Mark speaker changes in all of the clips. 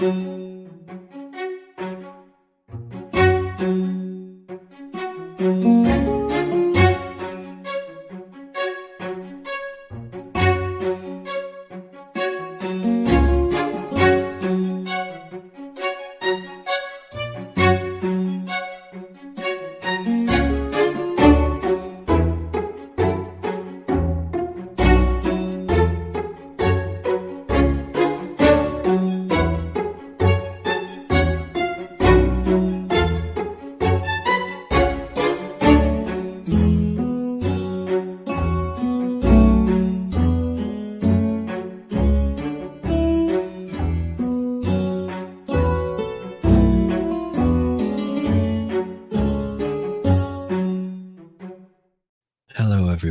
Speaker 1: Hello,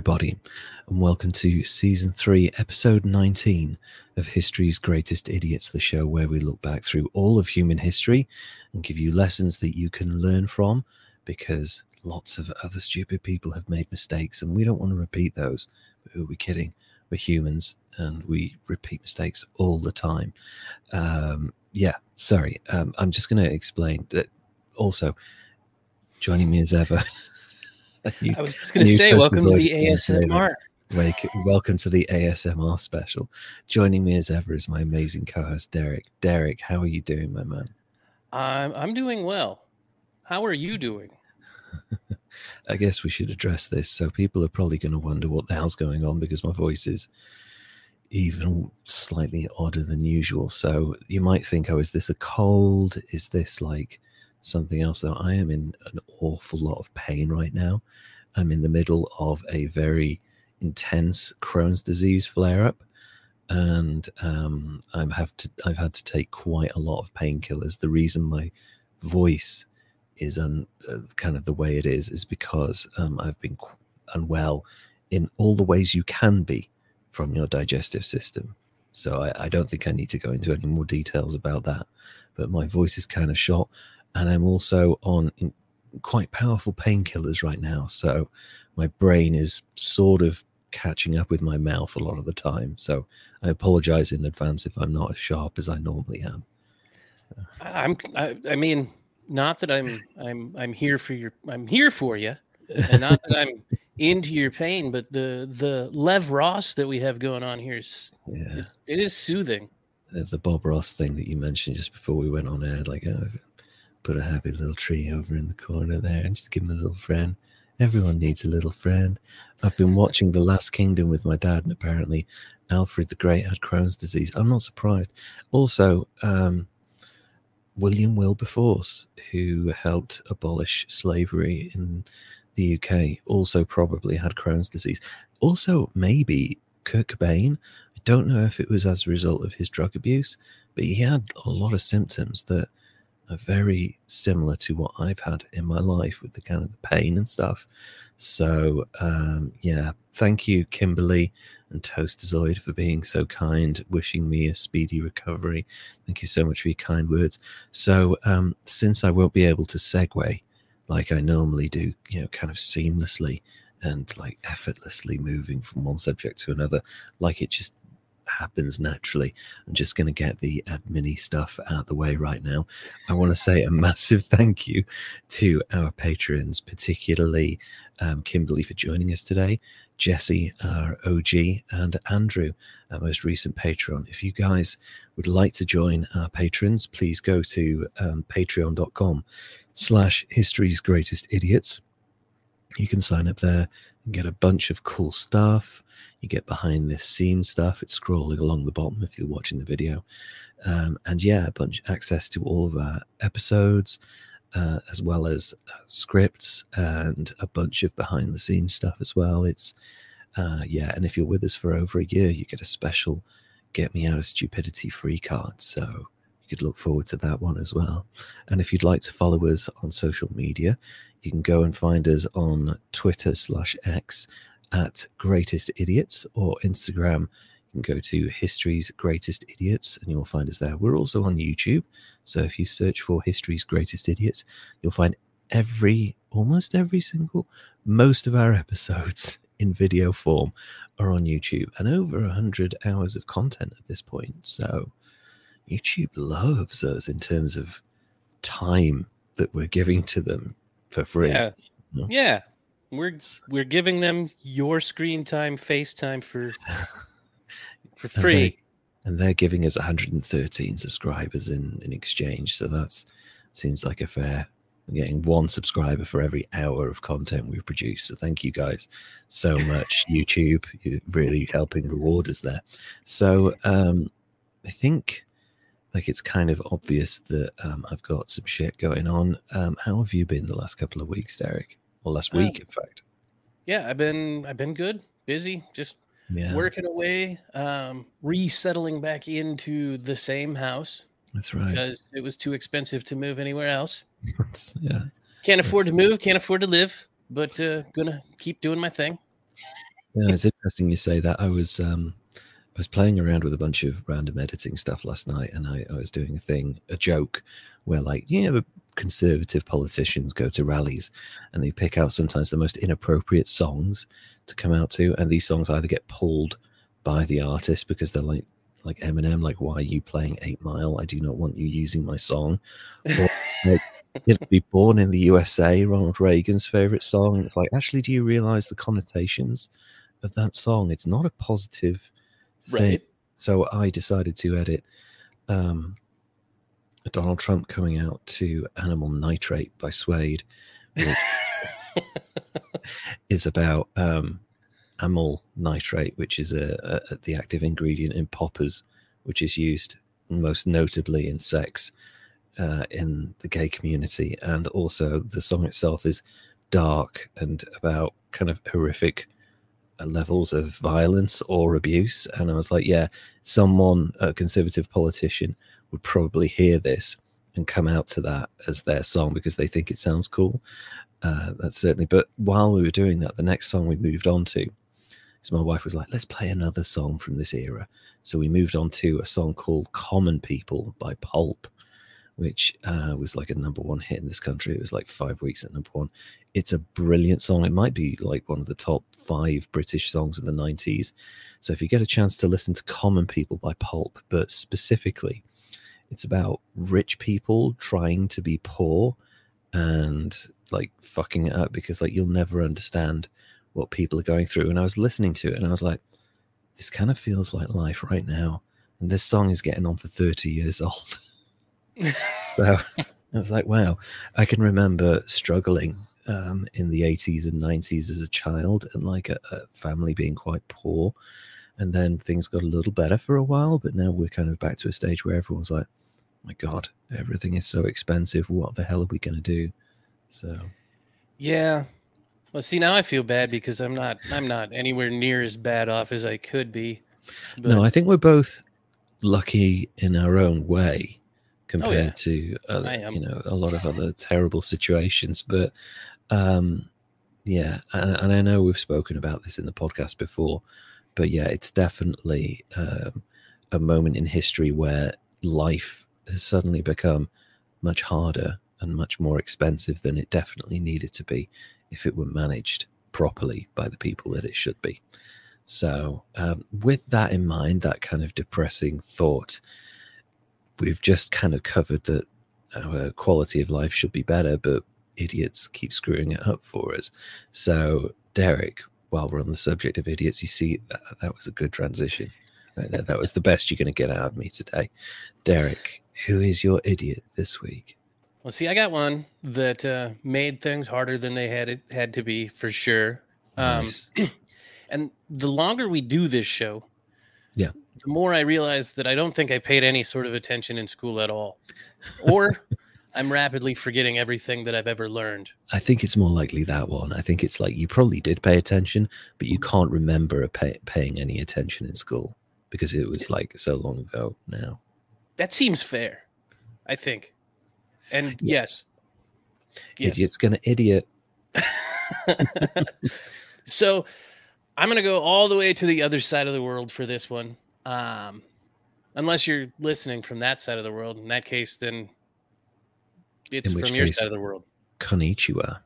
Speaker 1: everybody, and welcome to season three, episode 19 of History's Greatest Idiots, the show where we look back through all of human history and give you lessons that you can learn from because lots of other stupid people have made mistakes and we don't want to repeat those. But who are we kidding? We're humans and we repeat mistakes all the time. Um, yeah, sorry. Um, I'm just going to explain that also joining me as ever.
Speaker 2: New, I was just going to say, welcome to the ASMR.
Speaker 1: welcome to the ASMR special. Joining me as ever is my amazing co-host Derek. Derek, how are you doing, my man?
Speaker 2: I'm I'm doing well. How are you doing?
Speaker 1: I guess we should address this. So people are probably going to wonder what the hell's going on because my voice is even slightly odder than usual. So you might think, oh, is this a cold? Is this like something else though. I am in an awful lot of pain right now. I'm in the middle of a very intense Crohn's disease flare up, and um, I've have to I've had to take quite a lot of painkillers. The reason my voice is un, uh, kind of the way it is is because um, I've been unwell in all the ways you can be from your digestive system. So I, I don't think I need to go into any more details about that. But my voice is kind of shot and I'm also on quite powerful painkillers right now. So my brain is sort of catching up with my mouth a lot of the time. So I apologize in advance if I'm not as sharp as I normally am.
Speaker 2: I'm. I, I mean, not that I'm. I'm. I'm here for your. I'm here for you, and not that I'm into your pain, but the the Lev Ross that we have going on here is. Yeah. It's, it is soothing.
Speaker 1: The Bob Ross thing that you mentioned just before we went on air, like uh, put a happy little tree over in the corner there and just give him a little friend. Everyone needs a little friend. I've been watching The Last Kingdom with my dad, and apparently Alfred the Great had Crohn's disease. I'm not surprised. Also, um, William Wilberforce, who helped abolish slavery in the UK, also probably had Crohn's disease. Also, maybe Kurt Cobain. I don't know if it was as a result of his drug abuse, but he had a lot of symptoms that are very similar to what I've had in my life with the kind of the pain and stuff. So um, yeah, thank you, Kimberly and Toastazoid, for being so kind, wishing me a speedy recovery. Thank you so much for your kind words. So um, since I won't be able to segue like I normally do, you know, kind of seamlessly and like effortlessly moving from one subject to another, like it just happens naturally. I'm just going to get the admin stuff out of the way right now. I want to say a massive thank you to our patrons, particularly um, Kimberly for joining us today, Jesse, our OG, and Andrew, our most recent patron. If you guys would like to join our patrons, please go to um, patreon.com slash history's greatest idiots. You can sign up there and get a bunch of cool stuff. You get behind this scene stuff. It's scrolling along the bottom if you're watching the video. Um, and yeah, a bunch access to all of our episodes, uh, as well as uh, scripts and a bunch of behind the scenes stuff as well. It's uh, yeah, and if you're with us for over a year, you get a special "Get Me Out of Stupidity" free card. So could look forward to that one as well. And if you'd like to follow us on social media, you can go and find us on Twitter slash X at Greatest Idiots or Instagram. You can go to History's Greatest Idiots and you'll find us there. We're also on YouTube. So if you search for History's Greatest Idiots, you'll find every, almost every single, most of our episodes in video form are on YouTube and over 100 hours of content at this point. So YouTube loves us in terms of time that we're giving to them for free.
Speaker 2: Yeah. Yeah. We're we're giving them your screen time, FaceTime for for
Speaker 1: And
Speaker 2: free.
Speaker 1: they- and they're giving us 113 subscribers in in exchange. So that's seems like a fair. We're getting one subscriber for every hour of content we produce. So thank you guys so much, YouTube. You're really helping reward us there. So um, I think like it's kind of obvious that um, I've got some shit going on. Um, how have you been the last couple of weeks, Derek? Or last
Speaker 2: Uh,
Speaker 1: week, in fact.
Speaker 2: Yeah, I've been I've been good, busy, just
Speaker 1: Yeah,
Speaker 2: working away, um, resettling back into the same house
Speaker 1: that's right.
Speaker 2: because it was too expensive to move anywhere else.
Speaker 1: Yeah.
Speaker 2: Can't afford to move, can't afford to live, but uh, gonna keep doing my thing.
Speaker 1: Yeah, it's interesting you say that. I was um I was playing around with a bunch of random editing stuff last night and I, I was doing a thing, a joke, where like, you know, conservative politicians go to rallies and they pick out sometimes the most inappropriate songs to come out to, and these songs either get pulled by the artist because they're like like Eminem, like why are you playing Eight Mile? I do not want you using my song. Or like, know, be born in the USA, Ronald Reagan's favorite song. And it's like, actually, do you realize the connotations of that song? It's not a positive thing.
Speaker 2: Right.
Speaker 1: So I decided to edit um, Donald Trump coming out to Animal Nitrate by Suede, which is about um, amyl nitrate, which is a, a the active ingredient in poppers, which is used most notably in sex uh, in the gay community, and also the song itself is dark and about kind of horrific levels of violence or abuse. And I was like, yeah, someone, a conservative politician, would probably hear this and come out to that as their song because they think it sounds cool. Uh, that's certainly. But while we were doing that, the next song we moved on to, so my wife was like, let's play another song from this era. So we moved on to a song called Common People by Pulp, which uh, was like a number one hit in this country. It was like five weeks at number one. It's a brilliant song. It might be like one of the top five British songs of the 90s. So if you get a chance to listen to Common People by Pulp, but specifically, it's about rich people trying to be poor and like fucking it up because like you'll never understand what people are going through. And I was listening to it and I was like, this kind of feels like life right now. And this song is getting on for 30 years old. so I was like, wow, I can remember struggling um, in the 80s and 90s as a child and like a, a family being quite poor. And then things got a little better for a while, but now we're kind of back to a stage where everyone's like, my God, everything is so expensive. What the hell are we going to do? So,
Speaker 2: Yeah. Well, see, now I feel bad because I'm not I'm not anywhere near as bad off as I could be. But
Speaker 1: no, I think we're both lucky in our own way compared
Speaker 2: Oh, yeah.
Speaker 1: to other, you know, a lot of other terrible situations. But um, yeah, and, and I know we've spoken about this in the podcast before, but yeah, it's definitely um, a moment in history where life has suddenly become much harder and much more expensive than it definitely needed to be if it were managed properly by the people that it should be. So, um, with that in mind, that kind of depressing thought, we've just kind of covered that our quality of life should be better, but idiots keep screwing it up for us. So, Derek, while we're on the subject of idiots, you see that, that was a good transition. Right. That was the best you're going to get out of me today. Derek, who is your idiot this week?
Speaker 2: Well, see, I got one that uh, made things harder than they had it had to be for sure. Um,
Speaker 1: Nice.
Speaker 2: and the longer we do this show,
Speaker 1: Yeah.
Speaker 2: The more I realize that I don't think I paid any sort of attention in school at all, or I'm rapidly forgetting everything that I've ever learned.
Speaker 1: I think it's more likely that one. I think it's like you probably did pay attention, but you can't remember pay, paying any attention in school because it was like so long ago now.
Speaker 2: That seems fair, I think. And yes, yes.
Speaker 1: Idiot's gonna idiot.
Speaker 2: so I'm gonna go all the way to the other side of the world for this one. Um, unless you're listening from that side of the world. In that case, then it's from your side of the world.
Speaker 1: Konnichiwa.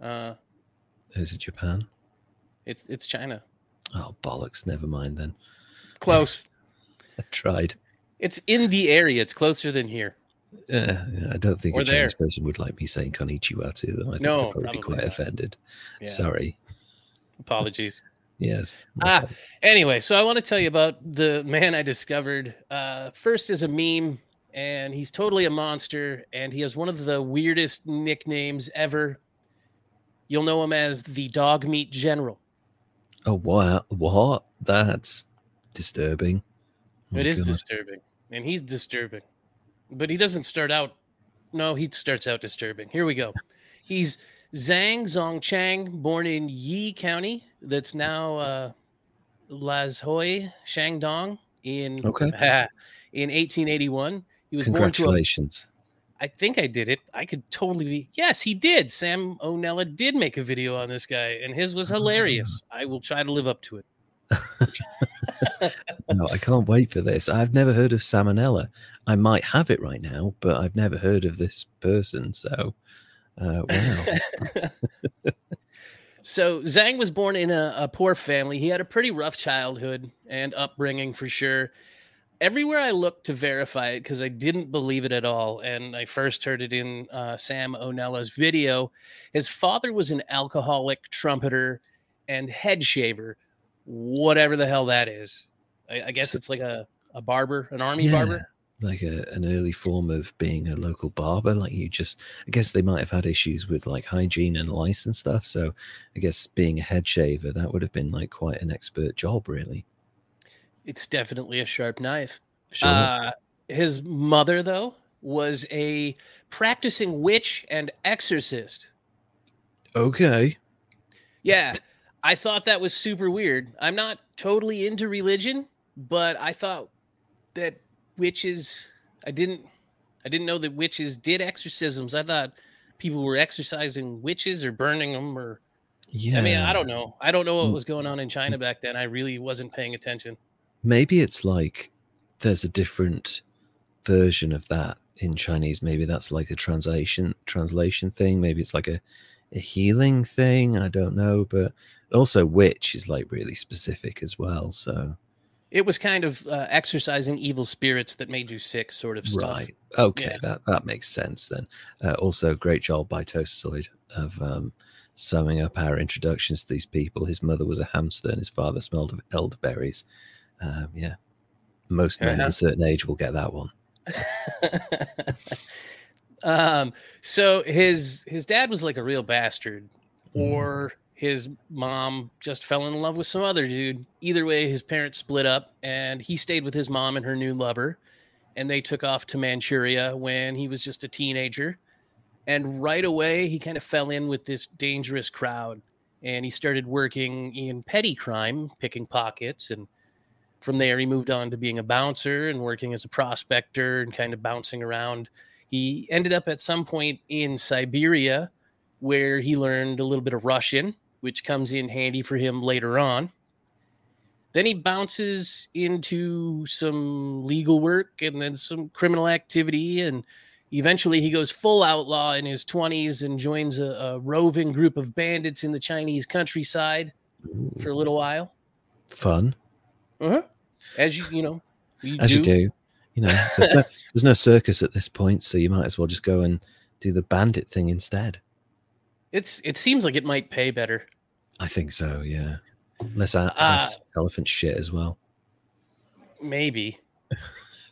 Speaker 2: Uh,
Speaker 1: Is it Japan?
Speaker 2: it's it's China.
Speaker 1: Oh bollocks! Never mind then.
Speaker 2: Close.
Speaker 1: I tried.
Speaker 2: It's in the area. It's closer than here.
Speaker 1: Uh, yeah, I don't think
Speaker 2: Or
Speaker 1: a Chinese
Speaker 2: there.
Speaker 1: person would like me saying konnichiwa to them. I think
Speaker 2: No,
Speaker 1: they'd probably be quite
Speaker 2: not.
Speaker 1: offended.
Speaker 2: Yeah.
Speaker 1: Sorry.
Speaker 2: Apologies.
Speaker 1: Yes.
Speaker 2: Ah, Anyway, so I want to tell you about the man I discovered. Uh, first is a meme, and he's totally a monster, and he has one of the weirdest nicknames ever. You'll know him as the Dog Meat General.
Speaker 1: Oh, what? What? That's disturbing. Oh,
Speaker 2: It is
Speaker 1: God.
Speaker 2: disturbing, and he's disturbing, but he doesn't start out. No, he starts out disturbing. Here we go. He's Zhang Zongchang, born in Yi County, that's now uh, Laizhou, Shandong, in
Speaker 1: Okay.
Speaker 2: in 1881. He was born to a.
Speaker 1: Congratulations.
Speaker 2: I think I did it. I could totally be. Yes, he did. Sam O'Nella did make a video on this guy, and his was hilarious. I will try to live up to it.
Speaker 1: no, I can't wait for this. I've never heard of salmonella. I might have it right now, but I've never heard of this person. So, uh, wow.
Speaker 2: So Zhang was born in a, a poor family. He had a pretty rough childhood and upbringing for sure. Everywhere I looked to verify it, because I didn't believe it at all, and I first heard it in uh, Sam O'Nella's video. His father was an alcoholic trumpeter and head shaver, whatever the hell that is. I, I guess it's like a, a barber, an army
Speaker 1: Yeah,
Speaker 2: barber.
Speaker 1: Like a, an early form of being a local barber. Like you just, I guess they might have had issues with like hygiene and lice and stuff. So I guess being a head shaver, that would have been like quite an expert job, really.
Speaker 2: It's definitely a sharp knife.
Speaker 1: Sure.
Speaker 2: Uh, his mother, though, was a practicing witch and exorcist.
Speaker 1: okay.
Speaker 2: Yeah, I thought that was super weird. I'm not totally into religion, but I thought that witches. I didn't. I didn't know that witches did exorcisms. I thought people were exorcising witches or burning them, or
Speaker 1: Yeah.
Speaker 2: I mean, I don't know. I don't know what was going on in China back then. I really wasn't paying attention.
Speaker 1: Maybe it's like there's a different version of that in Chinese. Maybe that's like a translation translation thing. Maybe it's like a, a healing thing. I don't know. But also witch is like really specific as well. So
Speaker 2: It was kind of uh, exercising evil spirits that made you sick, sort of stuff.
Speaker 1: right. Okay,
Speaker 2: Yeah.
Speaker 1: that that makes sense then. Uh, also great job by Toastoid of um summing up our introductions to these people. His mother was a hamster and his father smelled of elderberries. Um, yeah. Most men of
Speaker 2: Uh-huh.
Speaker 1: a certain age will get that one.
Speaker 2: um, so his his dad was like a real bastard,
Speaker 1: Mm.
Speaker 2: His mom just fell in love with some other dude. Either way, his parents split up, and he stayed with his mom and her new lover, and they took off to Manchuria when he was just a teenager. And right away, he kind of fell in with this dangerous crowd, and he started working in petty crime, picking pockets, and from there he moved on to being a bouncer and working as a prospector and kind of bouncing around he ended up at some point in Siberia where he learned a little bit of Russian, which comes in handy for him later on. Then he bounces into some legal work and then some criminal activity. And eventually he goes full outlaw in his 20s and joins a, a roving group of bandits in the Chinese countryside for a little while.
Speaker 1: fun.
Speaker 2: Uh-huh. As you, you know, you
Speaker 1: as
Speaker 2: do.
Speaker 1: you do. You know, there's no, there's no circus at this point, so you might as well just go and do the bandit thing instead.
Speaker 2: It's, it seems like it might pay better.
Speaker 1: I think so. Yeah, less, less elephant shit as well.
Speaker 2: Maybe.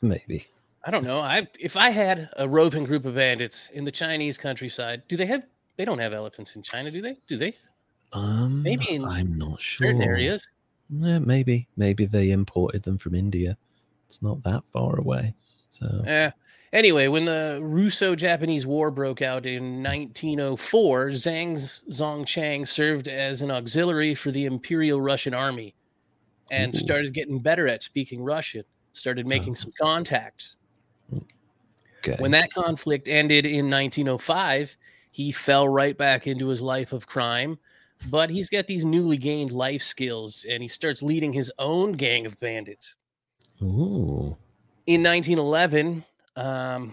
Speaker 1: Maybe.
Speaker 2: I don't know. I if I had a roving group of bandits in the Chinese countryside, do they have? They don't have elephants in China, do they? Do they?
Speaker 1: Um,
Speaker 2: Maybe in
Speaker 1: I'm not sure.
Speaker 2: Certain areas.
Speaker 1: Yeah, maybe. Maybe they imported them from India. It's not that far away. So
Speaker 2: Eh. Anyway, when the Russo-Japanese War broke out in 1904, Zhang Zongchang served as an auxiliary for the Imperial Russian Army, and
Speaker 1: Ooh.
Speaker 2: started getting better at speaking Russian. Started making
Speaker 1: Oh.
Speaker 2: some contacts.
Speaker 1: okay.
Speaker 2: When that conflict ended in 1905, he fell right back into his life of crime. But he's got these newly gained life skills and he starts leading his own gang of bandits.
Speaker 1: Ooh.
Speaker 2: In 1911, um,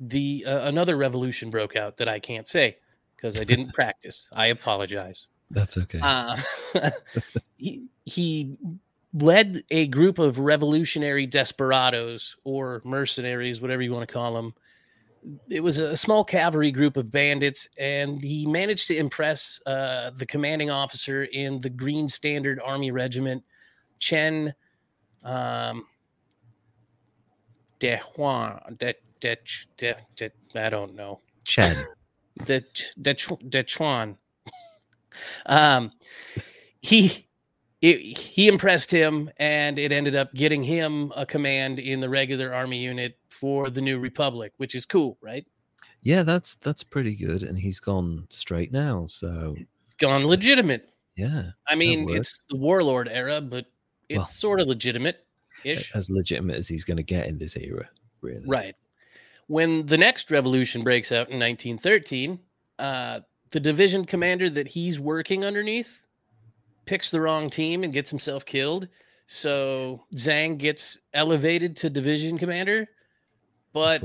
Speaker 2: the uh, another revolution broke out that I can't say because I didn't practice. I apologize.
Speaker 1: That's okay.
Speaker 2: Uh, he he led a group of revolutionary desperados or mercenaries, whatever you want to call them. It was a small cavalry group of bandits, and he managed to impress uh, the commanding officer in the Green Standard Army Regiment, Chen um, De Juan. De, de, de, de, I don't know.
Speaker 1: Chen.
Speaker 2: De, de, de Chuan. Um, he it, he impressed him, and it ended up getting him a command in the regular army unit for the New Republic, which is cool, right?
Speaker 1: Yeah, that's that's pretty good, and he's gone straight now. So
Speaker 2: It's gone legitimate.
Speaker 1: yeah,
Speaker 2: I mean, it's the warlord era, but it's
Speaker 1: Well,
Speaker 2: sort of legitimate ish.
Speaker 1: as legitimate as he's going to get in this era, really.
Speaker 2: Right. When the next revolution breaks out in 1913, uh, the division commander that he's working underneath picks the wrong team and gets himself killed. So Zhang gets elevated to division commander, but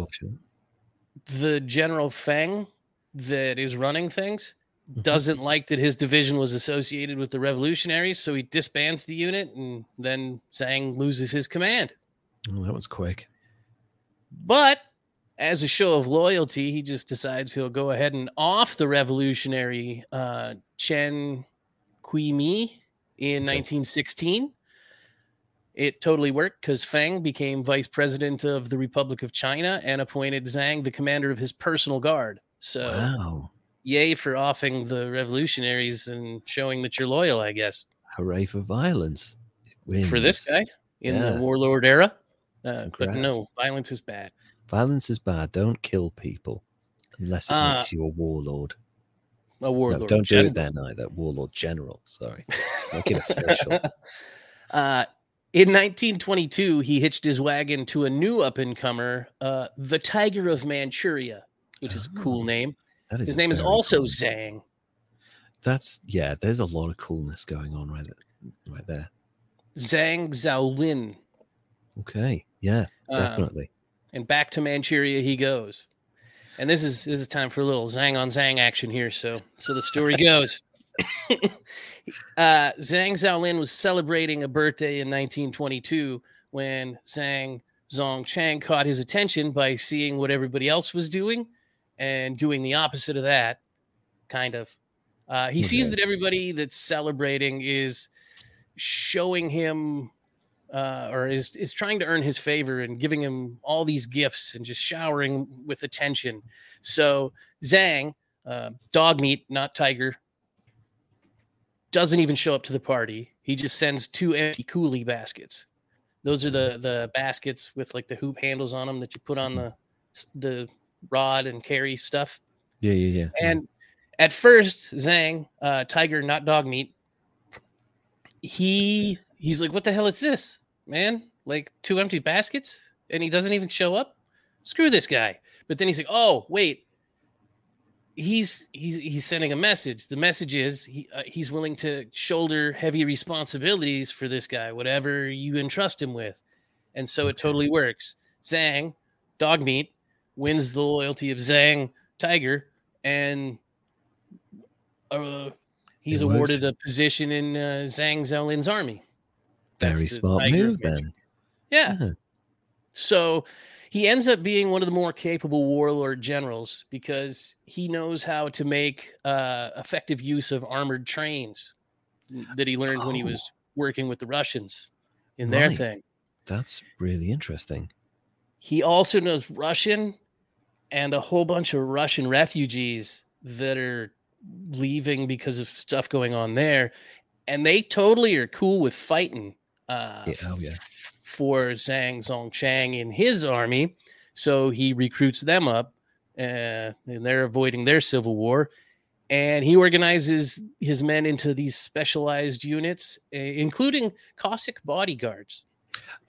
Speaker 2: the general Feng that is running things. Doesn't like that his division was associated with the revolutionaries, so he disbands the unit, and then Zhang loses his command.
Speaker 1: Oh, that was quick.
Speaker 2: But as a show of loyalty, he just decides he'll go ahead and off the revolutionary uh, Chen Kui-mi in 1916. It totally worked because Feng became vice president of the Republic of China and appointed Zhang the commander of his personal guard. So,
Speaker 1: Wow!
Speaker 2: Yay for offing the revolutionaries and showing that you're loyal, I guess.
Speaker 1: Hooray for violence!
Speaker 2: For this guy in
Speaker 1: Yeah.
Speaker 2: the warlord era. Uh, but no, violence is bad.
Speaker 1: violence is bad. Don't kill people unless it
Speaker 2: Uh,
Speaker 1: makes you a warlord.
Speaker 2: A warlord.
Speaker 1: no, don't do
Speaker 2: general.
Speaker 1: it then either. Warlord general. Sorry, make it official.
Speaker 2: Uh, in 1922, he hitched his wagon to a new up and comer, uh, the Tiger of Manchuria, which is a cool
Speaker 1: Oh,
Speaker 2: name.
Speaker 1: That is
Speaker 2: His name is also
Speaker 1: cool.
Speaker 2: Zhang.
Speaker 1: That's yeah. There's a lot of coolness going on right there. Right there.
Speaker 2: Zhang Xiaolin.
Speaker 1: Okay. Yeah.
Speaker 2: Um,
Speaker 1: Definitely.
Speaker 2: and back to Manchuria he goes. And this is this is time for a little Zhang on Zhang action here. So so the story goes. uh, Zhang Xiaolin was celebrating a birthday in 1922 when Zhang Zongchang caught his attention by seeing what everybody else was doing and doing the opposite of that, kind of. Uh, he sees that everybody that's celebrating is showing him uh, or is is trying to earn his favor and giving him all these gifts and just showering with attention. So Zhang, uh, dog meat, not tiger, doesn't even show up to the party. He just sends two empty coolie baskets. Those are the the baskets with like the hoop handles on them that you put on the the rod and carry stuff.
Speaker 1: Yeah. Yeah. Yeah.
Speaker 2: And at first, Zhang, uh, tiger, not dog meat, he he's like, "What the hell is this, man? Like two empty baskets?" And he doesn't even show up. Screw this guy. But then he's like, "Oh, wait." He's he's he's sending a message. The message is he uh, he's willing to shoulder heavy responsibilities for this guy, whatever you entrust him with, and so it totally works. Zhang, dog meat, wins the loyalty of Zhang Tiger, and uh, he's awarded a position in uh, Zhang Xiaolin's army.
Speaker 1: Very
Speaker 2: That's the
Speaker 1: smart
Speaker 2: Tiger
Speaker 1: move then.
Speaker 2: Yeah.
Speaker 1: Yeah.
Speaker 2: So he ends up being one of the more capable warlord generals because he knows how to make uh, effective use of armored trains that he learned when he
Speaker 1: Oh.
Speaker 2: was working with the Russians in their thing.
Speaker 1: That's really interesting.
Speaker 2: He also knows Russian and a whole bunch of Russian refugees that are leaving because of stuff going on there. And they totally are cool with fighting uh,
Speaker 1: Yeah, oh, yeah.
Speaker 2: for Zhang Zongchang in his army. So he recruits them up uh, and they're avoiding their civil war. And he organizes his men into these specialized units, uh, including Cossack bodyguards.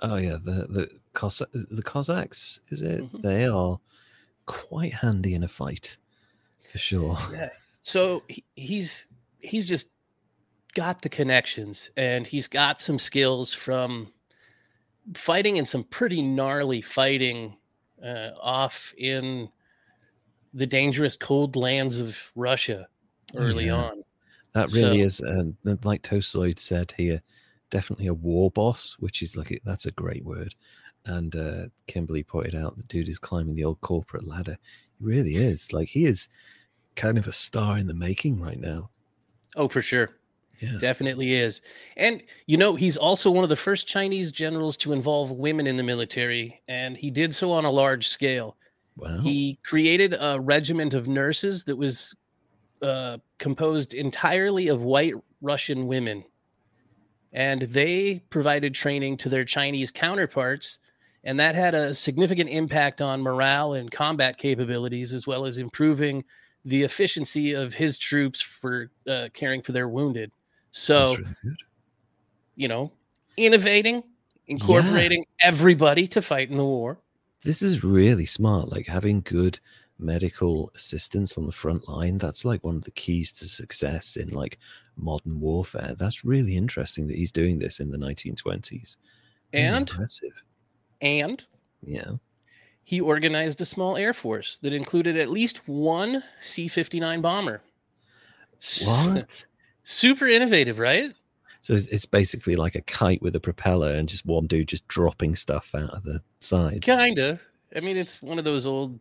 Speaker 1: Oh yeah, the the Cos- the Cossacks is it?
Speaker 2: Mhm.
Speaker 1: They are quite handy in a fight, for sure. Yeah.
Speaker 2: so he, he's he's just got the connections and he's got some skills from fighting in some pretty gnarly fighting uh, off in the dangerous cold lands of Russia early
Speaker 1: yeah.
Speaker 2: on.
Speaker 1: That really
Speaker 2: So-
Speaker 1: is, and like Tolstoy said here, definitely a war boss, which is like that's a great word. And uh, Kimberly pointed out the dude is climbing the old corporate ladder. He really is. Like he is kind of a star in the making right now.
Speaker 2: Oh, for sure.
Speaker 1: Yeah.
Speaker 2: Definitely is. And, you know, he's also one of the first Chinese generals to involve women in the military, and he did so on a large scale.
Speaker 1: Wow.
Speaker 2: He created a regiment of nurses that was uh, composed entirely of white Russian women. And they provided training to their Chinese counterparts. And that had a significant impact on morale and combat capabilities, as well as improving the efficiency of his troops for uh, caring for their wounded. So,
Speaker 1: really
Speaker 2: you know, innovating, incorporating everybody to fight in the war.
Speaker 1: This is really smart. Like having good medical assistance on the front line. That's like one of the keys to success in like modern warfare. That's really interesting that he's doing this in the 1920s. Really
Speaker 2: And
Speaker 1: impressive.
Speaker 2: And
Speaker 1: Yeah.
Speaker 2: he organized a small air force that included at least one C-59 bomber. S-
Speaker 1: What?
Speaker 2: Super innovative, right?
Speaker 1: So it's, it's basically like a kite with a propeller and just one dude just dropping stuff out of the sides.
Speaker 2: Kinda. I mean, it's one of those old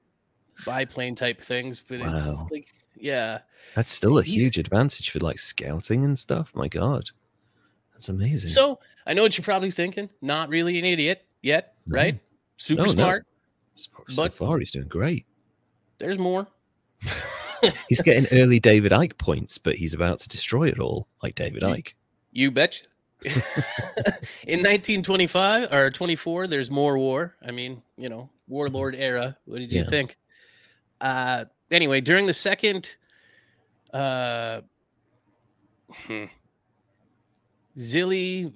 Speaker 2: biplane type things, but
Speaker 1: Wow.
Speaker 2: it's like, yeah.
Speaker 1: That's still a
Speaker 2: He's-
Speaker 1: huge advantage for like scouting and stuff. My God. That's amazing.
Speaker 2: So I know what you're probably thinking. Not really an idiot yet,
Speaker 1: No.
Speaker 2: right? Super
Speaker 1: No, no.
Speaker 2: smart.
Speaker 1: so, so
Speaker 2: but-
Speaker 1: far, he's doing great.
Speaker 2: There's more.
Speaker 1: He's getting early David Icke points, but he's about to destroy it all, like David
Speaker 2: You-
Speaker 1: Icke.
Speaker 2: You betcha. In 1925 or 24, there's more war. I mean, you know, warlord era. What did you
Speaker 1: Yeah.
Speaker 2: think? Uh, anyway, during the second uh, hmm, Zilli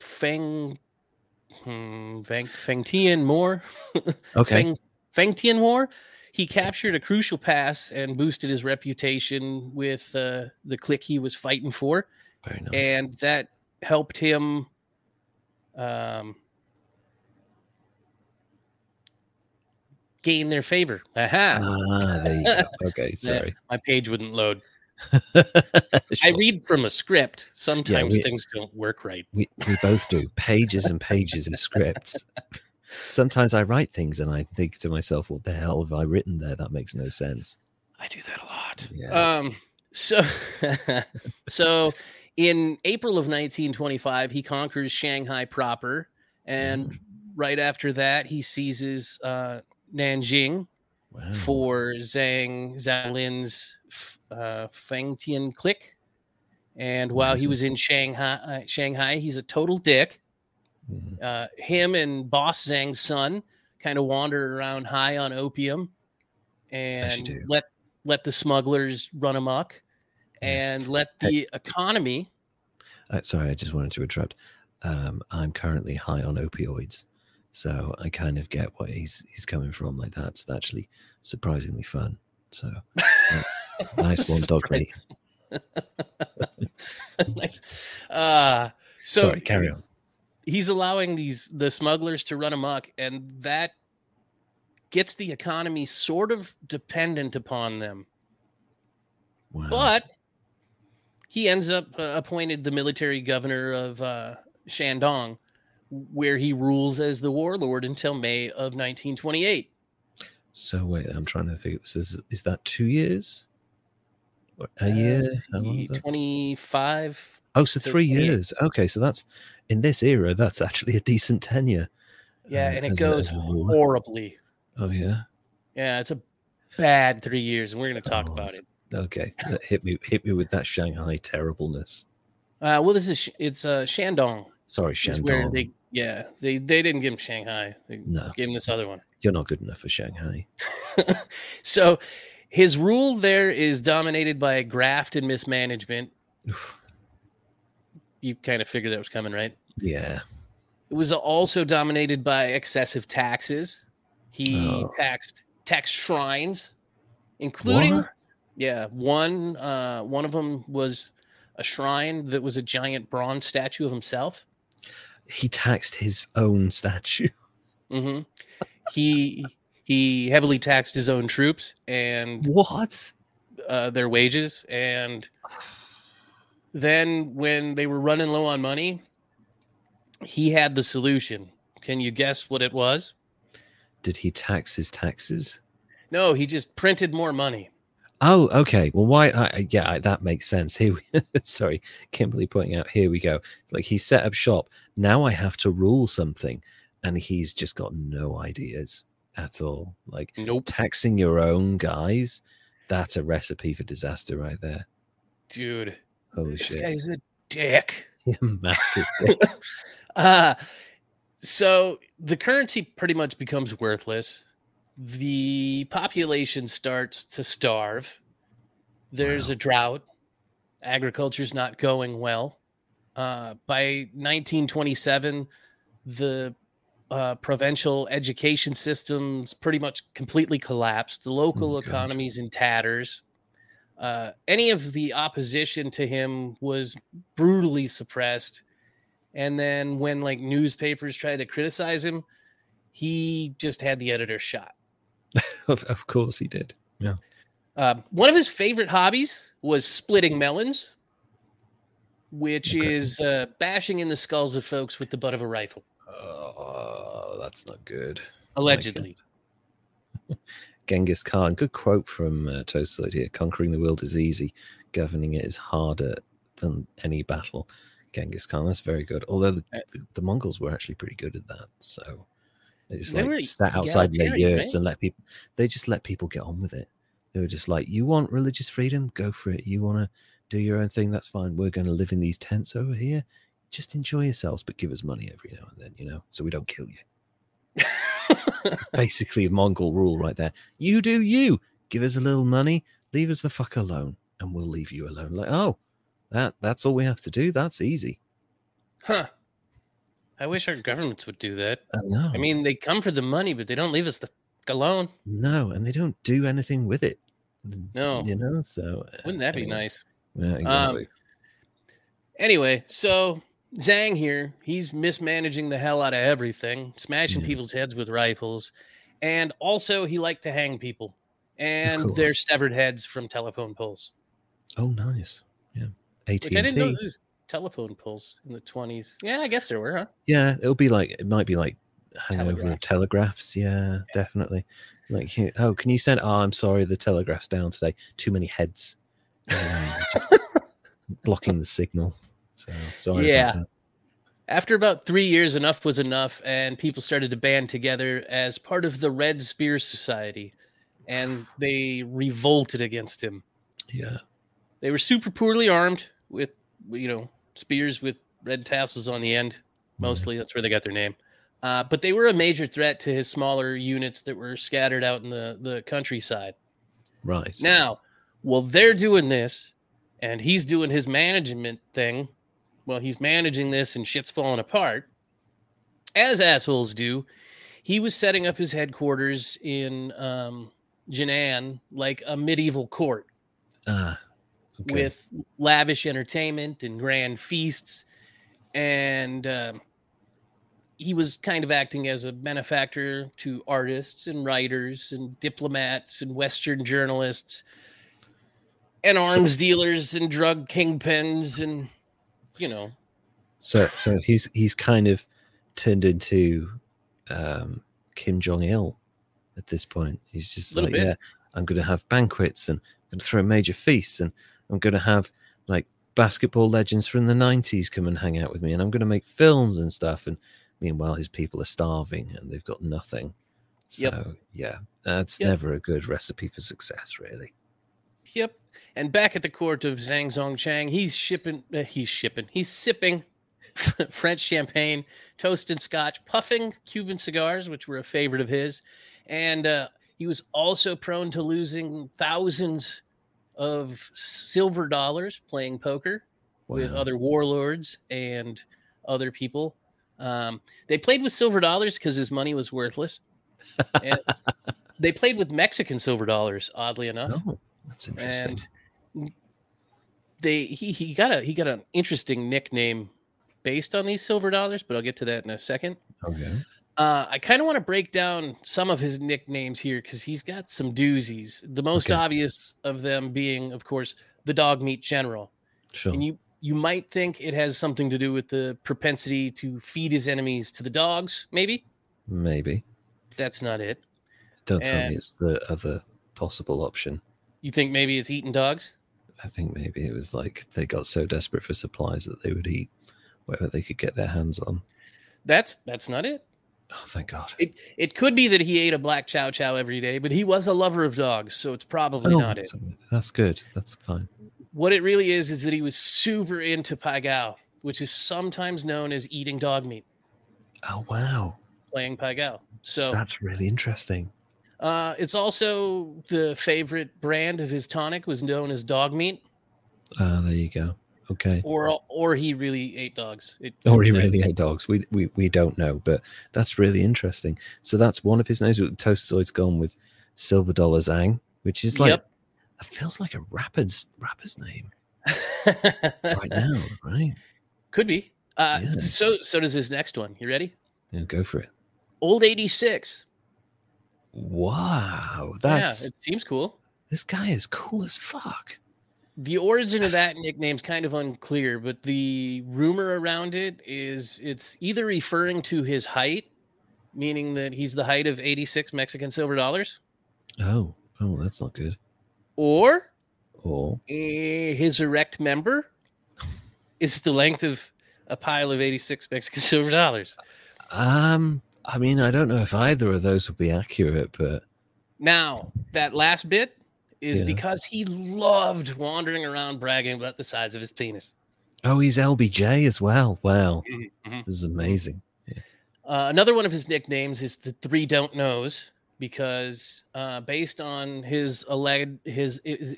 Speaker 2: Feng hmm, Feng Feng Tian War,
Speaker 1: Okay.
Speaker 2: Feng Feng Tian War, he captured a crucial pass and boosted his reputation with uh, the clique he was fighting for
Speaker 1: nice.
Speaker 2: and that helped him um, gain their favor. Aha!
Speaker 1: ah, there you go. Okay, sorry.
Speaker 2: My page wouldn't load. I read from a script. Sometimes
Speaker 1: we-
Speaker 2: things don't work right.
Speaker 1: we, we both do pages and pages of scripts. Sometimes I write things and I think to myself, what the hell have I written there? That makes no sense.
Speaker 2: I do that a lot.
Speaker 1: Yeah.
Speaker 2: Um, so, so in April of 1925, he conquers Shanghai proper, and
Speaker 1: Mm.
Speaker 2: right after that, he seizes uh, Nanjing.
Speaker 1: Wow.
Speaker 2: for Zhang Zhaolin's uh, Fengtian Clique. And while he was in Shanghai, uh, Shanghai, he's a total dick.
Speaker 1: Mhm.
Speaker 2: Uh, him and Boss Zhang's son kind of wander around high on opium and let let the smugglers run amok and let the economy.
Speaker 1: Uh, sorry, I just wanted to interrupt. Um, I'm currently high on opioids, so I kind of get what he's he's coming from. Like that's actually surprisingly fun. So yeah, nice one, dog me.
Speaker 2: nice. Uh, so
Speaker 1: Sorry, carry on.
Speaker 2: he's allowing these the smugglers to run amok and that gets the economy sort of dependent upon them
Speaker 1: Wow.
Speaker 2: but he ends up uh, appointed the military governor of uh, shandong where he rules as the warlord until may of 1928
Speaker 1: so wait, I'm trying to figure this. Is is that two years? A year? How long is that?
Speaker 2: 25
Speaker 1: Oh, so three
Speaker 2: 28.
Speaker 1: years. Okay, so that's in this era. That's actually a decent tenure.
Speaker 2: yeah
Speaker 1: uh,
Speaker 2: and it goes
Speaker 1: a
Speaker 2: horribly
Speaker 1: Oh yeah.
Speaker 2: yeah it's a bad three years and we're going to talk
Speaker 1: Oh,
Speaker 2: about it
Speaker 1: Okay, hit me hit me with that Shanghai terribleness.
Speaker 2: uh, well this is it's uh, shandong
Speaker 1: Sorry, Shandong.
Speaker 2: they yeah they they didn't give him Shanghai. They
Speaker 1: No.
Speaker 2: gave him this other one.
Speaker 1: You're not good enough for Shanghai.
Speaker 2: So his rule there is dominated by graft and mismanagement. You kind of figured that was coming, right?
Speaker 1: Yeah.
Speaker 2: It was also dominated by excessive taxes. He
Speaker 1: Oh.
Speaker 2: taxed tax shrines, including
Speaker 1: What?
Speaker 2: yeah one uh, one of them was a shrine that was a giant bronze statue of himself.
Speaker 1: He taxed his own statue.
Speaker 2: Mm-hmm. He he heavily taxed his own troops and
Speaker 1: What?
Speaker 2: uh, their wages, and then when they were running low on money, he had the solution. Can you guess what it was?
Speaker 1: Did he tax his taxes?
Speaker 2: No, he just printed more money.
Speaker 1: Oh, okay. Well, why? I, yeah, I, that makes sense. Here, we, sorry, Kimberly pointing out. Here we go. Like he set up shop. Now I have to rule something, and he's just got no ideas at all. Like
Speaker 2: Nope.
Speaker 1: taxing your own guys. That's a recipe for disaster right there.
Speaker 2: Dude,
Speaker 1: Holy
Speaker 2: this
Speaker 1: shit!
Speaker 2: This guy's a dick.
Speaker 1: Massive.
Speaker 2: Uh, so the currency pretty much becomes worthless. The population starts to starve. There's
Speaker 1: Wow.
Speaker 2: a drought. Agriculture's not going well. Uh, by 1927, the uh, provincial education systems pretty much completely collapsed. The local
Speaker 1: Oh, God.
Speaker 2: economy's in tatters. Uh, any of the opposition to him was brutally suppressed. And then when like newspapers tried to criticize him, he just had the editor shot.
Speaker 1: of, of course he did.
Speaker 2: Uh, one of his favorite hobbies was splitting melons, which
Speaker 1: Okay.
Speaker 2: is uh, bashing in the skulls of folks with the butt of a rifle,
Speaker 1: Oh, that's not good.
Speaker 2: allegedly.
Speaker 1: Genghis Khan. Good quote from uh, here. Conquering the world is easy. Governing it is harder than any battle. Genghis Khan. That's very good. Although the,
Speaker 2: Uh,
Speaker 1: the, the Mongols were actually pretty good at that. So they just
Speaker 2: They
Speaker 1: like
Speaker 2: were
Speaker 1: sat outside their yurts
Speaker 2: right?
Speaker 1: and let people. They just let people get on with it. They were just like, "You want religious freedom? Go for it. You want to do your own thing? That's fine. We're going to live in these tents over here. Just enjoy yourselves, but give us money every now and then, you know, so we don't kill you." It's basically a Mongol rule right there. You do you. Give us a little money, leave us the fuck alone, and we'll leave you alone. Like, oh, that that's all we have to do. That's easy.
Speaker 2: huh. I wish our governments would do that.
Speaker 1: Uh, no,
Speaker 2: I mean, they come for the money, but they don't leave us the fuck alone.
Speaker 1: no, and they don't do anything with it.
Speaker 2: No.
Speaker 1: you know. So uh,
Speaker 2: Wouldn't that be nice?
Speaker 1: Yeah, exactly.
Speaker 2: Anyway, so Zhang here, he's mismanaging the hell out of everything, smashing
Speaker 1: Yeah.
Speaker 2: people's heads with rifles, and also he liked to hang people and their severed heads from telephone poles.
Speaker 1: oh, nice. Yeah, AT
Speaker 2: Which I didn't know there was telephone poles in the twenties. Yeah, I guess there were, huh?
Speaker 1: Yeah, it'll be like it might be like hangover
Speaker 2: Telegraphs.
Speaker 1: telegraphs. Yeah, definitely. Like, oh, can you send? Oh, I'm sorry, the telegraph's down today. Too many heads, Um, blocking the signal. So sorry.
Speaker 2: Yeah. After about three years, enough was enough, and people started to band together as part of the Red Spear Society, and they revolted against him.
Speaker 1: Yeah.
Speaker 2: They were super poorly armed with, you know, spears with red tassels on the end. Mostly, that's where they got their name. Uh, but they were a major threat to his smaller units that were scattered out in the, the countryside.
Speaker 1: Right.
Speaker 2: Now, while they're doing this, and he's doing his management thing, well, he's managing this and shit's falling apart, as assholes do. He was setting up his headquarters in um, Jinan like a medieval court
Speaker 1: Ah. Okay.
Speaker 2: with lavish entertainment and grand feasts. And um, he was kind of acting as a benefactor to artists and writers and diplomats and Western journalists and arms dealers and drug kingpins and, you know,
Speaker 1: so so he's he's kind of turned into um, Kim Jong Il at this point. He's just like,
Speaker 2: bit.
Speaker 1: yeah, I'm going to have banquets and I'm going to throw major feasts and I'm going to have like basketball legends from the 90s come and hang out with me and I'm going to make films and stuff. And meanwhile, his people are starving and they've got nothing. So
Speaker 2: Yep.
Speaker 1: yeah, that's
Speaker 2: Yep.
Speaker 1: never a good recipe for success, really.
Speaker 2: Yep. And back at the court of Zhang Zongchang, he's shipping, uh, he's shipping, he's sipping French champagne, toasted scotch, puffing Cuban cigars, which were a favorite of his. And uh, he was also prone to losing thousands of silver dollars playing poker with other warlords and other people. Um, they played with silver dollars because his money was worthless. And they played with Mexican silver dollars, oddly enough
Speaker 1: Oh, that's interesting.
Speaker 2: and they he he got a he got an interesting nickname based on these silver dollars, but I'll get to that in a second.
Speaker 1: okay.
Speaker 2: Uh, I kind of want to break down some of his nicknames here because he's got some doozies. The most
Speaker 1: Okay.
Speaker 2: obvious of them being, of course, the dog meat general.
Speaker 1: Sure.
Speaker 2: And you you might think it has something to do with the propensity to feed his enemies to the dogs, maybe.
Speaker 1: Maybe.
Speaker 2: That's not it.
Speaker 1: Don't tell me it's the other possible option.
Speaker 2: You think maybe it's eating dogs?
Speaker 1: I think maybe it was like they got so desperate for supplies that they would eat whatever they could get their hands on.
Speaker 2: That's that's not it.
Speaker 1: Oh, thank God.
Speaker 2: It it could be that he ate a black chow chow every day, but he was a lover of dogs, so it's probably
Speaker 1: Oh,
Speaker 2: not it.
Speaker 1: That's good. That's fine.
Speaker 2: What it really is is that he was super into pai gow, which is sometimes known as eating dog meat,
Speaker 1: Oh, wow.
Speaker 2: playing pai gow. So
Speaker 1: That's really interesting.
Speaker 2: Uh, it's also the favorite brand of his tonic was known as dog meat,
Speaker 1: Ah, there you go. Okay.
Speaker 2: or or he really ate dogs. It,
Speaker 1: Or he really ate dogs. We, we we don't know, but that's really interesting. So that's one of his names. Toastoid's gone with Silver Dollar Zhang, which is like
Speaker 2: Yep.
Speaker 1: it feels like a rapper's rapper's name right now, right?
Speaker 2: Could be. Uh,
Speaker 1: Yeah.
Speaker 2: So so does his next one. You ready?
Speaker 1: Yeah, go for it.
Speaker 2: Old eighty six.
Speaker 1: Wow, that's
Speaker 2: yeah, it seems cool.
Speaker 1: this guy is cool as fuck.
Speaker 2: The origin of that nickname's kind of unclear, but the rumor around it is it's either referring to his height, meaning that he's the height of 86 Mexican silver dollars,
Speaker 1: Oh, oh, that's not good.
Speaker 2: or eh, his erect member is the length of a pile of 86 Mexican silver dollars.
Speaker 1: um, I mean, I don't know if either of those would be accurate, but
Speaker 2: Now, that last bit is
Speaker 1: Yeah.
Speaker 2: because he loved wandering around bragging about the size of his penis.
Speaker 1: oh, he's LBJ as well. Wow,
Speaker 2: mhm.
Speaker 1: this is amazing.
Speaker 2: Uh, another one of his nicknames is the Three Don't Knows because, uh, based on his alleged his, is-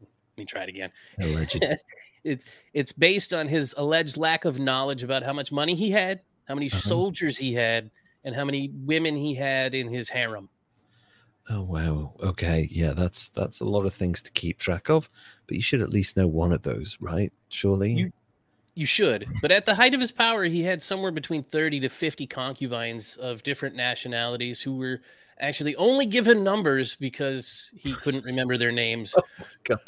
Speaker 2: let me try it again.
Speaker 1: Alleged.
Speaker 2: It's it's based on his alleged lack of knowledge about how much money he had, how many
Speaker 1: Uh-huh.
Speaker 2: soldiers he had, and how many women he had in his harem.
Speaker 1: Oh wow. Okay. Yeah, that's that's a lot of things to keep track of, but you should at least know one of those, right? Surely.
Speaker 2: You- You should, but at the height of his power, he had somewhere between thirty to fifty concubines of different nationalities who were actually only given numbers because he couldn't remember their names.
Speaker 1: God.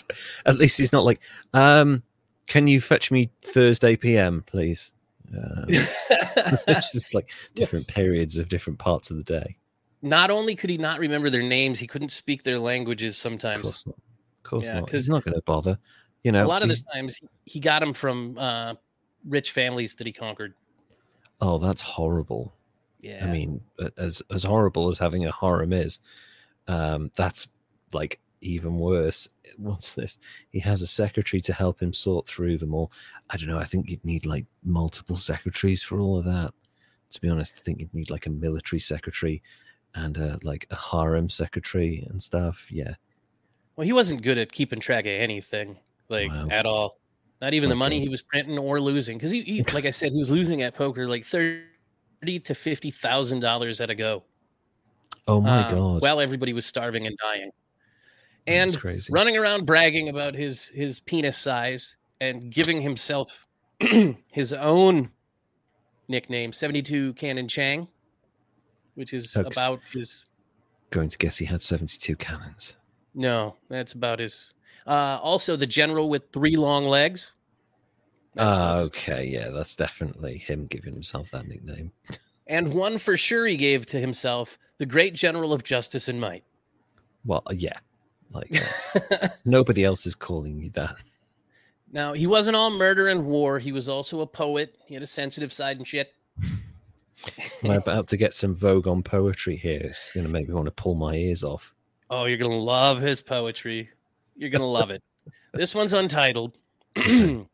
Speaker 1: At least he's not like, um, can you fetch me Thursday PM, please? Um, it's just like different periods of different parts of the day.
Speaker 2: not only could he not remember their names, he couldn't speak their languages
Speaker 1: Of
Speaker 2: sometimes.
Speaker 1: course not. Of course
Speaker 2: Yeah,
Speaker 1: not. He's not going to bother. You know,
Speaker 2: a lot of the times he got them from uh, rich families that he conquered.
Speaker 1: Oh, that's horrible.
Speaker 2: Yeah.
Speaker 1: I mean, as as horrible as having a harem is, um, that's like even worse. What's this? He has a secretary to help him sort through them all. I don't know. I think you'd need like multiple secretaries for all of that. To be honest, I think you'd need like a military secretary and uh, like a harem secretary and stuff. Yeah.
Speaker 2: well, he wasn't good at keeping track of anything, like
Speaker 1: Wow.
Speaker 2: at all. Not even the money he was printing or losing, because he, he, like I said, he was losing at poker like thirty to fifty thousand dollars at a go.
Speaker 1: Oh my
Speaker 2: uh,
Speaker 1: god.
Speaker 2: While everybody was starving and dying, and running around bragging about his his penis size and giving himself his own nickname 72 cannon chang which is about his
Speaker 1: Going to guess he had seventy-two cannons.
Speaker 2: no that's about his uh also the general with three long legs
Speaker 1: Ah, okay. Yeah, that's definitely him giving himself that nickname.
Speaker 2: and one for sure he gave to himself the great general of justice and might
Speaker 1: Well, yeah. Like nobody else is calling you that.
Speaker 2: now he wasn't all murder and war he was also a poet he had a sensitive side and shit
Speaker 1: I'm about to get some Vogue on poetry here. It's going to make me want to pull my ears off.
Speaker 2: Oh, you're gonna love his poetry. You're gonna love it. This one's untitled. they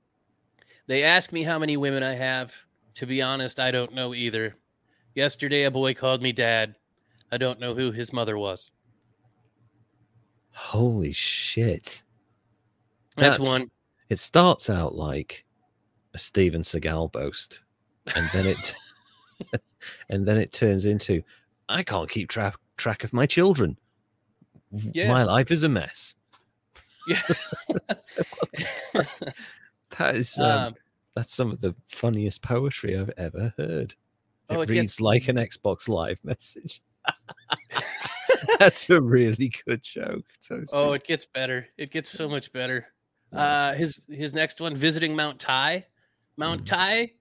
Speaker 2: ask me how many women I have. To be honest, I don't know either. Yesterday, a boy called me dad. I don't know who his mother was.
Speaker 1: Holy shit.
Speaker 2: That's,
Speaker 1: That's-
Speaker 2: one.
Speaker 1: It starts out like a Steven Seagal boast, and then it and then it turns into I can't keep track track of my children.
Speaker 2: Yeah.
Speaker 1: My life is a mess.
Speaker 2: Yes.
Speaker 1: That is um,
Speaker 2: Um,
Speaker 1: that's some of the funniest poetry I've ever heard. It,
Speaker 2: Oh, it
Speaker 1: reads
Speaker 2: gets-
Speaker 1: like an Xbox Live message. that's a really good joke. Toasty.
Speaker 2: oh, it gets better. It gets so much better. Uh, his his next one, visiting Mount Tai. Mount
Speaker 1: Mhm.
Speaker 2: Tai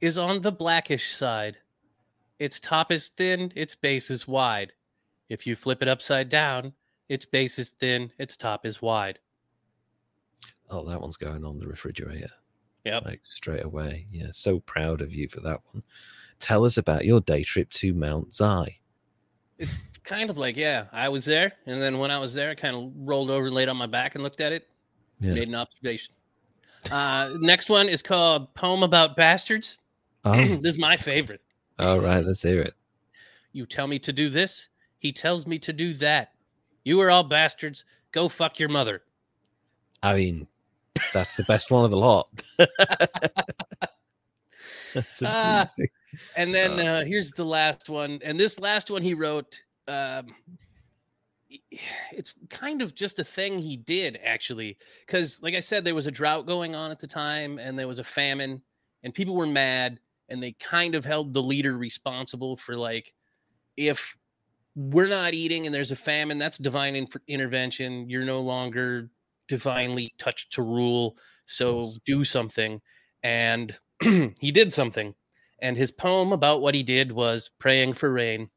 Speaker 2: is on the blackish side. Its top is thin, its base is wide. If you flip it upside down, its base is thin, its top is wide.
Speaker 1: Oh, that one's going on the refrigerator.
Speaker 2: Yep.
Speaker 1: Like straight away. Yeah. So proud of you for that one. Tell us about your day trip to Mount Zai.
Speaker 2: It's kind of like, yeah, I was there, and then when I was there, I kind of rolled over, laid on my back, and looked at it,
Speaker 1: Yeah.
Speaker 2: made an observation. Uh, next one is called "Poem About Bastards."
Speaker 1: Oh,
Speaker 2: this is my favorite.
Speaker 1: all right. Let's hear it.
Speaker 2: You tell me to do this, he tells me to do that. You are all bastards. Go fuck your mother.
Speaker 1: I mean, that's the best one of the lot. that's
Speaker 2: Ah.
Speaker 1: amazing.
Speaker 2: And then
Speaker 1: Uh,
Speaker 2: uh, here's the last one. And this last one he wrote, um, it's kind of just a thing he did actually. Because, like I said, there was a drought going on at the time and there was a famine, and people were mad. And they kind of held the leader responsible for, like, if we're not eating and there's a famine, that's divine in- intervention. You're no longer divinely touched to rule. So
Speaker 1: Yes.
Speaker 2: do something. And he did something and his poem about what he did was praying for rain.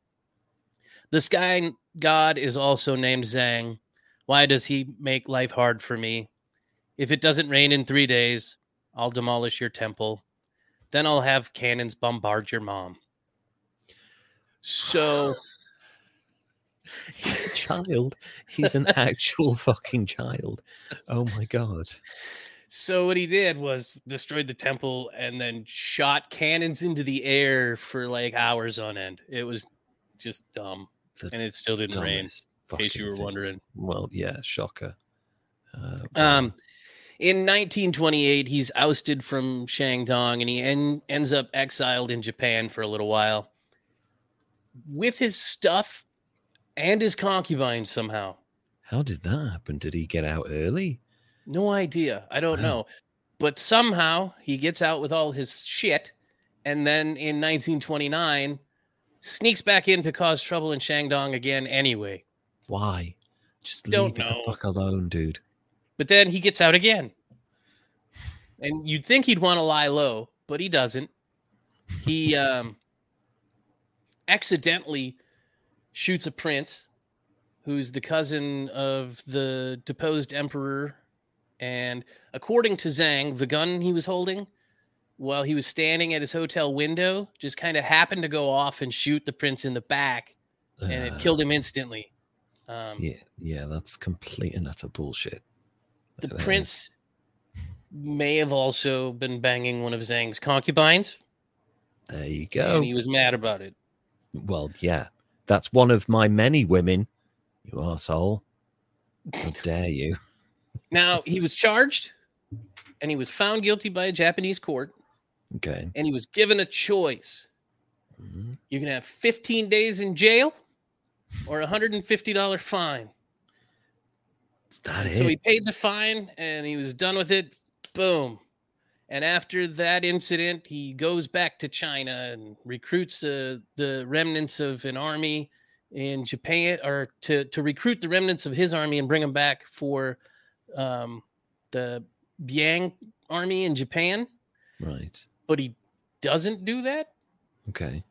Speaker 2: The sky god is also named Zhang. Why does he make life hard for me? If it doesn't rain in three days, I'll demolish your temple. Then I'll have cannons bombard your mom. So,
Speaker 1: He's a child. He's an actual fucking child. Oh my god.
Speaker 2: so what he did was destroyed the temple and then shot cannons into the air for like hours on end. It was just dumb, and it still didn't rain. In case you were
Speaker 1: thing.
Speaker 2: wondering.
Speaker 1: Well, yeah, shocker. Uh,
Speaker 2: Um, in 1928, he's ousted from Shandong and he en- ends up exiled in Japan for a little while with his stuff and his concubines somehow.
Speaker 1: how did that happen? Did he get out early?
Speaker 2: No idea. I don't
Speaker 1: Wow.
Speaker 2: know. But somehow he gets out with all his shit and then in 1929 sneaks back in to cause trouble in Shandong again anyway.
Speaker 1: Why? Just
Speaker 2: Don't
Speaker 1: leave it the fuck alone, dude.
Speaker 2: But then he gets out again. And you'd think he'd want to lie low, but he doesn't. He um, accidentally shoots a prince who's the cousin of the deposed emperor. And according to Zhang, the gun he was holding while he was standing at his hotel window just kind of happened to go off and shoot the prince in the back, and it
Speaker 1: Uh,
Speaker 2: killed him instantly. Um,
Speaker 1: Yeah, yeah, that's complete and utter bullshit.
Speaker 2: The
Speaker 1: That is-
Speaker 2: prince may have also been banging one of Zhang's concubines,
Speaker 1: There you go.
Speaker 2: and he was mad about it.
Speaker 1: Well, yeah, that's one of my many women. You arsehole. How dare you?
Speaker 2: Now he was charged, and he was found guilty by a Japanese court,
Speaker 1: Okay.
Speaker 2: and he was given a choice:
Speaker 1: Mhm.
Speaker 2: you can have 15 days in jail or a $150 fine. So he paid the fine, and he was done with it. Boom. And after that incident, he goes back to China and recruits uh, the remnants of an army in Japan, or to to recruit the remnants of his army and bring them back for um, the Biang army in Japan.
Speaker 1: Right.
Speaker 2: But he doesn't do that.
Speaker 1: Okay.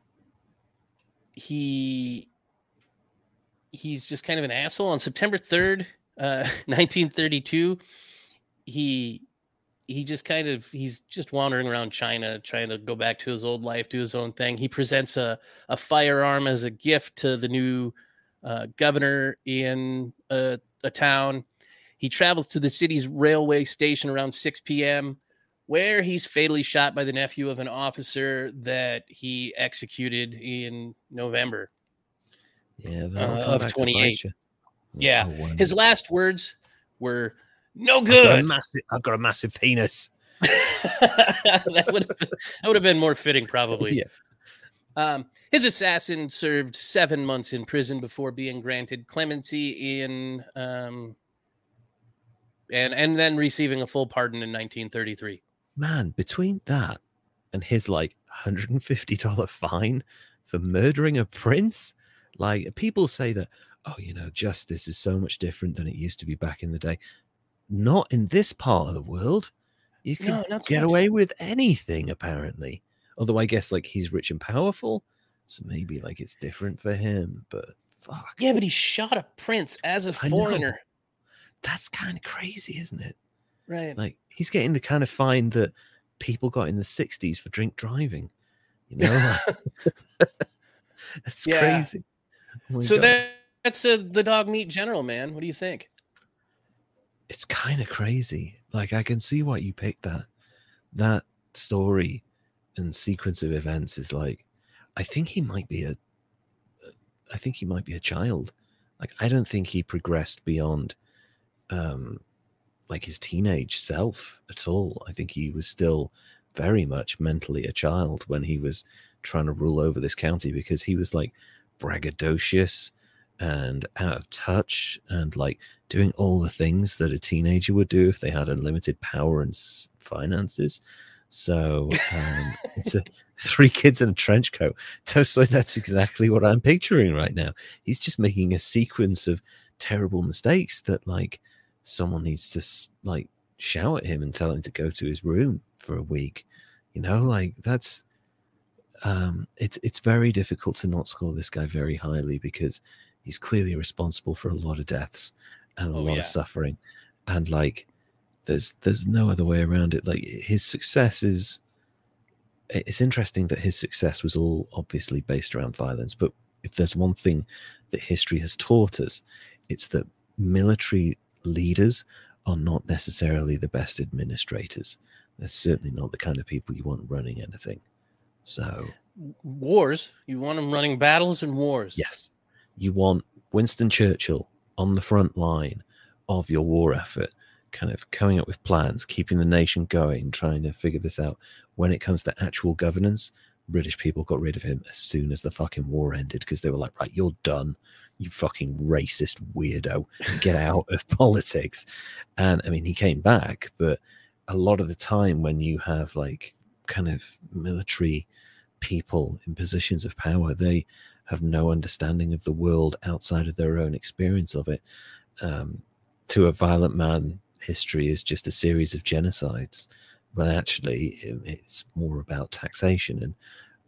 Speaker 2: He he's just kind of an asshole. On September third, uh, nineteen thirty two, he he just kind of he's just wandering around China trying to go back to his old life, do his own thing. He presents a, a firearm as a gift to the new uh, governor in a, a town. He travels to the city's railway station around 6 p.m., where he's fatally shot by the nephew of an officer that he executed in November.
Speaker 1: Yeah,
Speaker 2: Uh, of 28.
Speaker 1: bite.
Speaker 2: Yeah,
Speaker 1: Oh.
Speaker 2: His last words were, "No
Speaker 1: I've got, a
Speaker 2: good."
Speaker 1: massive, I've got a massive penis.
Speaker 2: that would have that would have been more fitting, probably.
Speaker 1: Yeah.
Speaker 2: Um, his assassin served seven months in prison before being granted clemency in, um, and and then receiving a full pardon in 1933.
Speaker 1: Man, between that and his like $150 fine for murdering a prince, like people say that, oh, you know, justice is so much different than it used to be back in the day. not in this part of the world. You can
Speaker 2: No,
Speaker 1: get away with anything, apparently. Although I guess like he's rich and powerful, so maybe like it's different for him. But fuck,
Speaker 2: Yeah, but he shot a prince as a
Speaker 1: I know.
Speaker 2: foreigner.
Speaker 1: that's kind of crazy, isn't it?
Speaker 2: Right.
Speaker 1: Like he's getting the kind of fine that people got in the '60s for drink driving. You know, that's
Speaker 2: Yeah.
Speaker 1: crazy. Oh
Speaker 2: so
Speaker 1: God.
Speaker 2: that, that's the dog meat general, man. What do you think?
Speaker 1: it's kind of crazy. Like I can see why you picked that. That story and sequence of events is like, I think he might be a, I think he might be a child. Like I don't think he progressed beyond, um, like his teenage self at all. I think he was still very much mentally a child when he was trying to rule over this county because he was like braggadocious and out of touch and like doing all the things that a teenager would do if they had unlimited power and finances. So um, it's a three kids in a trench coat. Totally, that's exactly what I'm picturing right now. He's just making a sequence of terrible mistakes that like someone needs to like shout at him and tell him to go to his room for a week. You know, like that's um it's it's very difficult to not score this guy very highly because he's clearly responsible for a lot of deaths and a
Speaker 2: Oh,
Speaker 1: lot
Speaker 2: yeah.
Speaker 1: of suffering and like there's there's no other way around it like his success is it's interesting that his success was all obviously based around violence but if there's one thing that history has taught us it's that military leaders are not necessarily the best administrators they're certainly not the kind of people you want running anything so
Speaker 2: Wars. You want them running battles and wars.
Speaker 1: Yes. You want Winston Churchill on the front line of your war effort, kind of coming up with plans, keeping the nation going, trying to figure this out. When it comes to actual governance, British people got rid of him as soon as the fucking war ended because they were like, right, you're done. You fucking racist weirdo. Get out of politics. And I mean, he came back, but a lot of the time when you have like kind of military people in positions of power, they have no understanding of the world outside of their own experience of it. Um, to a violent man, history is just a series of genocides, but actually, it- it's more about taxation and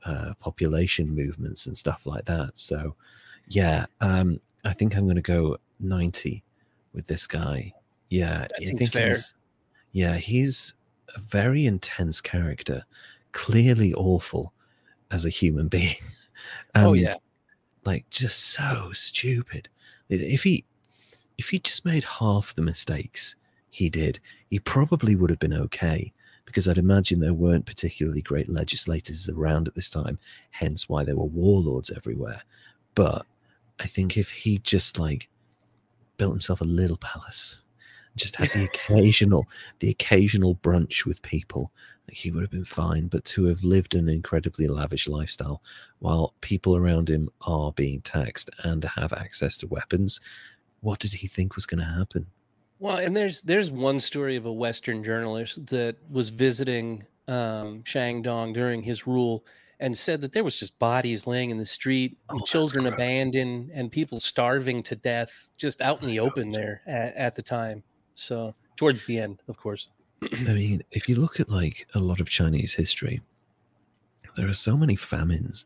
Speaker 1: uh, population movements and stuff like that. So, yeah, um, I think I'm going to go 90 with this guy. Yeah,
Speaker 2: That
Speaker 1: I think
Speaker 2: fair.
Speaker 1: he's yeah, he's a very intense character, clearly awful as a human being.
Speaker 2: Oh, yeah.
Speaker 1: like just so stupid. If he if he just made half the mistakes he did, he probably would have been okay. Because I'd imagine there weren't particularly great legislators around at this time, hence why there were warlords everywhere. But I think if he just like built himself a little palace, just had the occasional the occasional brunch with people, he would have been fine. But to have lived an incredibly lavish lifestyle while people around him are being taxed and have access to weapons, what did he think was going to happen?
Speaker 2: Well, and there's there's one story of a Western journalist that was visiting um, Shandong during his rule and said that there was just bodies laying in the street,
Speaker 1: Oh, that's
Speaker 2: children abandoned, and people starving to death just out in the open there at, at the time. So towards the end, of course.
Speaker 1: I mean, if you look at like a lot of Chinese history, there are so many famines,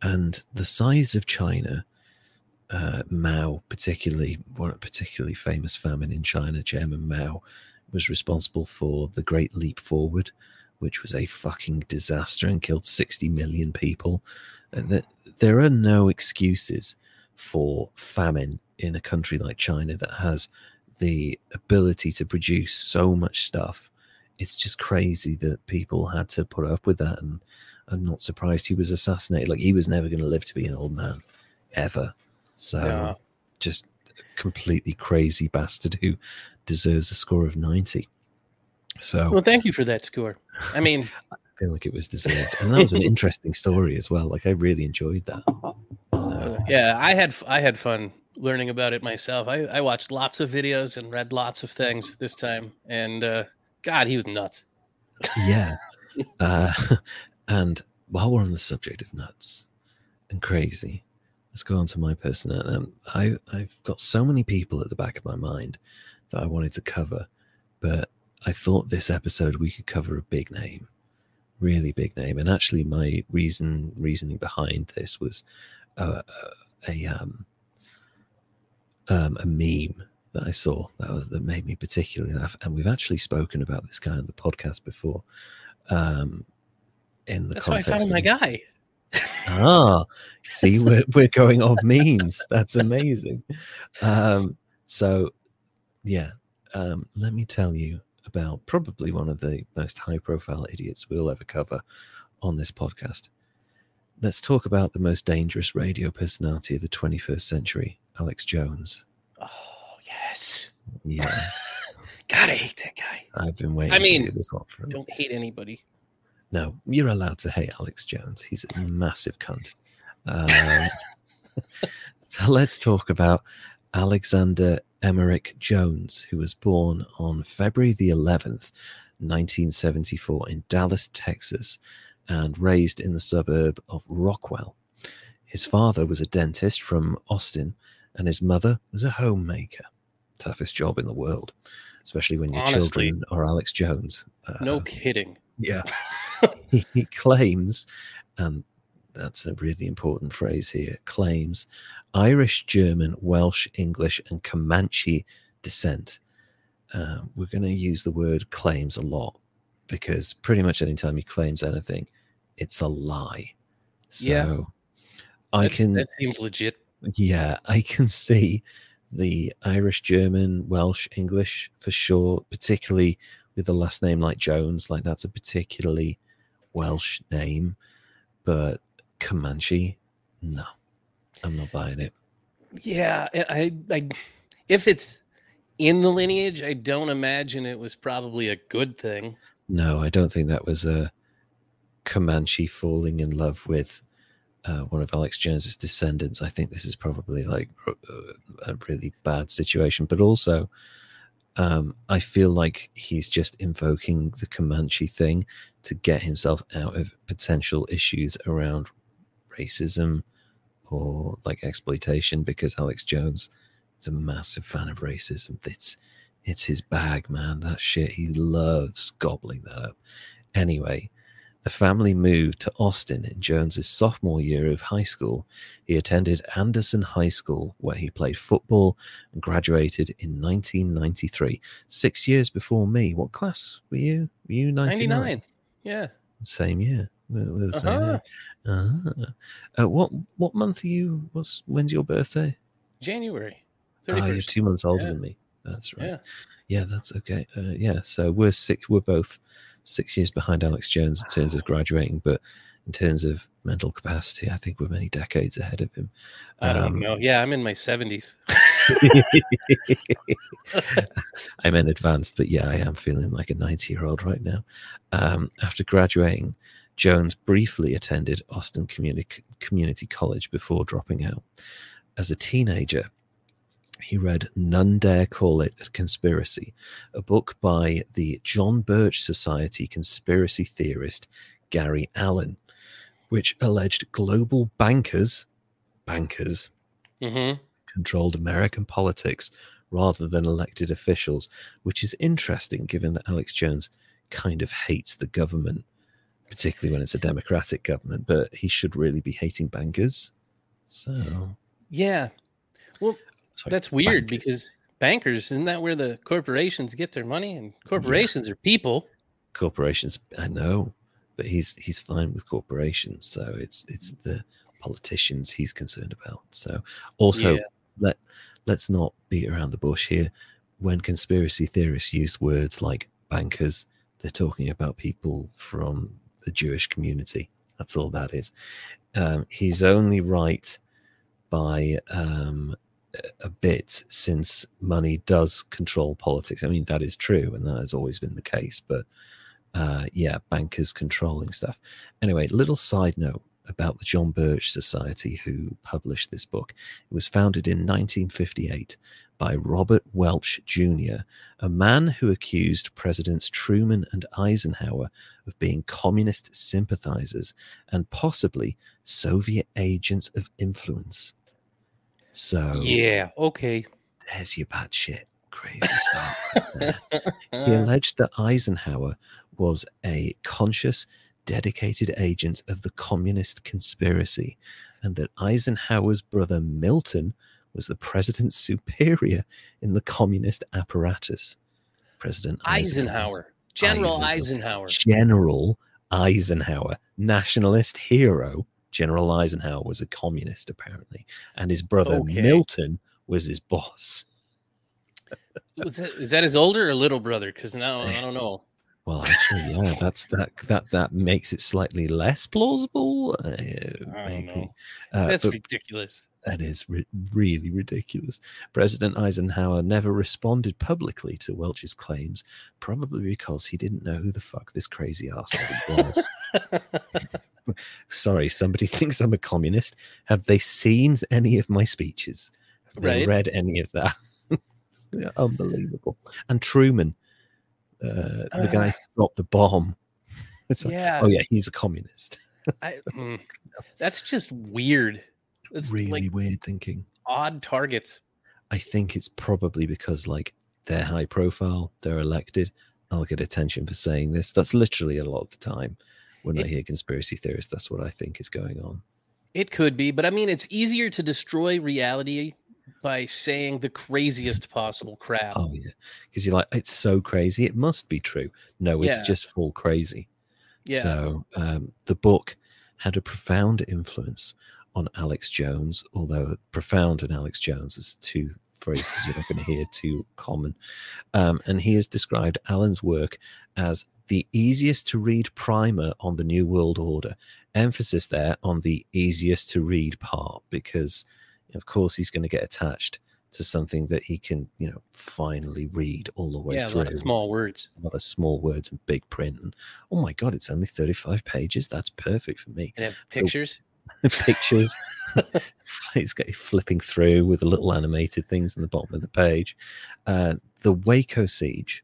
Speaker 1: and the size of China, uh, Mao particularly, one particularly famous famine in China, Chairman Mao, was responsible for the Great Leap Forward, which was a fucking disaster and killed 60 million people. And there are no excuses for famine in a country like China that has the ability to produce so much stuff. It's just crazy that people had to put up with that. And I'm not surprised he was assassinated. Like he was never going to live to be an old man ever. So
Speaker 2: No.
Speaker 1: just a completely crazy bastard who deserves a score of 90. So
Speaker 2: Well, thank you for that score. I mean,
Speaker 1: I feel like it was deserved. And that was an interesting story as well. Like I really enjoyed that. So
Speaker 2: Uh, yeah, I had I had fun learning about it myself. I, I watched lots of videos and read lots of things this time, and uh, God, he was nuts.
Speaker 1: yeah. Uh, and while we're on the subject of nuts and crazy, let's go on to my personality. Um, I, I've got so many people at the back of my mind that I wanted to cover. but I thought this episode we could cover a big name, really big name. And actually, my reason reasoning behind this was uh, a um, um, a meme that I saw that was that made me particularly laugh. And we've actually spoken about this guy on the podcast before. Um, in the
Speaker 2: That's how I
Speaker 1: context
Speaker 2: found my guy.
Speaker 1: Ah, see, we're, we're going off memes. That's amazing. Um, so, yeah, um, let me tell you about probably one of the most high profile idiots we'll ever cover on this podcast. Let's talk about the most dangerous radio personality of the 21st century, Alex Jones.
Speaker 2: Oh yes.
Speaker 1: Yeah,
Speaker 2: Gotta hate that guy.
Speaker 1: I've been waiting
Speaker 2: I
Speaker 1: to
Speaker 2: mean,
Speaker 1: do this one for
Speaker 2: Don't hate anybody.
Speaker 1: No, you're allowed to hate Alex Jones. He's a massive cunt. Um, so let's talk about Alexander Emric Jones, who was born on February the 11th, 1974, in Dallas, Texas, and raised in the suburb of Rockwall. His father was a dentist from Austin, and his mother was a homemaker. Toughest job in the world, especially when your
Speaker 2: Honestly.
Speaker 1: children are Alex Jones.
Speaker 2: No
Speaker 1: Uh,
Speaker 2: kidding.
Speaker 1: yeah. he, he claims, and that's a really important phrase here claims Irish, German, Welsh, English, and Comanche descent. Uh, we're going to use the word claims a lot because pretty much anytime he claims anything, it's a lie. So
Speaker 2: Yeah.
Speaker 1: I
Speaker 2: That's-
Speaker 1: can
Speaker 2: That seems legit.
Speaker 1: yeah, I can see the Irish, German, Welsh, English for sure, particularly with the last name like Jones. Like that's a particularly Welsh name, but Comanche, no, I'm not buying it.
Speaker 2: Yeah, I, if it's in the lineage, I don't imagine it was probably a good thing.
Speaker 1: No, I don't think that was a Comanche falling in love with uh, one of Alex Jones's descendants. I think this is probably like uh, a really bad situation, but also um, I feel like he's just invoking the Comanche thing to get himself out of potential issues around racism or like exploitation because Alex Jones is a massive fan of racism. It's it's his bag, man. That shit he loves gobbling that up. Anyway, the family moved to Austin in Jones's sophomore year of high school. He attended Anderson High School, where he played football and graduated in 1993, six years before me. What class were you? Were you 99?
Speaker 2: 99. Yeah.
Speaker 1: Same year. We're, we're the
Speaker 2: Uh-huh.
Speaker 1: Uh-huh. Uh, what what month are you? What's when's your birthday?
Speaker 2: January.
Speaker 1: Oh, you're two months older
Speaker 2: Yeah.
Speaker 1: than me. That's right.
Speaker 2: Yeah.
Speaker 1: Yeah, that's okay. Uh, yeah, so we're six. We're both six years behind Alex Jones in terms of graduating, but in terms of mental capacity, I think we're many decades ahead of him.
Speaker 2: I don't
Speaker 1: Um,
Speaker 2: know. Yeah, I'm in my 70s.
Speaker 1: I'm in advanced, but yeah, I am feeling like a 90 year old right now. Um, after graduating, Jones briefly attended Austin Community, Community College before dropping out. As a teenager, he read None Dare Call It a Conspiracy, a book by the John Birch Society conspiracy theorist Gary Allen, which alleged global bankers, bankers,
Speaker 2: hmm
Speaker 1: controlled American politics rather than elected officials, which is interesting given that Alex Jones kind of hates the government, particularly when it's a democratic government, but he should really be hating bankers. So,
Speaker 2: Yeah. Well,
Speaker 1: sorry,
Speaker 2: that's weird
Speaker 1: bankers.
Speaker 2: because bankers, isn't that where the corporations get their money? And corporations are people.
Speaker 1: corporations, I know, but he's he's fine with corporations, so it's it's the politicians he's concerned about. So, also
Speaker 2: Yeah.
Speaker 1: let let's not beat around the bush here. When conspiracy theorists use words like bankers, they're talking about people from the Jewish community. That's all that is. Um, he's only right by um, a- bit since money does control politics. I mean, that is true, and that has always been the case. But uh, yeah, bankers controlling stuff. Anyway, little side note about the John Birch Society, who published this book. It was founded in 1958 by Robert Welch Jr., a man who accused Presidents Truman and Eisenhower of being communist sympathizers and possibly Soviet agents of influence. So
Speaker 2: Yeah. Okay.
Speaker 1: there's your bad shit. crazy stuff. he alleged that Eisenhower was a conscious, dedicated agents of the communist conspiracy, and that Eisenhower's brother Milton was the president's superior in the communist apparatus. President
Speaker 2: Eisenhower, General Eisenhower.
Speaker 1: General Eisenhower, nationalist hero. General Eisenhower was a communist, apparently, and his brother
Speaker 2: Okay.
Speaker 1: Milton was his boss.
Speaker 2: That, is that his older or little brother? Because now I don't know.
Speaker 1: Well, actually, yeah, that's that that that makes it slightly less plausible. Uh, maybe. Uh,
Speaker 2: That's ridiculous.
Speaker 1: that is ri- really ridiculous. President Eisenhower never responded publicly to Welch's claims, probably because he didn't know who the fuck this crazy arsehole was. Sorry, somebody thinks I'm a communist. Have they seen any of my speeches? Have they
Speaker 2: Right.
Speaker 1: read any of that? Unbelievable. And Truman, uh, the guy
Speaker 2: Uh,
Speaker 1: who dropped the bomb. It's like,
Speaker 2: yeah,
Speaker 1: oh yeah, he's a communist.
Speaker 2: I, mm, that's just weird. It's
Speaker 1: really
Speaker 2: like
Speaker 1: weird thinking.
Speaker 2: odd targets.
Speaker 1: I think it's probably because like they're high profile, they're elected. I'll get attention for saying this. That's literally a lot of the time when I hear conspiracy theorists. That's what I think is going on.
Speaker 2: It could be, but I mean, it's easier to destroy reality by saying the craziest possible crap.
Speaker 1: Oh yeah, because you're like, it's so crazy, it must be true. No, it's
Speaker 2: Yeah.
Speaker 1: just full crazy.
Speaker 2: Yeah.
Speaker 1: So um, the book had a profound influence on Alex Jones, although profound and Alex Jones is two phrases you're not going to hear too common. Um, and he has described Allen's work as the easiest to read primer on the New World Order. Emphasis there on the easiest to read part, because of course he's going to get attached to something that he can, you know, finally read all the way through.
Speaker 2: yeah, a
Speaker 1: through
Speaker 2: lot of small words.
Speaker 1: a lot of small words and big print. And oh my god, it's only 35 pages. That's perfect for me.
Speaker 2: And have pictures.
Speaker 1: Pictures. it's got flipping through with the little animated things in the bottom of the page. Uh, the Waco siege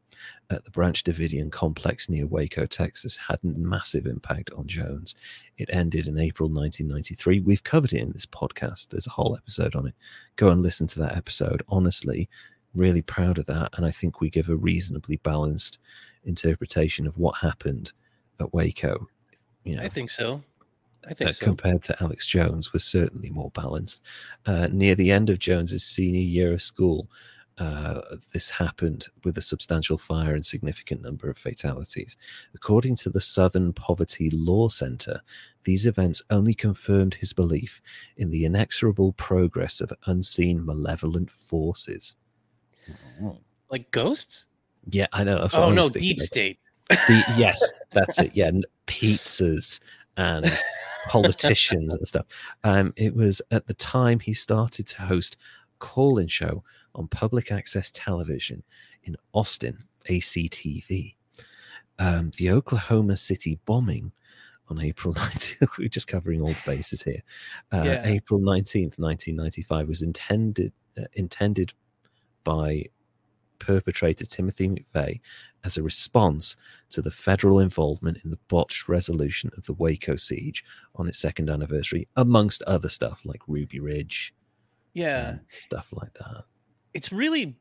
Speaker 1: at the Branch Davidian complex near Waco, Texas, had a massive impact on Jones. It ended in April 1993. We've covered it in this podcast. There's a whole episode on it. Go and listen to that episode. Honestly, really proud of that. And I think we give a reasonably balanced interpretation of what happened at Waco. You know,
Speaker 2: I think so. I think
Speaker 1: uh,
Speaker 2: so.
Speaker 1: compared to Alex Jones was certainly more balanced. Uh, near the end of Jones's senior year of school, uh, this happened with a substantial fire and significant number of fatalities. According to the Southern Poverty Law Center, these events only confirmed his belief in the inexorable progress of unseen malevolent forces.
Speaker 2: like ghosts?
Speaker 1: Yeah, I know.
Speaker 2: Oh
Speaker 1: I
Speaker 2: no, deep state.
Speaker 1: The, yes, that's it. Yeah, pizzas and politicians and stuff. Um, it was at the time he started to host call-in show on public access television in Austin, ACTV. Um, the Oklahoma City bombing on April 19th, we're just covering all the bases here. Uh,
Speaker 2: Yeah.
Speaker 1: April 19th, 1995 was intended uh, intended by perpetrator Timothy McVeigh as a response to the federal involvement in the botched resolution of the Waco siege on its second anniversary, amongst other stuff like Ruby Ridge
Speaker 2: Yeah.
Speaker 1: stuff like that.
Speaker 2: it's really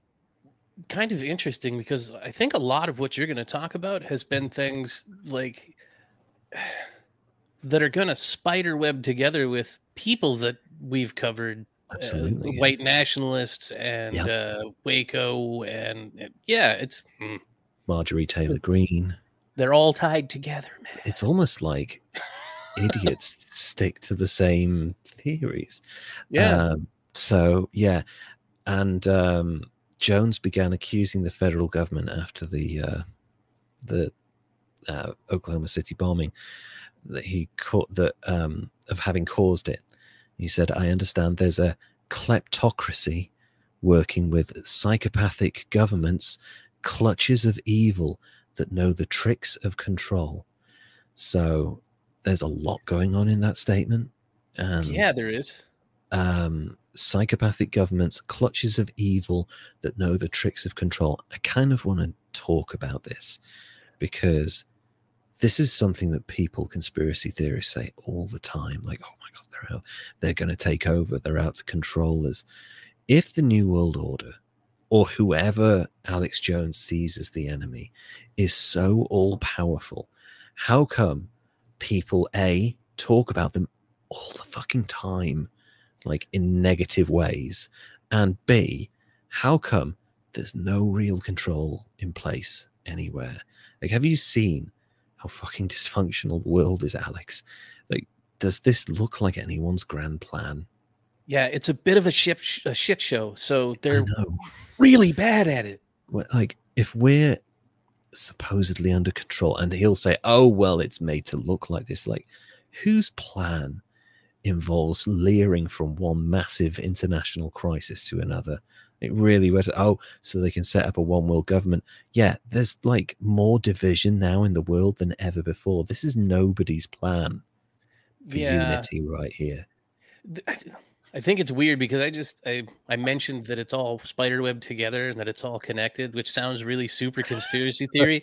Speaker 2: kind of interesting because I think a lot of what you're going to talk about has been things like that are going to spider web together with people that we've covered uh,
Speaker 1: yeah.
Speaker 2: white nationalists and uh, Waco and and- yeah it's mm,
Speaker 1: Marjorie Taylor Greene
Speaker 2: they're all tied together man
Speaker 1: It's almost like idiots stick to the same theories.
Speaker 2: yeah
Speaker 1: Um, so yeah, and um, Jones began accusing the federal government after the uh, the uh, Oklahoma City bombing that he caught that um, of having caused it. He said, "I understand there's a kleptocracy working with psychopathic governments, clutches of evil that know the tricks of control." So there's a lot going on in that statement. And
Speaker 2: yeah there is
Speaker 1: um, psychopathic governments, clutches of evil that know the tricks of control. I kind of want to talk about this because this is something that people, conspiracy theorists, say all the time. Like, oh my god, they're out, they're going to take over, they're out to control us. If the New World Order or whoever Alex Jones sees as the enemy is so all powerful, how come people A talk about them all the fucking time, like in negative ways? And B, how come there's no real control in place anywhere? Like, have you seen how fucking dysfunctional the world is, Alex? Like, does this look like anyone's grand plan?
Speaker 2: Yeah, it's a bit of a shit a shit show. So they're really bad at it.
Speaker 1: Like if we're supposedly under control and he'll say oh well it's made to look like this like whose plan involves leering from one massive international crisis to another it really was oh so they can set up a one world government yeah there's like more division now in the world than ever before this is nobody's plan for
Speaker 2: Yeah.
Speaker 1: unity right here
Speaker 2: I, th- I think it's weird because I just I, I mentioned that it's all spiderweb together and that it's all connected, which sounds really super conspiracy theory.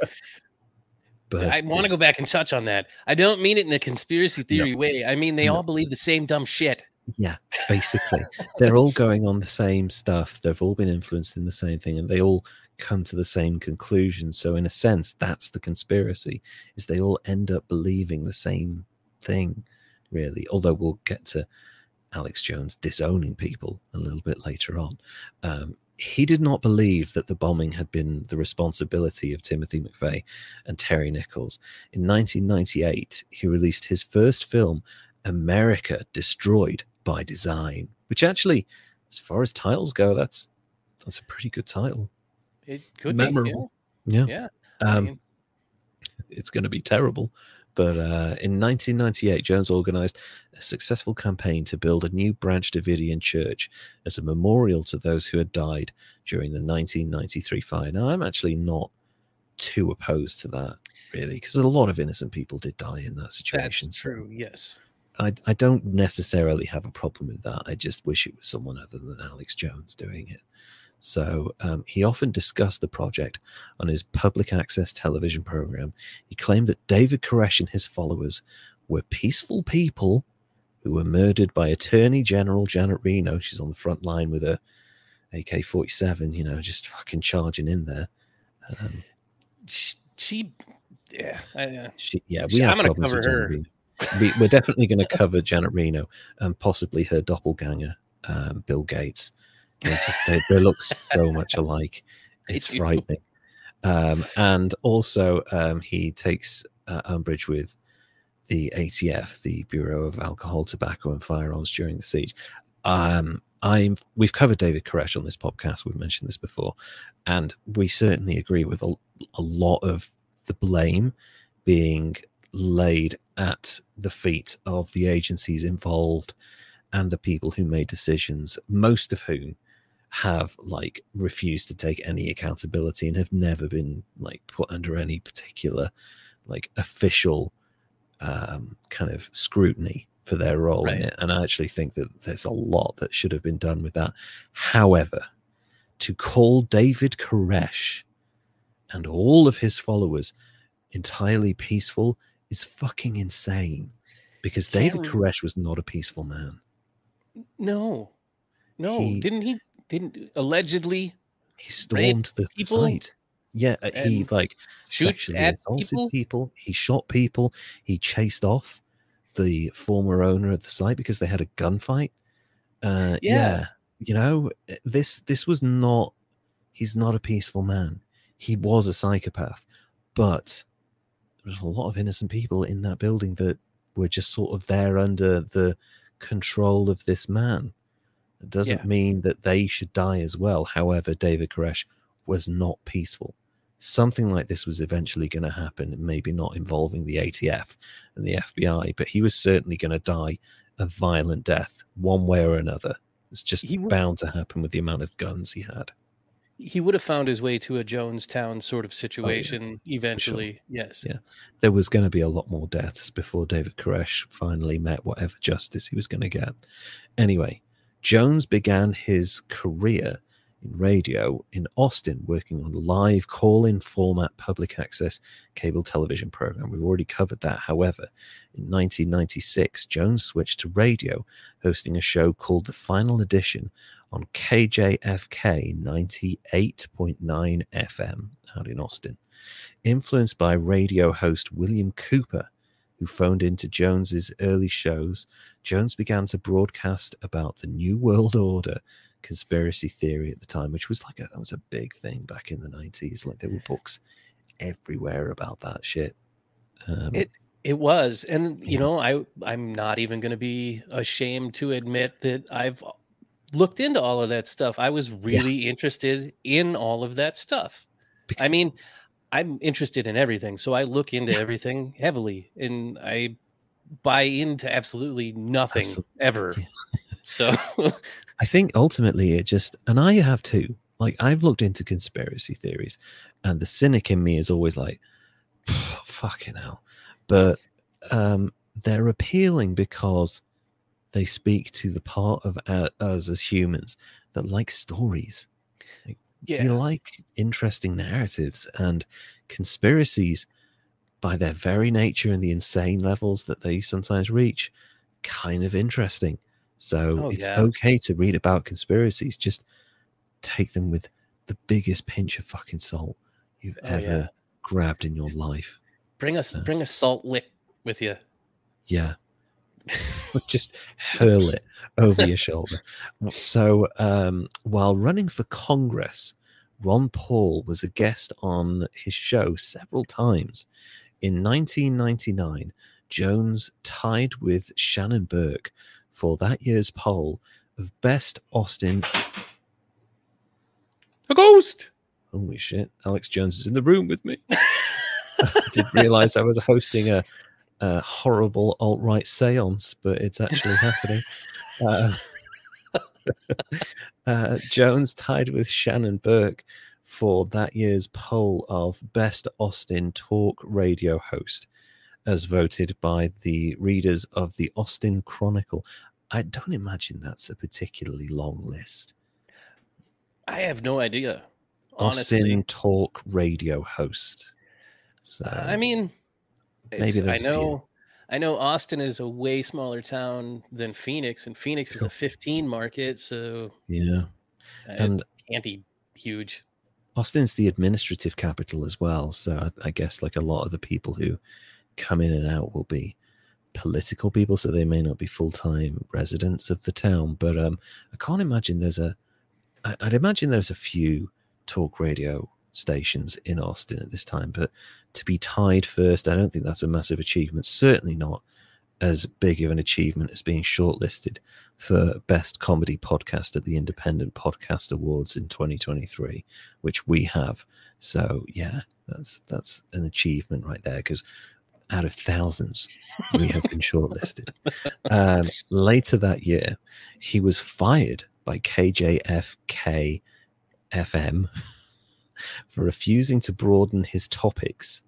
Speaker 1: But
Speaker 2: I want to go back and touch on that. I don't mean it in a conspiracy theory way. I mean they
Speaker 1: No.
Speaker 2: all believe the same dumb shit.
Speaker 1: Yeah, basically. They're all going on the same stuff. They've all been influenced in the same thing and they all come to the same conclusion. So in a sense, that's the conspiracy, is they all end up believing the same thing, really. Although we'll get to Alex Jones disowning people a little bit later on. Um, he did not believe that the bombing had been the responsibility of Timothy McVeigh and Terry Nichols. In 1998, he released his first film, America Destroyed by Design, which actually, as far as titles go, that's that's a pretty good title.
Speaker 2: It could
Speaker 1: Memorable.
Speaker 2: be.
Speaker 1: Yeah,
Speaker 2: Yeah. yeah. I
Speaker 1: um,
Speaker 2: mean,
Speaker 1: it's going to be terrible. But uh, in 1998, Jones organized a successful campaign to build a new Branch Davidian church as a memorial to those who had died during the 1993 fire. Now, I'm actually not too opposed to that, really, because a lot of innocent people did die in that situation.
Speaker 2: that's
Speaker 1: so-
Speaker 2: true. Yes.
Speaker 1: I, I don't necessarily have a problem with that. I just wish it was someone other than Alex Jones doing it. So um, he often discussed the project on his public access television program. He claimed that David Koresh and his followers were peaceful people who were murdered by Attorney General Janet Reno. She's on the front line with a AK 47, you know, just fucking charging in there. Um,
Speaker 2: She, she yeah. I, uh,
Speaker 1: She, yeah,
Speaker 2: She-
Speaker 1: we have
Speaker 2: I'm gonna
Speaker 1: problems
Speaker 2: cover her.
Speaker 1: We, we're definitely going to cover Janet Reno and possibly her doppelganger, um, Bill Gates. They just they, they look so much alike. It's frightening. Um, and also, um, he takes uh, umbrage with the ATF, the Bureau of Alcohol, Tobacco, and Firearms during the siege. Um, I'm we've covered David Koresh on this podcast. We've mentioned this before, and we certainly agree with a, a lot of the blame being laid at the feet of the agencies involved and the people who made decisions, most of whom have like refused to take any accountability and have never been like put under any particular like official um, kind of scrutiny for their role in it. And I actually think that there's a lot that should have been done with that. However, to call David Koresh and all of his followers entirely peaceful is fucking insane because David
Speaker 2: we-
Speaker 1: Koresh was not a peaceful man.
Speaker 2: no. No.
Speaker 1: He-
Speaker 2: didn't he? Didn't allegedly
Speaker 1: He stormed the
Speaker 2: people
Speaker 1: site. Yeah, uh, he like sexually assaulted
Speaker 2: people?
Speaker 1: people? He shot people. He chased off the former owner of the site because they had a gunfight. Uh, yeah.
Speaker 2: Yeah.
Speaker 1: you know uh, this. This was not. He's not a peaceful man. He was a psychopath, but there's a lot of innocent people in that building that were just sort of there under the control of this man. It doesn't
Speaker 2: Yeah.
Speaker 1: mean that they should die as well. However, David Koresh was not peaceful. Something like this was eventually going to happen, maybe not involving the ATF and the FBI, but he was certainly going to die a violent death one way or another. It's just
Speaker 2: would-
Speaker 1: bound to happen with the amount of guns he had.
Speaker 2: he would have found his way to a Jonestown sort of oh, situation eventually. Yes.
Speaker 1: Yeah. There was going to be a lot more deaths before David Koresh finally met whatever justice he was going to get. Anyway, Jones began his career in radio in Austin, working on live call in format public access cable television program. We've already covered that. However, in 1996, Jones switched to radio, hosting a show called The Final Edition on KJFK 98.9 FM out in Austin. Influenced by radio host William Cooper, who phoned into Jones's early shows, Jones began to broadcast about the New World Order conspiracy theory at the time, which was like a, that was a big thing back in the nineties. Like there were books everywhere about that shit.
Speaker 2: Um, it it was, and you know, I I'm not even going to be ashamed to admit that I've looked into all of that stuff. I was really yeah. interested in all of that stuff. Because, I mean, I'm interested in everything, so I look into everything heavily, and I buy into absolutely nothing absolutely. ever. So
Speaker 1: I think ultimately it just, and I have too. Like I've looked into conspiracy theories, and the cynic in me is always like, "Fucking hell," but um, they're appealing because they speak to the part of our, us as humans that like stories. Like, yeah. We like interesting narratives and conspiracies by their very nature and the insane levels that they sometimes reach, kind of interesting. So oh, it's yeah. okay to read about conspiracies. Just take them with the biggest pinch of fucking salt you've oh, ever yeah. grabbed in your
Speaker 2: just
Speaker 1: life.
Speaker 2: Bring us, uh, bring a salt lick with you.
Speaker 1: Yeah. just hurl it over your shoulder. So, um, while running for Congress, Ron Paul was a guest on his show several times. In 1999, Jones tied with Shannon Burke for that year's poll of best Austin.
Speaker 2: A ghost!
Speaker 1: Holy shit. Alex Jones is in the room with me. I didn't realize I was hosting a, a horrible alt right seance, but it's actually happening. Uh, uh, Jones tied with Shannon Burke for that year's poll of Best Austin Talk Radio Host as voted by the readers of the Austin Chronicle. I don't imagine that's a particularly long list.
Speaker 2: I have no idea.
Speaker 1: Honestly. Austin Talk Radio host. So
Speaker 2: I mean, maybe I know. I know Austin is a way smaller town than Phoenix, and Phoenix is a 15 market, so
Speaker 1: yeah,
Speaker 2: and can't be huge.
Speaker 1: Austin's the administrative capital as well, so I, I guess like a lot of the people who come in and out will be political people, so they may not be full time residents of the town. But um, I can't imagine there's a. I, I'd imagine there's a few talk radio stations in Austin at this time, but to be tied first, I don't think that's a massive achievement. Certainly not as big of an achievement as being shortlisted for best comedy podcast at the Independent Podcast Awards in 2023, which we have. So yeah, that's that's an achievement right there because out of thousands we have been shortlisted. Um, later that year, he was fired by KJFK FM for refusing to broaden his topics.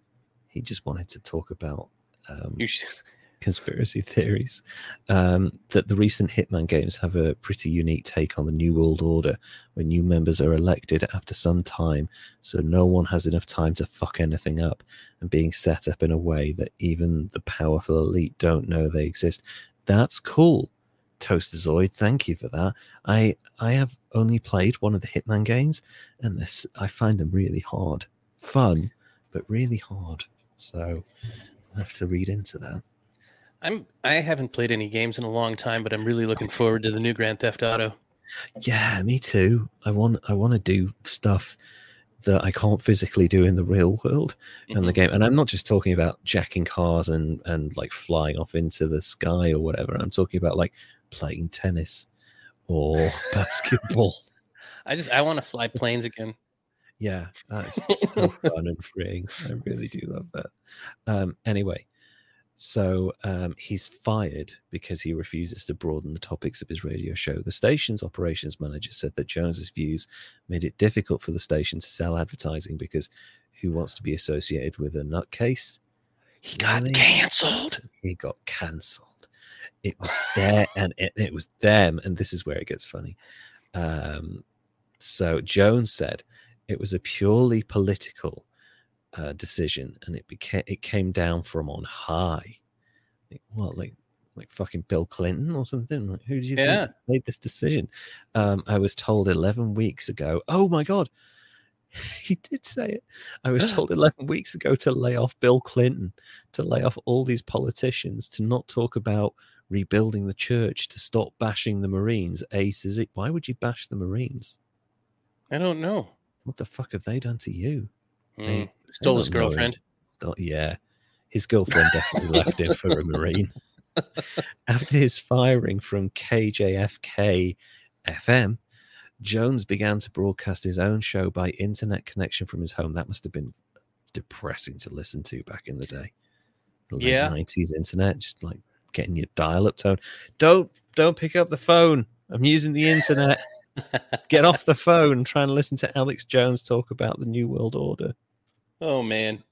Speaker 1: He just wanted to talk about um, conspiracy theories um, that the recent Hitman games have a pretty unique take on the New World Order, where new members are elected after some time, so no one has enough time to fuck anything up, and being set up in a way that even the powerful elite don't know they exist. That's cool. Toasterzoid, thank you for that. I I have only played one of the Hitman games, and this I find them really hard. Fun, but really hard. So I have to read into that.
Speaker 2: I'm I haven't played any games in a long time, but I'm really looking forward to the new Grand Theft Auto.
Speaker 1: Yeah, me too. I want I want to do stuff that I can't physically do in the real world mm-hmm. and the game. And I'm not just talking about jacking cars and and like flying off into the sky or whatever. I'm talking about like playing tennis or basketball.
Speaker 2: I just I want to fly planes again.
Speaker 1: Yeah, that's so fun and freeing. I really do love that. Um, anyway, so um, he's fired because he refuses to broaden the topics of his radio show. The station's operations manager said that Jones's views made it difficult for the station to sell advertising because who wants to be associated with a nutcase?
Speaker 2: He got really? cancelled.
Speaker 1: He got cancelled. It was there, and it, it, was them, and this is where it gets funny. Um, So Jones said it was a purely political uh, decision, and it became it came down from on high. Like, what, like like fucking Bill Clinton or something? Like, who do you
Speaker 2: Yeah.
Speaker 1: think made this decision? Um, I was told eleven weeks ago. Oh my god, he did say it. I was told eleven weeks ago to lay off Bill Clinton, to lay off all these politicians, to not talk about rebuilding the church, to stop bashing the Marines. A to Z. Why would you bash the Marines?
Speaker 2: I don't know.
Speaker 1: What the fuck have they done to you?
Speaker 2: Mm. Stole his
Speaker 1: don't know him.
Speaker 2: girlfriend.
Speaker 1: Stole, yeah, his girlfriend definitely left him for a Marine. After his firing from KJFK FM, Jones began to broadcast his own show by internet connection from his home. That must have been depressing to listen to back in the day. The late
Speaker 2: Yeah.
Speaker 1: 90s internet, just like getting your dial up tone. Don't don't pick up the phone. I'm using the internet. Get off the phone. Trying to listen to Alex Jones talk about the New World Order.
Speaker 2: Oh man.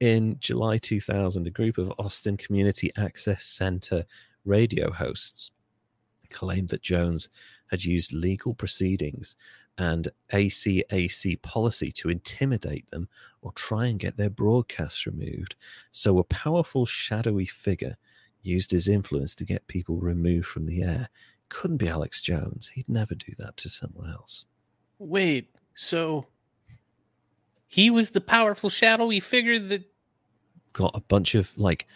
Speaker 1: in July 2000, a group of Austin Community Access Center radio hosts claimed that Jones had used legal proceedings and ACAC policy to intimidate them or try and get their broadcasts removed. So, a powerful, shadowy figure used his influence to get people removed from the air. Couldn't be Alex Jones. He'd never do that to someone else.
Speaker 2: Wait, so he was the powerful shadowy figure that
Speaker 1: Got a bunch of like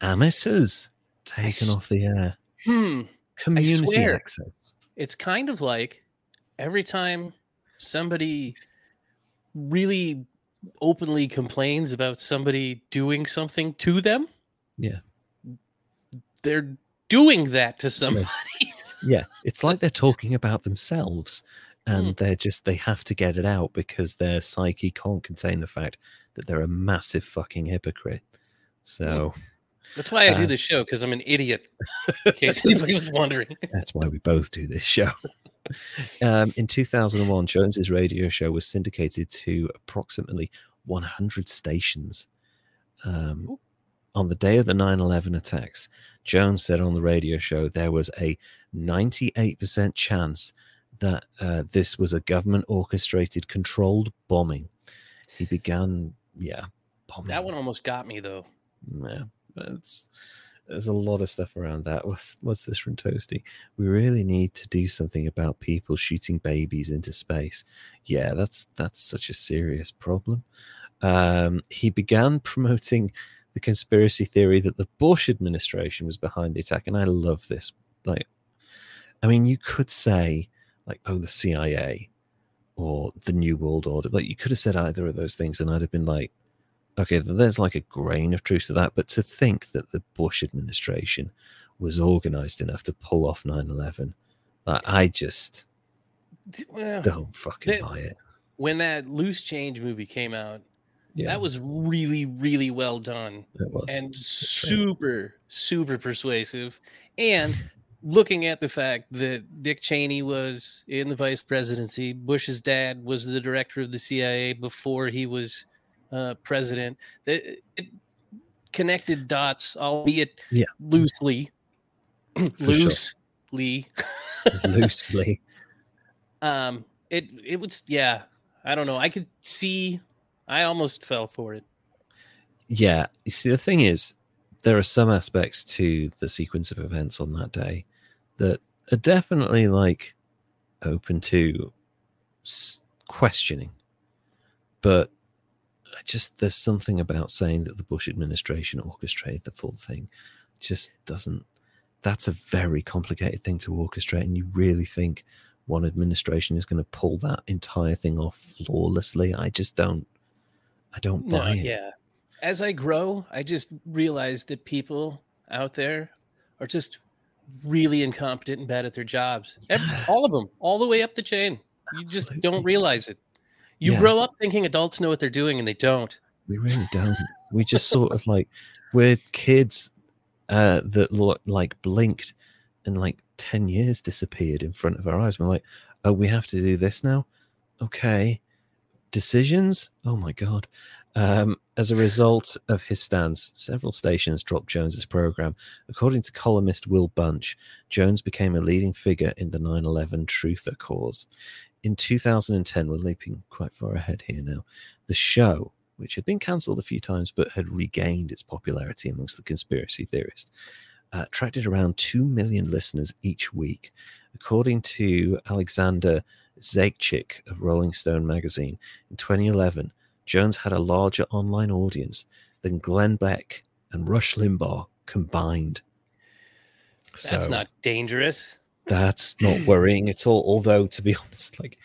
Speaker 1: amateurs taken
Speaker 2: s-
Speaker 1: off the air.
Speaker 2: hmm
Speaker 1: community access.
Speaker 2: it's kind of like every time somebody really openly complains about somebody doing something to them
Speaker 1: Yeah.
Speaker 2: They're doing that to somebody
Speaker 1: Yeah, it's like they're talking about themselves and
Speaker 2: Hmm.
Speaker 1: they're just they have to get it out because their psyche can't contain the fact that they're a massive fucking hypocrite. So
Speaker 2: that's why i do
Speaker 1: Uh,
Speaker 2: this show because i'm an idiot in case anybody was wondering
Speaker 1: that's why we both do this show. Um, in 2001, Jones's radio show was syndicated to approximately 100 stations. Um, on the day of the 9 11 attacks, Jones said on the radio show there was a 98% chance that uh, this was a government orchestrated, controlled bombing. He began, yeah, bombing.
Speaker 2: that one almost got me though
Speaker 1: Yeah, that's there's a lot of stuff around that. What's what's this from Toasty? We really need to do something about people shooting babies into space. Yeah, that's that's such a serious problem. Um, he began promoting the conspiracy theory that the Bush administration was behind the attack, and I love this. Like, I mean, you could say like, oh, the CIA or the New World Order. Like, you could have said either of those things, and I'd have been like okay, there's like a grain of truth to that, but to think that the Bush administration was organized enough to pull off 9 11, like, I just
Speaker 2: well,
Speaker 1: don't fucking buy it.
Speaker 2: when that loose change movie came out
Speaker 1: Yeah,
Speaker 2: that was really really well done
Speaker 1: it was.
Speaker 2: and
Speaker 1: true.
Speaker 2: super super persuasive and looking at the fact that dick cheney was in the vice presidency bush's dad was the director of the cia before he was uh, president that it connected dots albeit
Speaker 1: Yeah.
Speaker 2: loosely loosely
Speaker 1: loosely.
Speaker 2: um it it was yeah i don't know i could see i almost fell for it
Speaker 1: Yeah. You see, the thing is, there are some aspects to the sequence of events on that day that are definitely like open to questioning. But I just, there's something about saying that the Bush administration orchestrated the full thing just doesn't, that's a very complicated thing to orchestrate. And you really think one administration is going to pull that entire thing off flawlessly? I just don't, I don't
Speaker 2: No,
Speaker 1: it.
Speaker 2: yeah. As I grow, I just realize that people out there are just really incompetent and bad at their jobs. All of them, all the way up the chain. You just don't realize it. You
Speaker 1: Yeah.
Speaker 2: grow up thinking adults know what they're doing and they don't.
Speaker 1: We really don't. We just sort of like we're kids uh, that look like blinked and like ten years disappeared in front of our eyes. We're like, oh, we have to do this now. Okay, decisions. Oh my god. Um, as a result of his stance, several stations dropped Jones's program. According to columnist Will Bunch, Jones became a leading figure in the 9 11 Truther cause. In 2010, we're leaping quite far ahead here now, the show, which had been cancelled a few times but had regained its popularity amongst the conspiracy theorists, uh, attracted around 2 million listeners each week. According to Alexander Zaitchik of Rolling Stone magazine, in 2011, Jones had a larger online audience than Glenn Beck and Rush Limbaugh combined.
Speaker 2: That's
Speaker 1: So-
Speaker 2: not dangerous.
Speaker 1: that's not worrying at all. Although, to be honest, like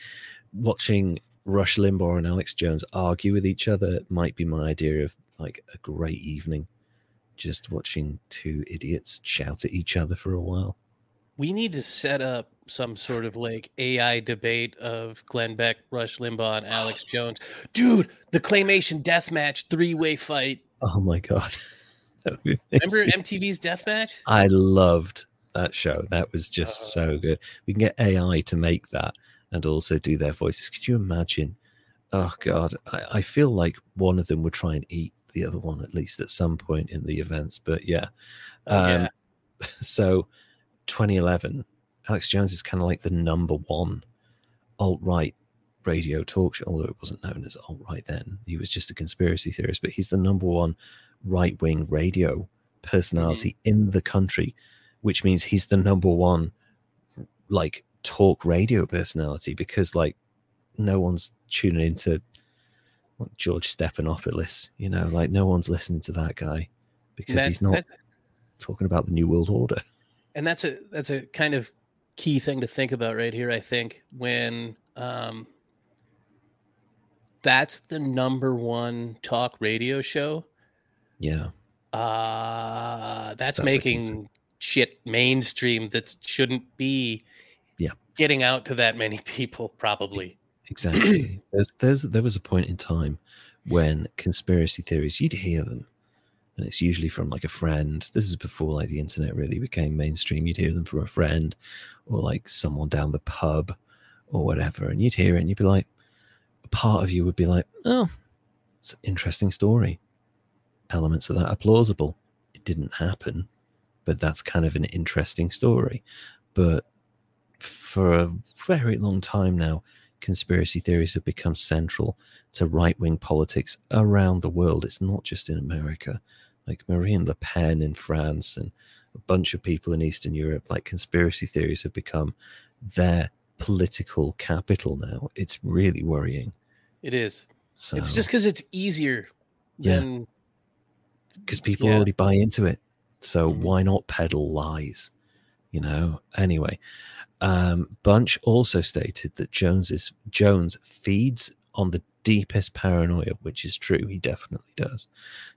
Speaker 1: watching Rush Limbaugh and Alex Jones argue with each other might be my idea of like a great evening. Just watching two idiots shout at each other for a while.
Speaker 2: We need to set up some sort of like AI debate of Glenn Beck, Rush Limbaugh, and Alex Jones. Dude, the claymation deathmatch three way fight.
Speaker 1: Oh my god! That would be
Speaker 2: Remember. MTV's deathmatch?
Speaker 1: I loved that show. That was just
Speaker 2: Uh.
Speaker 1: so good. We can get AI to make that and also do their voices. Could you imagine? Oh god, I, I feel like one of them would try and eat the other one at least at some point in the events. But yeah,
Speaker 2: Oh, yeah.
Speaker 1: Um, so 2011, Alex Jones is kind of like the number one alt right radio talk show, although it wasn't known as alt right then. He was just a conspiracy theorist, but he's the number one right wing radio personality mm-hmm. in the country, which means he's the number one like talk radio personality because like no one's tuning into what, George Stephanopoulos, you know, like no one's listening to that guy because he's not talking about the new world order.
Speaker 2: and that's a that's a kind of key thing to think about right here i think when um that's the number one talk radio show
Speaker 1: Yeah.
Speaker 2: uh that's,
Speaker 1: That's
Speaker 2: making shit mainstream that shouldn't be
Speaker 1: Yeah.
Speaker 2: getting out to that many people probably
Speaker 1: Exactly. there's, there's, there was a point in time when conspiracy theories, you'd hear them, and it's usually from like a friend. This is before like the internet really became mainstream. You'd hear them from a friend or like someone down the pub or whatever, and you'd hear it and you'd be like, a part of you would be like, oh, it's an interesting story. Elements of that are plausible. It didn't happen, but that's kind of an interesting story. But for a very long time now, conspiracy theories have become central to right wing politics around the world. It's not just in America. Like Marine Le Pen in France and a bunch of people in Eastern Europe, like conspiracy theories have become their political capital now. It's really worrying.
Speaker 2: it is
Speaker 1: So
Speaker 2: it's just because it's easier
Speaker 1: Yeah.
Speaker 2: than
Speaker 1: because people
Speaker 2: yeah.
Speaker 1: already buy into it. So
Speaker 2: Mhm.
Speaker 1: why not peddle lies? You know. Anyway, um, Bunch also stated that Jones is Jones feeds on the deepest paranoia, which is true. He definitely does.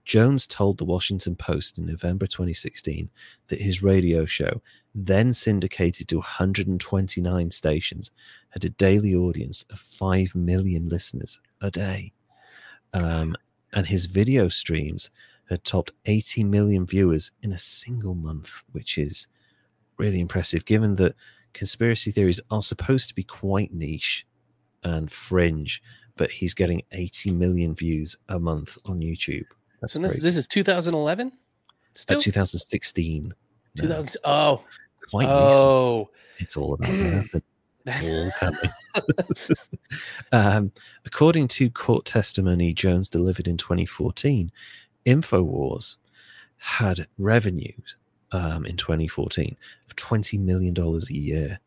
Speaker 1: Jones told the Washington Post in November 2016 that his radio show, then syndicated to 129 stations, had a daily audience of 5 million listeners a day. Um, and his video streams had topped 80 million viewers in a single month, which is really impressive given that conspiracy theories are supposed to be quite niche and fringe, but he's getting 80 million views a month on YouTube. That's
Speaker 2: so this, this is 2011
Speaker 1: Uh,
Speaker 2: still
Speaker 1: 2016. No,
Speaker 2: 2000 oh
Speaker 1: quite recent.
Speaker 2: oh
Speaker 1: It's all about that. It's all coming. um, according to court testimony Jones delivered in 2014, InfoWars had revenues um, in 2014 of $20 million a year.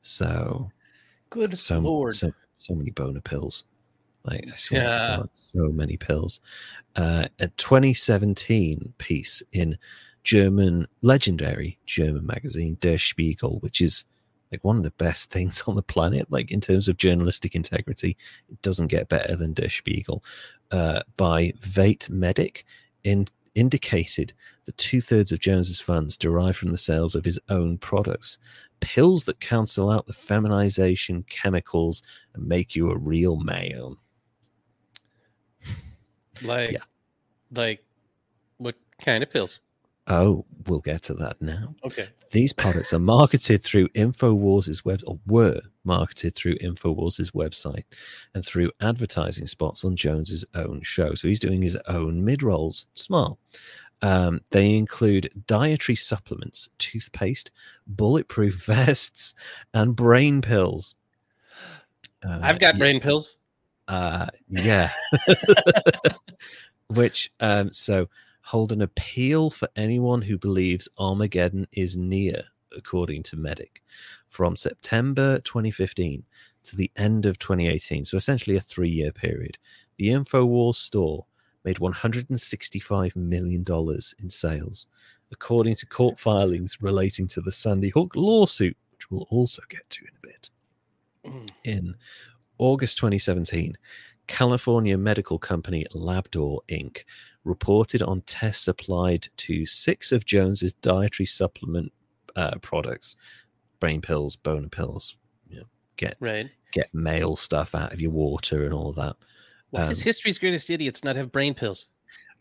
Speaker 1: So,
Speaker 2: good
Speaker 1: so,
Speaker 2: lord
Speaker 1: so, so many boner pills. Like, I swear to
Speaker 2: Yeah.
Speaker 1: God, so many pills. Uh, a 2017 piece in German, legendary German magazine, Der Spiegel, which is like one of the best things on the planet, like in terms of journalistic integrity. It doesn't get better than Der Spiegel. Uh, by Veit Medick, in, indicated that two thirds of Jones's funds derive from the sales of his own products, pills that cancel out the feminization chemicals and make you a real man.
Speaker 2: like
Speaker 1: Yeah.
Speaker 2: like what kind of pills
Speaker 1: Oh, we'll get to that now.
Speaker 2: Okay.
Speaker 1: These products are marketed through InfoWars' web or were marketed through InfoWars' website and through advertising spots on Jones's own show. So he's doing his own mid rolls. Smart. Um, they include dietary supplements, toothpaste, bulletproof vests, and brain pills. Uh,
Speaker 2: I've got
Speaker 1: yeah,
Speaker 2: brain pills.
Speaker 1: Uh, yeah. Which, um, so hold an appeal for anyone who believes Armageddon is near, according to Medick, from September 2015 to the end of 2018. So essentially a three year period. The InfoWars store made $165 million in sales, according to court filings relating to the Sandy Hook lawsuit, which we'll also get to in a bit.
Speaker 2: Mm.
Speaker 1: In August 2017, California medical company Labdoor Inc. reported on tests applied to six of Jones's dietary supplement uh, products, brain pills, bone pills, you know, get
Speaker 2: Right.
Speaker 1: get male stuff out of your water and all that.
Speaker 2: Why
Speaker 1: Um,
Speaker 2: does history's greatest idiots not have brain pills?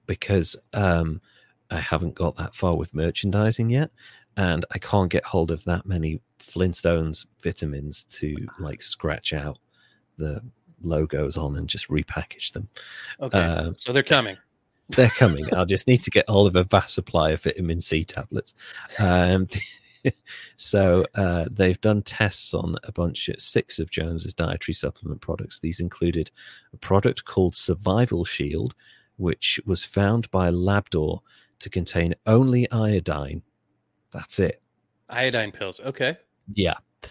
Speaker 1: because um, I haven't got that far with merchandising yet, and I can't get hold of that many Flintstones vitamins to like scratch out the logos on and just repackage them.
Speaker 2: Okay.
Speaker 1: Uh,
Speaker 2: so they're coming.
Speaker 1: They're coming. I'll just need to get hold of a vast supply of vitamin C tablets. Um, so uh, they've done tests on a bunch of six of Jones's dietary supplement products. These included a product called Survival Shield, which was found by Labdoor to contain only iodine. That's it.
Speaker 2: Iodine pills. Okay.
Speaker 1: Yeah.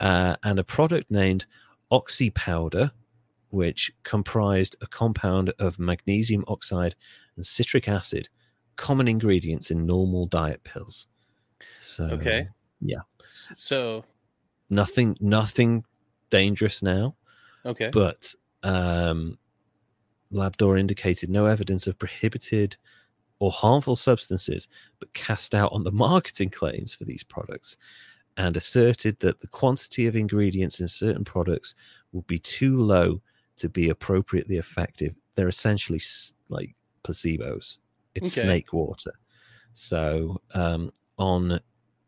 Speaker 1: Uh, and a product named Oxy Powder, which comprised a compound of magnesium oxide and citric acid, common ingredients in normal diet pills. So
Speaker 2: Okay.
Speaker 1: yeah.
Speaker 2: So
Speaker 1: nothing nothing dangerous now,
Speaker 2: okay.
Speaker 1: but um Labdoor indicated no evidence of prohibited or harmful substances, but cast out on the marketing claims for these products and asserted that the quantity of ingredients in certain products would be too low to be appropriately effective. They're essentially like placebos, it's
Speaker 2: Okay.
Speaker 1: snake water. So, um, on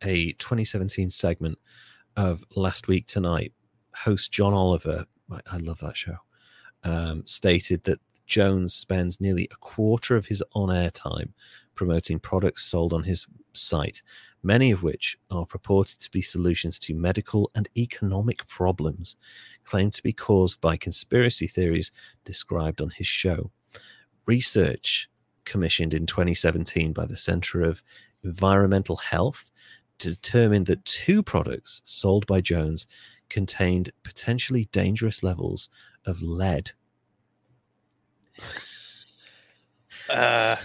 Speaker 1: a 2017 segment of Last Week Tonight, host John Oliver, I- love that show, um, stated that Jones spends nearly a quarter of his on air time promoting products sold on his site, many of which are purported to be solutions to medical and economic problems claimed to be caused by conspiracy theories described on his show. Research commissioned in 2017 by the Center of Environmental Health determined that two products sold by Jones contained potentially dangerous levels of lead.
Speaker 2: Uh,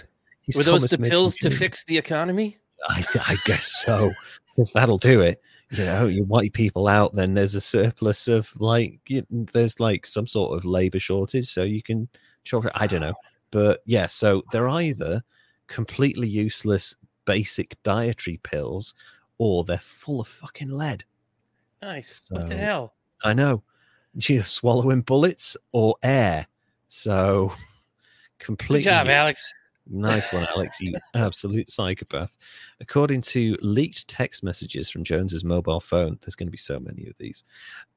Speaker 2: were those the pills to fix the economy?
Speaker 1: I, I guess so, because that'll do it. You know, you wipe people out, then there's a surplus of like, you, there's like some sort of labor shortage, so you can chop it. I don't know, but yeah, so they're either completely useless basic dietary pills, or they're full of fucking lead.
Speaker 2: Nice. what the hell?
Speaker 1: I know. You're swallowing bullets or air, so completely.
Speaker 2: Good job. Alex.
Speaker 1: Nice one, Alex. You absolute psychopath. According to leaked text messages from Jones's mobile phone, there's going to be so many of these.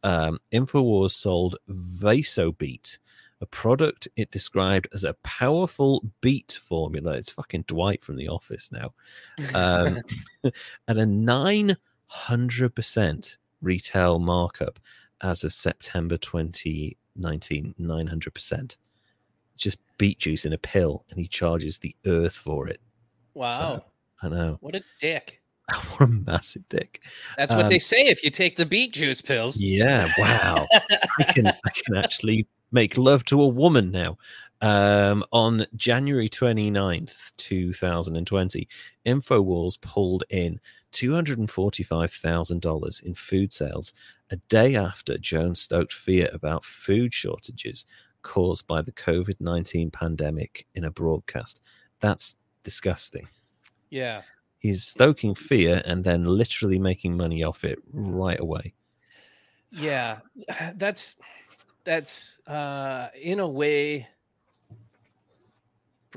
Speaker 1: Um, Infowars sold Vasobeet, a product it described as a powerful beet formula. It's fucking Dwight from The Office now. Um, at a 900% retail markup as of September 2019. 900% just beet juice in a pill and he charges the earth for it.
Speaker 2: wow.
Speaker 1: I know.
Speaker 2: what a dick.
Speaker 1: what a massive dick.
Speaker 2: That's what
Speaker 1: Um,
Speaker 2: they say if you take the beet juice pills.
Speaker 1: Yeah, wow. I can I can actually make love to a woman now. Um, on January 29th, 2020, InfoWars pulled in $245,000 in food sales a day after Jones stoked fear about food shortages caused by the COVID 19 pandemic in a broadcast. That's disgusting.
Speaker 2: Yeah.
Speaker 1: He's stoking fear and then literally making money off it right away.
Speaker 2: Yeah. That's that's uh in a way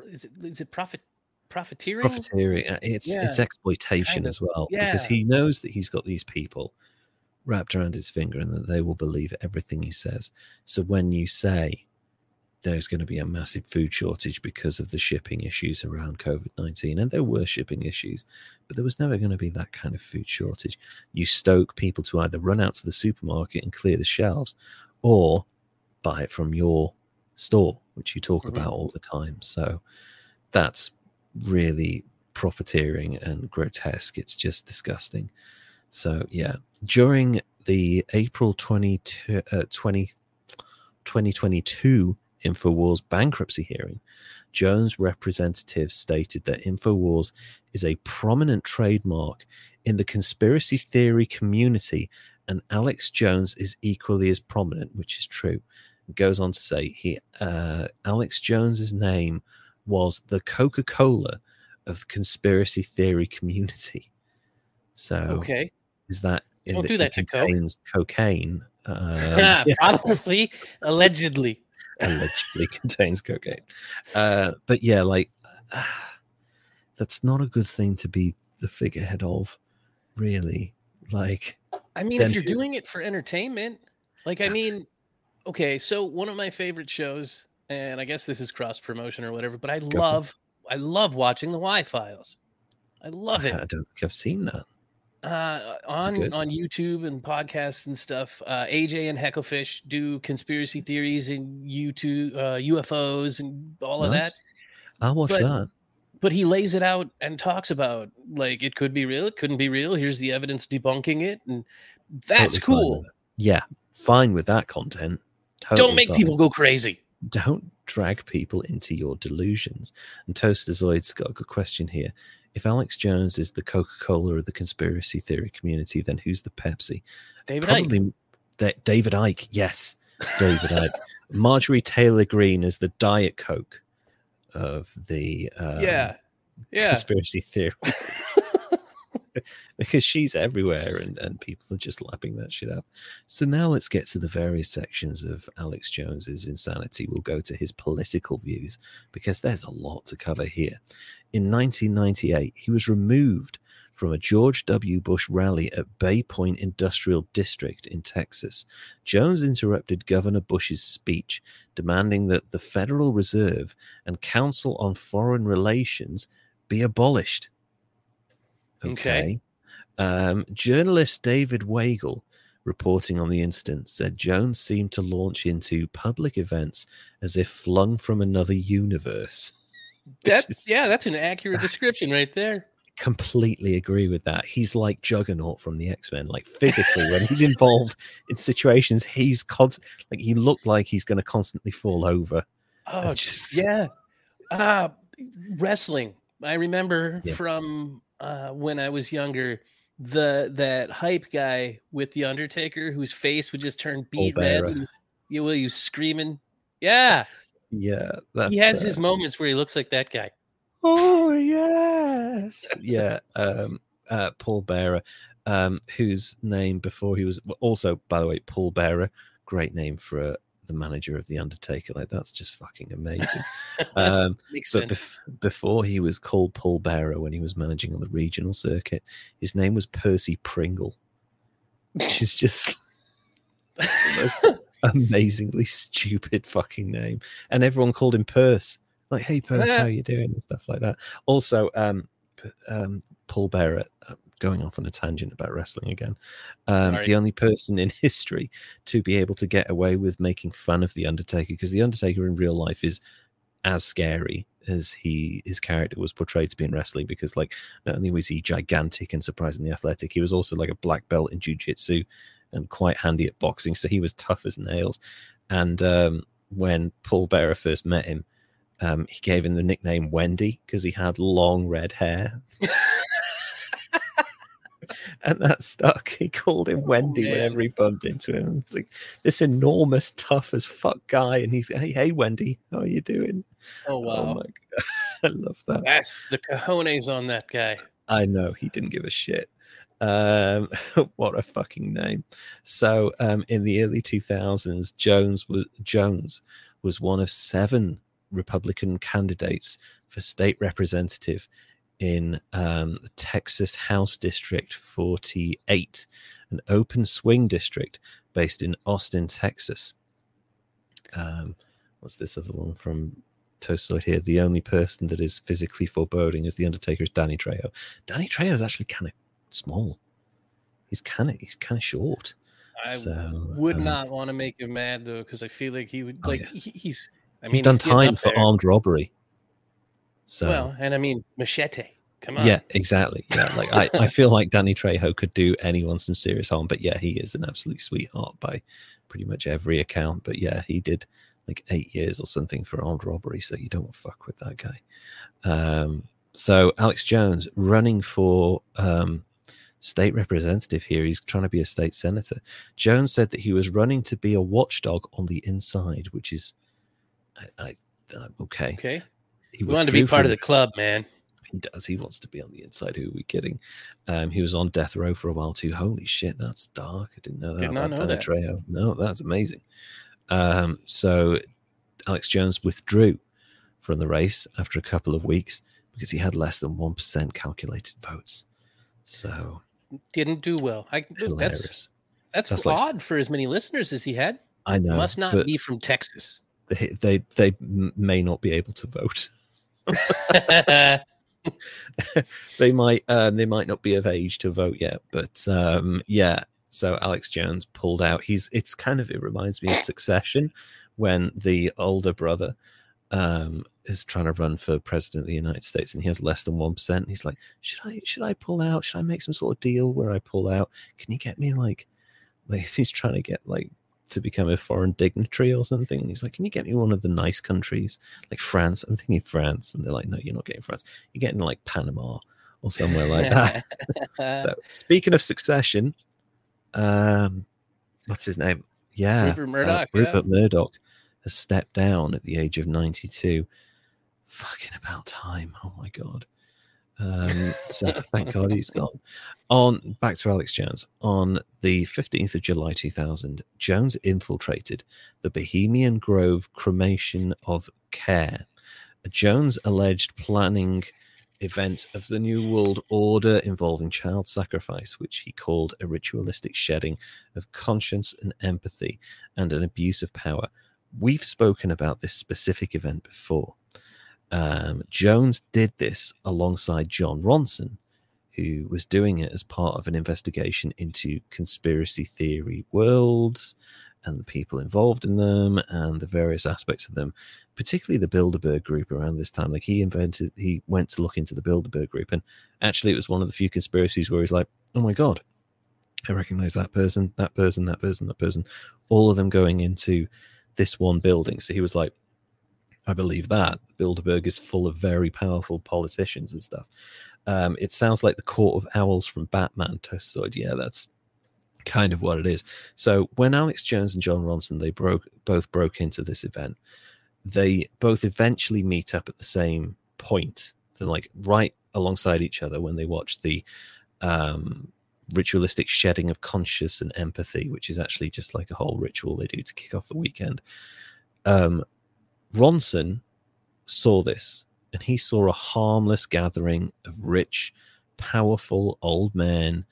Speaker 2: is it is it profit profiteering.
Speaker 1: profiteering. uh, It's it's exploitation
Speaker 2: kind of.
Speaker 1: as well because he knows that he's got these people wrapped around his finger and that they will believe everything he says. So when you say there's going to be a massive food shortage because of the shipping issues around COVID 19, and there were shipping issues, but there was never going to be that kind of food shortage. You stoke people to either run out to the supermarket and clear the shelves or buy it from your store, which you talk
Speaker 2: Mhm.
Speaker 1: about all the time. So that's really profiteering and grotesque. It's just disgusting. So, yeah, during the April 22, uh, 20, 2022 InfoWars bankruptcy hearing, Jones' representative stated that InfoWars is a prominent trademark in the conspiracy theory community, and Alex Jones is equally as prominent, which is true. It goes on to say he uh, Alex Jones's name was the Coca Cola of the conspiracy theory community. So,
Speaker 2: Okay.
Speaker 1: is that
Speaker 2: Don't do that to
Speaker 1: cocaine? Um, yeah,
Speaker 2: Probably, allegedly.
Speaker 1: Allegedly contains cocaine. Uh, but yeah, like that's not a good thing to be the figurehead of, really. Like,
Speaker 2: I mean, if you're doing it for entertainment, like I mean, okay, so one of my favorite shows, and I guess this is cross promotion or whatever, but I love, I love watching the Why Files. I love it.
Speaker 1: I don't think I've seen that.
Speaker 2: Uh, on on YouTube and podcasts and stuff. Uh, AJ and Hecklefish do conspiracy theories and YouTube uh, UFOs and all of that.
Speaker 1: I'll watch
Speaker 2: But-
Speaker 1: that.
Speaker 2: But he lays it out and talks about like it could be real, it couldn't be real. Here's the evidence debunking it, and that's
Speaker 1: Totally
Speaker 2: cool.
Speaker 1: it. Yeah, fine with that content.
Speaker 2: Don't make
Speaker 1: fine.
Speaker 2: people go crazy.
Speaker 1: don't drag people into your delusions. And Toasterzoid's got a good question here. If Alex Jones is the Coca Cola of the conspiracy theory community, then who's the Pepsi?
Speaker 2: David Icke.
Speaker 1: Probably Da- David Icke. Yes, David Icke. Marjorie Taylor Greene is the Diet Coke of the um,
Speaker 2: yeah, yeah.
Speaker 1: conspiracy theory. because she's everywhere and, and people are just lapping that shit up. So now let's get to the various sections of Alex Jones's insanity. We'll go to his political views because there's a lot to cover here. In 1998, he was removed from a George W. Bush rally at Bay Point Industrial District in Texas. Jones interrupted Governor Bush's speech, demanding that the Federal Reserve and Council on Foreign Relations be abolished.
Speaker 2: Okay.
Speaker 1: Um, journalist David Weigel, reporting on the incident, said Jones seemed to launch into public events as if flung from another universe.
Speaker 2: That
Speaker 1: is-
Speaker 2: yeah, that's an accurate description right there.
Speaker 1: Completely agree with that. He's like Juggernaut from the X Men. Like physically, when he's involved in situations, he's const- like he looked like he's going to constantly fall over.
Speaker 2: Oh,
Speaker 1: just
Speaker 2: yeah. Uh wrestling. I remember
Speaker 1: Yeah.
Speaker 2: from uh when I was younger, the that hype guy with the Undertaker whose face would just turn beet red.
Speaker 1: Bearer.
Speaker 2: and he- Yeah, well, you screaming. Yeah,
Speaker 1: Yeah, that's
Speaker 2: he has
Speaker 1: uh,
Speaker 2: his moments where he looks like that guy.
Speaker 1: Oh yes, yeah. Um, uh, Paul Bearer, um, whose name before he was also, by the way, Paul Bearer. Great name for uh, the manager of the Undertaker. Like that's just fucking amazing. um, but bef- before he was called Paul Bearer, when he was managing on the regional circuit, his name was Percy Pringle, which is just most amazingly stupid fucking name. And everyone called him Purse. Like, hey Purse, how you doing? And stuff like that. Also, um, um Paul Bearer, uh, going off on a tangent about wrestling again. Um, the only person in history to be able to get away with making fun of the Undertaker, because the Undertaker in real life is as scary as he his character was portrayed to be in wrestling because like not only was he gigantic and surprisingly athletic he was also like a black belt in jiu-jitsu and quite handy at boxing so he was tough as nails. And um when paul bearer first met him um he gave him the nickname wendy because he had long red hair and that stuck he called him wendy
Speaker 2: man.
Speaker 1: whenever he bumped into him it's like this enormous tough as fuck guy and he's hey hey wendy how are you doing
Speaker 2: oh
Speaker 1: Oh
Speaker 2: wow,
Speaker 1: god, I love that.
Speaker 2: that's the cojones on that guy.
Speaker 1: I know he didn't give a shit. Um, what a fucking name. So, um, in the early 2000s, Jones was Jones was one of seven Republican candidates for state representative in um, the Texas House District 48, an open swing district based in Austin, Texas. Um, what's this other one from Toastoid here? The only person that is physically foreboding is the Undertaker is Danny Trejo. Danny Trejo is actually kind of small. He's kind of he's kind of short.
Speaker 2: I
Speaker 1: So,
Speaker 2: would
Speaker 1: um,
Speaker 2: not want to make him mad though, because I feel like he would
Speaker 1: Oh,
Speaker 2: like
Speaker 1: yeah.
Speaker 2: he, he's. I mean,
Speaker 1: he's done
Speaker 2: getting
Speaker 1: time for armed robbery. So
Speaker 2: Well, and I mean machete. Come on.
Speaker 1: yeah, exactly. Yeah, like I, I feel like Danny Trejo could do anyone some serious harm, but yeah, he is an absolute sweetheart by pretty much every account. But yeah, he did like eight years or something for armed robbery, so you don't fuck with that guy. Um, so Alex Jones running for um, state representative here. He's trying to be a state senator. Jones said that he was running to be a watchdog on the inside, which is I, I I'm okay.
Speaker 2: Okay.
Speaker 1: He
Speaker 2: wanted to be part of the club, man.
Speaker 1: he does. He wants to be on the inside. Who are we kidding? Um, he was on death row for a while too. Holy shit, that's dark. I didn't know that.
Speaker 2: Did not know that.
Speaker 1: Trejo. No, that's amazing. Um, so Alex Jones withdrew from the race after a couple of weeks because he had less than one percent calculated votes. So
Speaker 2: Didn't do well. I that's
Speaker 1: hilarious.
Speaker 2: that's,
Speaker 1: That's like-
Speaker 2: odd for as many listeners as he had.
Speaker 1: I know.
Speaker 2: Must not be from Texas.
Speaker 1: They, they they may not be able to vote. they might um, they might not be of age to vote yet, but um, yeah. So Alex Jones pulled out. He's it's kind of it reminds me of Succession when the older brother um, is trying to run for president of the United States and he has less than one percent. He's like, should I should I pull out? Should I make some sort of deal where I pull out? Can you get me like like he's trying to get like to become a foreign dignitary or something? And he's like, can you get me one of the nice countries like France? I'm thinking France, and they're like, no, you're not getting France. You're getting like Panama or somewhere like that. so speaking of succession, um, what's his name? Yeah,
Speaker 2: Rupert Murdoch, yeah.
Speaker 1: Rupert Murdoch has stepped down at the age of 92. Fucking about time. Oh my god. Um, so thank God he's gone. On back to Alex Jones. On the 15th of July 2000, Jones infiltrated the Bohemian Grove cremation of care. A Jones alleged planning event of the New World Order involving child sacrifice, which he called a ritualistic shedding of conscience and empathy and an abuse of power. We've spoken about this specific event before. Um, Jones did this alongside Jon Ronson, who was doing it as part of an investigation into conspiracy theory worlds and the people involved in them and the various aspects of them, particularly the Bilderberg group around this time. Like he invented, he went to look into the Bilderberg group, and actually, it was one of the few conspiracies where he's like, oh my God, I recognize that person, that person, that person, that person, all of them going into this one building. So he was like, I believe that Bilderberg is full of very powerful politicians and stuff. Um, it sounds like the Court of Owls from Batman. Toastoid. Yeah, that's kind of what it is. So when Alex Jones and Jon Ronson they broke both broke into this event, they both eventually meet up at the same point. They're like right alongside each other when they watch the um, ritualistic shedding of conscience and empathy, which is actually just like a whole ritual they do to kick off the weekend. Um, Ronson saw this and he saw a harmless gathering of rich, powerful old men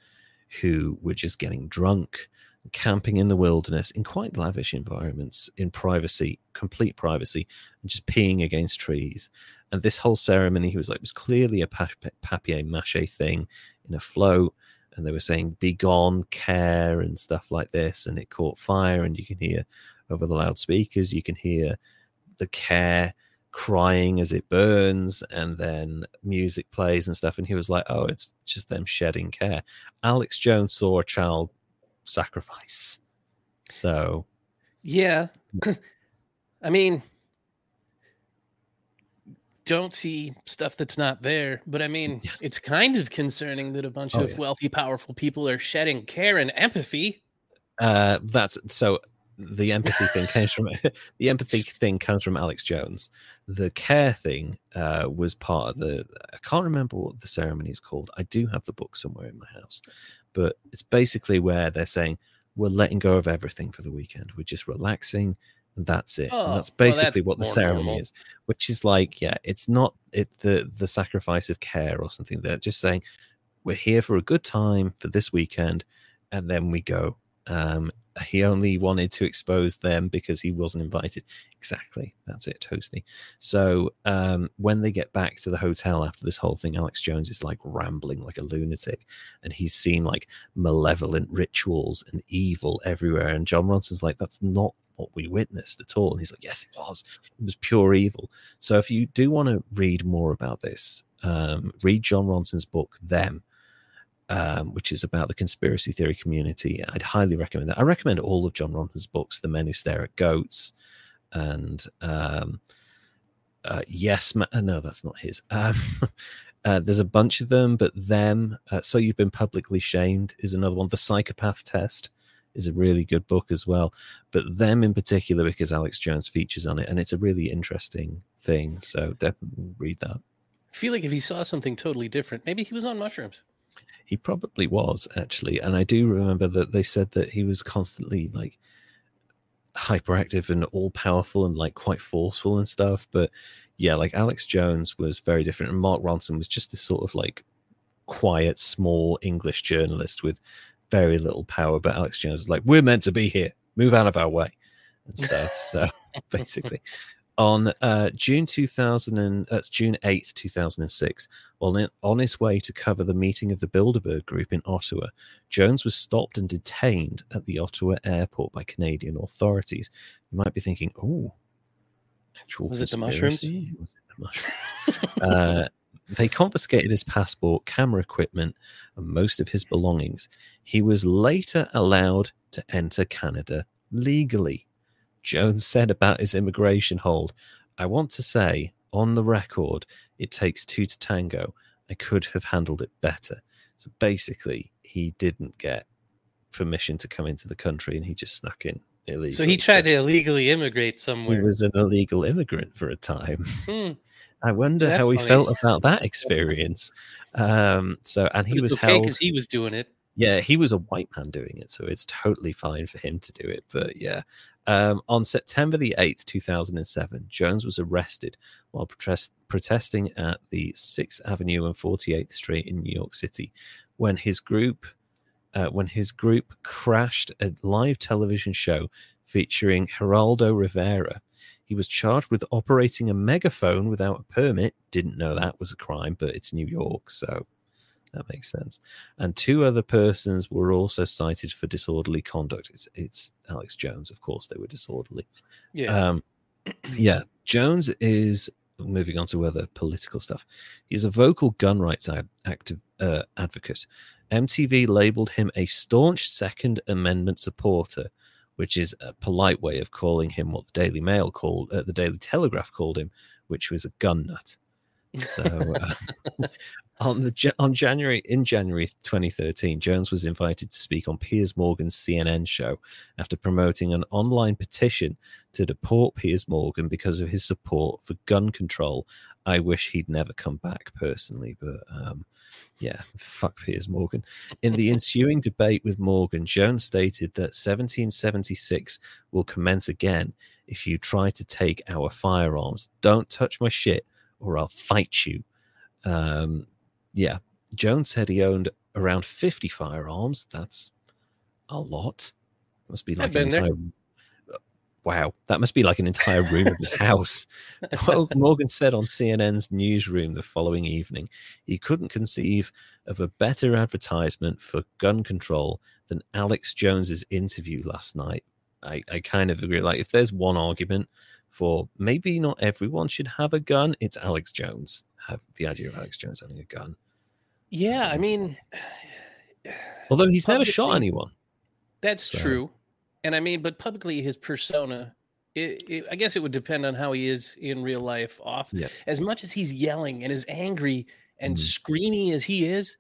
Speaker 1: who were just getting drunk, camping in the wilderness in quite lavish environments, in privacy, complete privacy, and just peeing against trees. And this whole ceremony, he was like, was clearly a papier mache thing in a float. And they were saying, be gone, care, and stuff like this. And it caught fire. And you can hear over the loudspeakers, you can hear the care crying as it burns and then music plays and stuff and he was like oh it's just them shedding care alex jones saw a child sacrifice so
Speaker 2: Yeah. I mean, don't see stuff that's not there, but I mean,
Speaker 1: Yeah.
Speaker 2: it's kind of concerning that a bunch
Speaker 1: Oh,
Speaker 2: of
Speaker 1: yeah.
Speaker 2: wealthy, powerful people are shedding care and empathy.
Speaker 1: uh that's so the empathy thing comes from the empathy thing comes from alex jones the care thing uh was part of the i can't remember what the ceremony is called i do have the book somewhere in my house but it's basically where they're saying we're letting go of everything for the weekend we're just relaxing That's it.
Speaker 2: Oh,
Speaker 1: and that's
Speaker 2: well, that's
Speaker 1: basically what the ceremony
Speaker 2: normal.
Speaker 1: is, which is like, yeah, it's not it the the sacrifice of care or something. They're just saying we're here for a good time for this weekend, and then we go. Um, he only wanted to expose them because he wasn't invited. Exactly, that's it, Toasty. So um, when they get back to the hotel after this whole thing, Alex Jones is like rambling like a lunatic, and he's seen like malevolent rituals and evil everywhere. And Jon Ronson's like, that's not what we witnessed at all. And he's like, yes, it was. It was pure evil. So if you do want to read more about this, um, read Jon Ronson's book, Them. Um, which is about the conspiracy theory community. I'd highly recommend that. I recommend all of Jon Ronson's books, The Men Who Stare at Goats, and um, uh, Yes, Ma- uh, no, that's not his. Um, uh, there's a bunch of them, but them. Uh, so you've been publicly shamed is another one. The Psychopath Test is a really good book as well, but them in particular because Alex Jones features on it, and it's a really interesting thing. So definitely read that.
Speaker 2: I feel like if he saw something totally different, maybe he was on mushrooms.
Speaker 1: He probably was actually, and I do remember that they said that he was constantly like hyperactive and all powerful and like quite forceful and stuff. But yeah, like Alex Jones was very different, and Mark Ronson was just this sort of like quiet, small English journalist with very little power. But Alex Jones was like, "We're meant to be here. Move out of our way," and stuff. so basically, on uh, June 2000 and that's June 8th, 2006, while on his way to cover the meeting of the Bilderberg Group in Ottawa, Jones was stopped and detained at the Ottawa airport by Canadian authorities. You might be thinking, "Oh, actual
Speaker 2: Was it the mushrooms?
Speaker 1: Was it the mushrooms?" uh, they confiscated his passport, camera equipment, and most of his belongings. He was later allowed to enter Canada legally. Jones said about his immigration hold, I want to say on the record, it takes two to tango. I could have handled it better. So basically, he didn't get permission to come into the country and he just snuck in illegally.
Speaker 2: So he tried to illegally immigrate somewhere.
Speaker 1: He was an illegal immigrant for a time.
Speaker 2: Hmm.
Speaker 1: I wonder
Speaker 2: That's
Speaker 1: how he
Speaker 2: funny.
Speaker 1: felt about that experience. Um, so, and he was
Speaker 2: okay because he was doing it.
Speaker 1: Yeah, he was a white man doing it, so it's totally fine for him to do it. But yeah, um, on September the 8th, 2007, Jones was arrested while protest- protesting at the 6th Avenue and 48th Street in New York City when his group uh, when his group crashed a live television show featuring Geraldo Rivera. He was charged with operating a megaphone without a permit. Didn't know that was a crime, but it's New York, so that makes sense. And two other persons were also cited for disorderly conduct. It's, it's Alex Jones, of course, they were disorderly.
Speaker 2: Yeah.
Speaker 1: Um, yeah, Jones is moving on to other political stuff. He's a vocal gun rights ad- active, uh, advocate. MTV labeled him a staunch Second Amendment supporter, which is a polite way of calling him what the Daily Mail called, uh, the Daily Telegraph called him, which was a gun nut. So uh, on the on January in January 2013, Jones was invited to speak on Piers Morgan's CNN show after promoting an online petition to deport Piers Morgan because of his support for gun control. I wish he'd never come back personally, but um, yeah, fuck Piers Morgan. In the ensuing debate with Morgan, Jones stated that 1776 will commence again if you try to take our firearms. Don't touch my shit or I'll fight you. Um, yeah, Jones said he owned around 50 firearms. That's a lot. Must be like an
Speaker 2: there.
Speaker 1: entire. Wow, that must be like an entire room of his house. Morgan said on CNN's newsroom the following evening he couldn't conceive of a better advertisement for gun control than Alex Jones's interview last night. I, I kind of agree. Like, if there's one argument for maybe not everyone should have a gun, it's Alex Jones. Have the idea of Alex Jones having a gun.
Speaker 2: yeah. I mean,
Speaker 1: Although he's never shot anyone.
Speaker 2: that's
Speaker 1: So-
Speaker 2: true. And I mean, but publicly, his persona, it, it, I guess it would depend on how he is in real life. Off,
Speaker 1: Yeah.
Speaker 2: as much as he's yelling and as angry and
Speaker 1: Mhm.
Speaker 2: screamy as he is,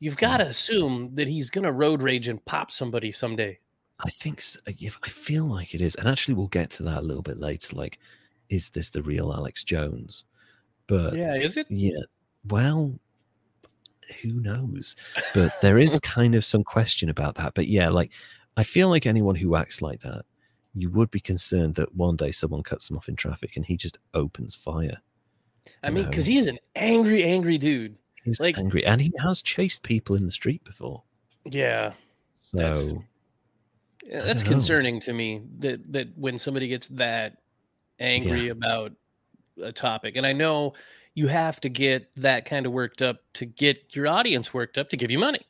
Speaker 2: you've got to assume that he's going to road rage and pop somebody someday.
Speaker 1: I think s- uh, I feel like it is, and actually we'll get to that a little bit later. Like, is this the real Alex Jones? But
Speaker 2: Yeah, is it?
Speaker 1: Yeah. Well, who knows? But there is kind of some question about that. But yeah, like I feel like anyone who acts like that you would be concerned that one day someone cuts him off in traffic and he just opens fire.
Speaker 2: I mean, because he's an angry, angry dude.
Speaker 1: He's
Speaker 2: Like-
Speaker 1: angry, and he has chased people in the street before.
Speaker 2: Yeah,
Speaker 1: So
Speaker 2: yeah, that's
Speaker 1: know.
Speaker 2: concerning to me. That that when somebody gets that angry about a topic, and I know you have to get that kind of worked up to get your audience worked up to give you money.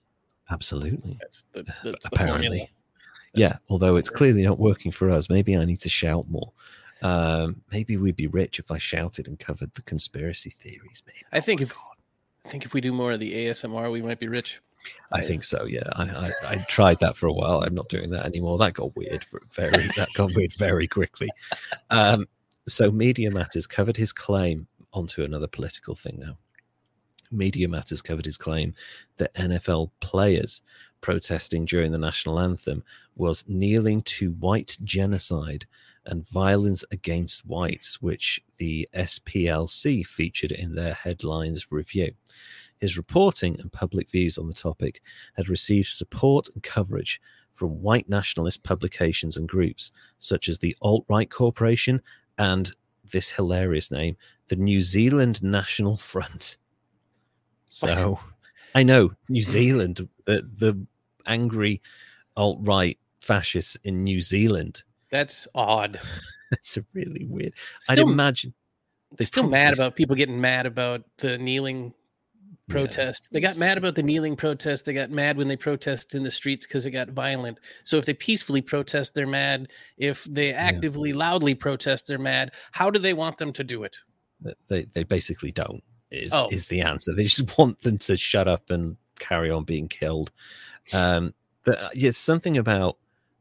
Speaker 1: absolutely,
Speaker 2: That's the that's the
Speaker 1: Apparently.
Speaker 2: formula.
Speaker 1: yeah. Although it's clearly not working for us. Maybe I need to shout more. Um, maybe we'd be rich if I shouted and covered the conspiracy theories. Maybe.
Speaker 2: I think
Speaker 1: my
Speaker 2: if- I think if we do more of the ASMR, we might be rich.
Speaker 1: I think so. Yeah, I, I, I tried that for a while. I'm not doing that anymore. That got weird very. that got weird very quickly. Um, so Media Matters covered his claim onto another political thing now. Media Matters covered his claim that NFL players protesting during the national anthem was kneeling to white genocide and violence against whites, which the SPLC featured in their headlines review. His reporting and public views on the topic had received support and coverage from white nationalist publications and groups such as the Alt Right Corporation and this hilarious name, the New Zealand National Front. So I know New Zealand, the the angry alt right fascists in New Zealand.
Speaker 2: That's odd.
Speaker 1: That's a really weird.
Speaker 2: Still,
Speaker 1: I'd imagine they're
Speaker 2: still mad about people getting mad about the kneeling
Speaker 1: Yeah,
Speaker 2: protest. they got mad about the kneeling protest. They got mad when they protest in the streets because it got violent. So if they peacefully protest, they're mad. If they actively, loudly protest, they're mad. How do they want them to do it?
Speaker 1: they, they basically don't is
Speaker 2: Oh.
Speaker 1: is the answer they just want them to shut up and carry on being killed um but yes, yeah something about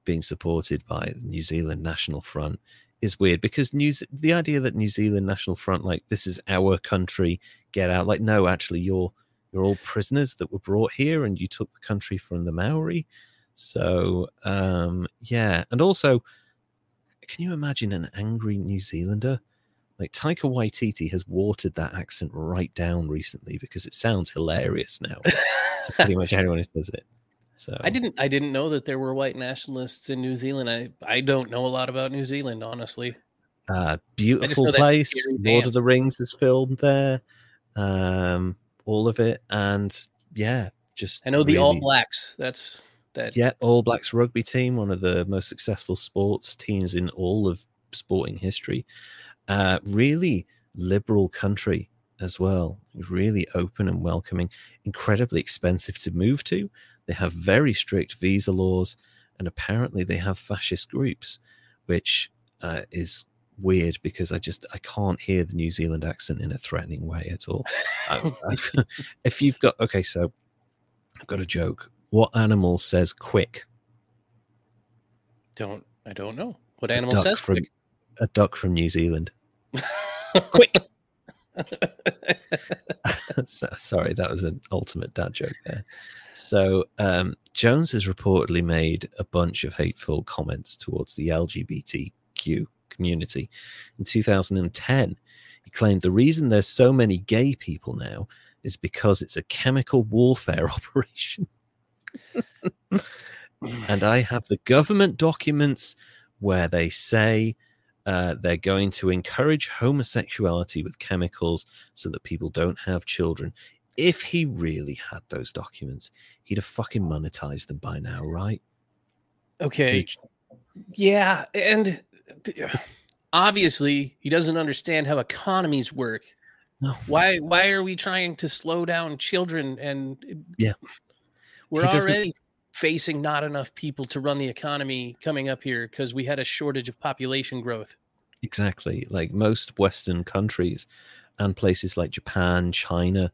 Speaker 1: being supported by the new zealand national front is weird because news the idea that new zealand national front like this is our country get out like no actually you're you're all prisoners that were brought here and you took the country from the maori. So um yeah and also can you imagine an angry new zealander? Like Taika Waititi has watered that accent right down recently because it sounds hilarious now. To pretty much anyone who says it. So
Speaker 2: I didn't. I didn't know that there were white nationalists in New Zealand. I I don't know a lot about New Zealand, honestly.
Speaker 1: uh, beautiful place. Lord of the Rings is filmed there. Um, all of it, and yeah, just
Speaker 2: I know the All Blacks. That's that.
Speaker 1: Yeah, All Blacks rugby team, one of the most successful sports teams in all of sporting history. Uh, really liberal country as well. Really open and welcoming. Incredibly expensive to move to. They have very strict visa laws, and apparently they have fascist groups, which uh, is weird because I just I can't hear the New Zealand accent in a threatening way at all. I, I, if you've got okay, so I've got a joke. What animal says quick?
Speaker 2: Don't. I don't know what animal says.
Speaker 1: from
Speaker 2: quick?
Speaker 1: a duck from New Zealand.
Speaker 2: quick.
Speaker 1: So- Sorry, that was an ultimate dad joke there. So um, Jones has reportedly made a bunch of hateful comments towards the LGBTQ community. In 2010, he claimed the reason there's so many gay people now is because it's a chemical warfare operation. and I have the government documents where they say uh, they're going to encourage homosexuality with chemicals so that people don't have children. If he really had those documents, he'd have fucking monetized them by now, right?
Speaker 2: Okay.
Speaker 1: He'd-
Speaker 2: Yeah, and obviously he doesn't understand how economies work.
Speaker 1: No.
Speaker 2: Why why are we trying to slow down children and
Speaker 1: Yeah.
Speaker 2: We're already facing not enough people to run the economy coming up here because we had a shortage of population growth.
Speaker 1: Exactly. Like most Western countries and places like Japan, China,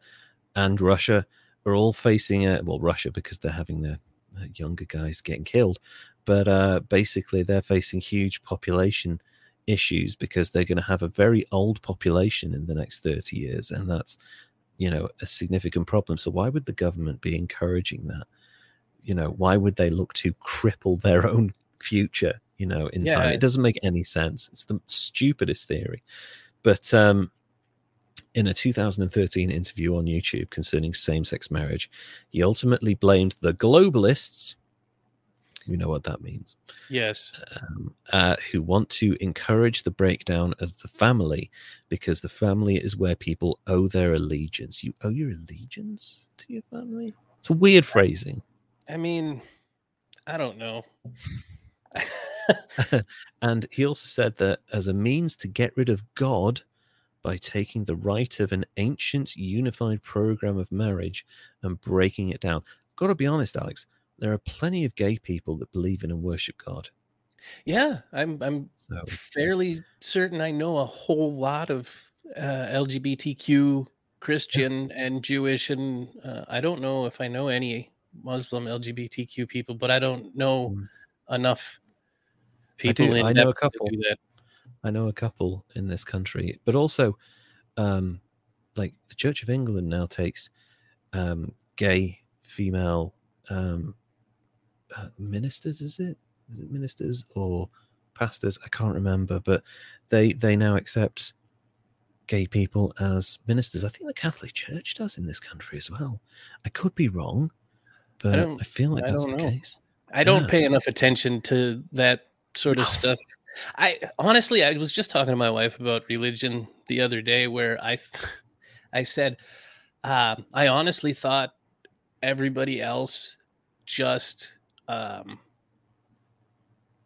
Speaker 1: and Russia are all facing a well, Russia because they're having their younger guys getting killed, but uh, basically they're facing huge population issues because they're going to have a very old population in the next 30 years, and that's you know a significant problem. So why would the government be encouraging that? You know, why would they look to cripple their own future? You know, in time,
Speaker 2: Yeah.
Speaker 1: it doesn't make any sense. It's the stupidest theory. But um, in a 2013 interview on YouTube concerning same sex marriage, he ultimately blamed the globalists We know what that means.
Speaker 2: Yes.
Speaker 1: Um, uh, who want to encourage the breakdown of the family because the family is where people owe their allegiance. You owe your allegiance to your family? It's a weird phrasing.
Speaker 2: I mean, I don't know.
Speaker 1: and he also said that as a means to get rid of God by taking the right of an ancient unified program of marriage and breaking it down. Got to be honest, Alex, there are plenty of gay people that believe in and worship God.
Speaker 2: Yeah, I'm I'm
Speaker 1: So
Speaker 2: fairly certain I know a whole lot of uh, LGBTQ Christian and Jewish, and uh, I don't know if I know any Muslim LGBTQ people, but I don't know
Speaker 1: Mm.
Speaker 2: enough
Speaker 1: I
Speaker 2: people
Speaker 1: do.
Speaker 2: in
Speaker 1: I know a couple. I know a couple in this country, but also, um, like the Church of England now takes um, gay female um, uh, ministers. Is it? Is it ministers or pastors? I can't remember, but they they now accept gay people as ministers. I think the Catholic Church does in this country as well. I could be wrong, but I,
Speaker 2: don't-
Speaker 1: feel like
Speaker 2: I
Speaker 1: that's the
Speaker 2: know.
Speaker 1: case.
Speaker 2: I don't
Speaker 1: Yeah.
Speaker 2: pay enough attention to that sort of stuff. I honestly, I was just talking to my wife about religion the other day, where I, I said, um, I honestly thought everybody else just um,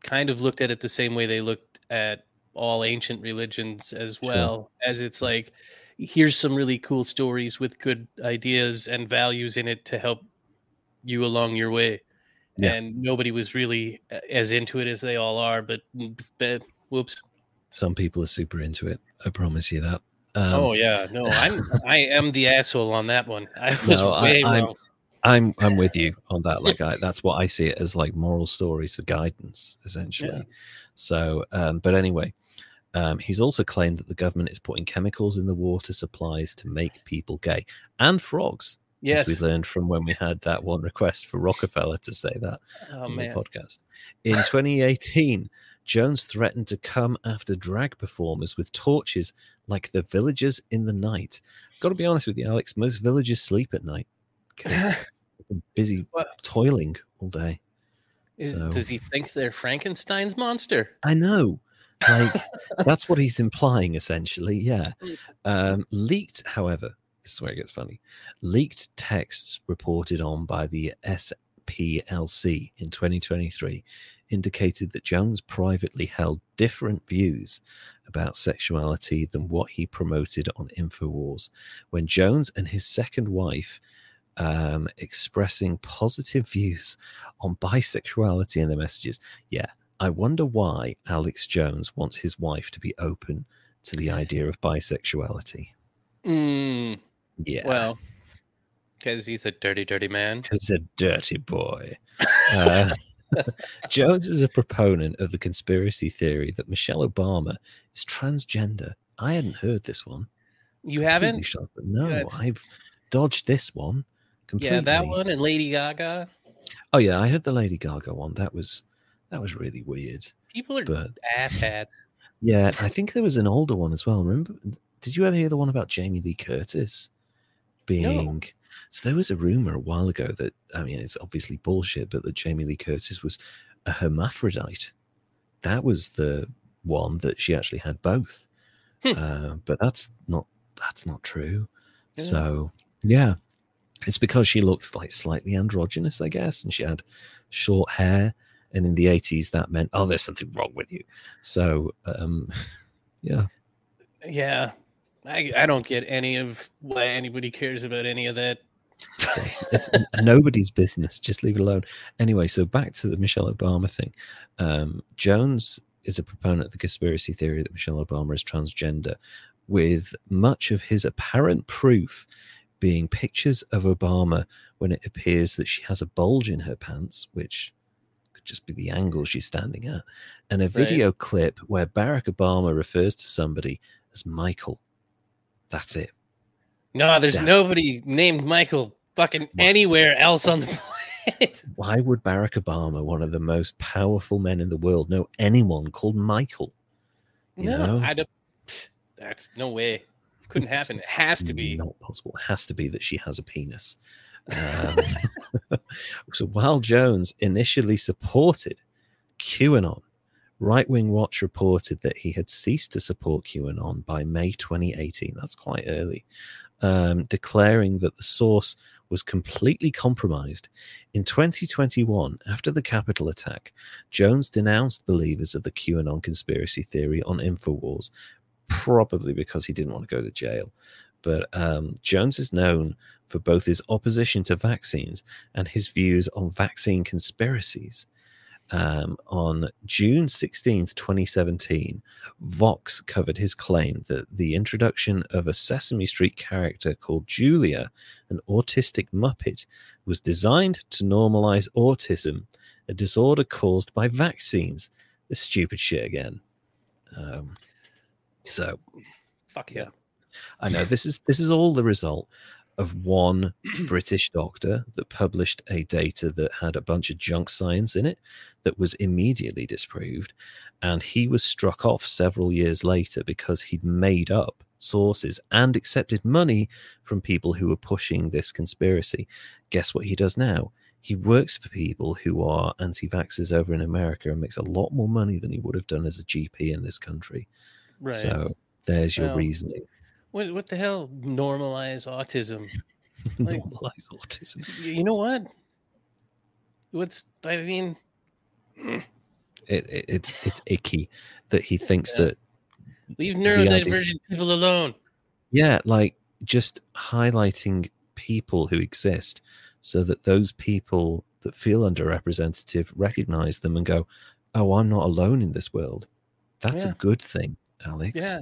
Speaker 2: kind of looked at it the same way they looked at all ancient religions as
Speaker 1: Sure.
Speaker 2: well as it's like here's some really cool stories with good ideas and values in it to help you along your way
Speaker 1: Yeah.
Speaker 2: and nobody was really as into it as they all are but that whoops
Speaker 1: Some people are super into it. I promise you that. Um,
Speaker 2: oh yeah no i'm i am the asshole on that one i was
Speaker 1: No, I-
Speaker 2: way
Speaker 1: I'm-
Speaker 2: wrong
Speaker 1: I'm I'm with you on that. Like I, that's what I see it as like moral stories for guidance, essentially.
Speaker 2: Yeah.
Speaker 1: So, um, but anyway, um, he's also claimed that the government is putting chemicals in the water supplies to make people gay and frogs.
Speaker 2: Yes
Speaker 1: we learned from when we had that one request for Rockefeller to say that
Speaker 2: oh
Speaker 1: on
Speaker 2: man
Speaker 1: the podcast. In 2018, Jones threatened to come after drag performers with torches like the villagers in the night. Got to be honest with you, Alex, most villagers sleep at night because they've been busy toiling all day.
Speaker 2: Is,
Speaker 1: So-
Speaker 2: does he think they're frankenstein's monster
Speaker 1: I know. Like that's what he's implying essentially. Yeah. Um, leaked, however, this is where it gets funny. Leaked texts reported on by the SPLC in 2023 indicated that Jones privately held different views about sexuality than what he promoted on InfoWars. When Jones and his second wife um, expressing positive views on bisexuality in their messages. Yeah, I wonder why Alex Jones wants his wife to be open to the idea of bisexuality.
Speaker 2: Mm,
Speaker 1: Yeah,
Speaker 2: well because he's a dirty dirty man
Speaker 1: because he's a dirty boy. Uh, Jones is a proponent of the conspiracy theory that Michelle Obama is transgender. I hadn't heard this one.
Speaker 2: you
Speaker 1: Completely
Speaker 2: haven't
Speaker 1: shocked, no,
Speaker 2: Yeah,
Speaker 1: I've dodged this one. Completely.
Speaker 2: yeah that one and lady gaga
Speaker 1: Oh yeah, I heard the Lady Gaga one. That was that was really weird.
Speaker 2: people are
Speaker 1: But
Speaker 2: asshats
Speaker 1: yeah, I think there was an older one as well. Remember? Did you ever hear the one about Jamie Lee Curtis being? So there was a rumor a while ago that I mean it's obviously bullshit, but that Jamie Lee Curtis was a hermaphrodite. That was the one that she actually had both.
Speaker 2: Hmm.
Speaker 1: Uh, but that's not that's not true.
Speaker 2: Yeah.
Speaker 1: So yeah, it's because she looked like slightly androgynous, I guess, and she had short hair. And in the 80s, that meant, oh, there's something wrong with you. So, um, yeah.
Speaker 2: Yeah. I, I don't get any of why anybody cares about any of that.
Speaker 1: It's, it's nobody's business. Just leave it alone. Anyway, so back to the Michelle Obama thing. Um, Jones is a proponent of the conspiracy theory that Michelle Obama is transgender, with much of his apparent proof being pictures of Obama when it appears that she has a bulge in her pants, which could just be the angle she's standing at, and a video clip where Barack Obama refers to somebody as Michael. That's it.
Speaker 2: No, there's nobody named Michael fucking anywhere else on the planet.
Speaker 1: Why would Barack Obama, one of the most powerful men in the world, know anyone called Michael? You
Speaker 2: no,
Speaker 1: know?
Speaker 2: I don't. That's no way. Couldn't happen. It has to be.
Speaker 1: not possible. It has to be that she has a penis. Um, so while Jones initially supported QAnon, Right Wing Watch reported that he had ceased to support QAnon by May 2018. That's quite early, um, declaring that the source was completely compromised. In 2021, after the Capitol attack, Jones denounced believers of the QAnon conspiracy theory on InfoWars, probably because he didn't want to go to jail. But um, Jones is known for both his opposition to vaccines and his views on vaccine conspiracies. Um, on June 16th, 2017, Vox covered his claim that the introduction of a Sesame Street character called Julia, an autistic Muppet, was designed to normalize autism, a disorder caused by vaccines. The stupid shit again. Um, so,
Speaker 2: Fuck yeah.
Speaker 1: I know this is this is all the result of one British doctor that published a data that had a bunch of junk science in it that was immediately disproved. And he was struck off several years later because he'd made up sources and accepted money from people who were pushing this conspiracy. Guess what he does now? He works for people who are anti vaxxers over in America and makes a lot more money than he would have done as a GP in this country.
Speaker 2: Right.
Speaker 1: So there's your
Speaker 2: Well,
Speaker 1: reasoning.
Speaker 2: What what the hell? Normalize autism. like-
Speaker 1: Normalize autism.
Speaker 2: You know what? What's I mean?
Speaker 1: It, it, it's it's icky that he thinks
Speaker 2: Yeah.
Speaker 1: that
Speaker 2: Leave
Speaker 1: The idea-
Speaker 2: neurodivergent people alone.
Speaker 1: yeah, like just highlighting people who exist so that those people that feel underrepresented recognize them and go, "Oh, I'm not alone in this world." That's
Speaker 2: Yeah.
Speaker 1: a good thing, Alex.
Speaker 2: Yeah.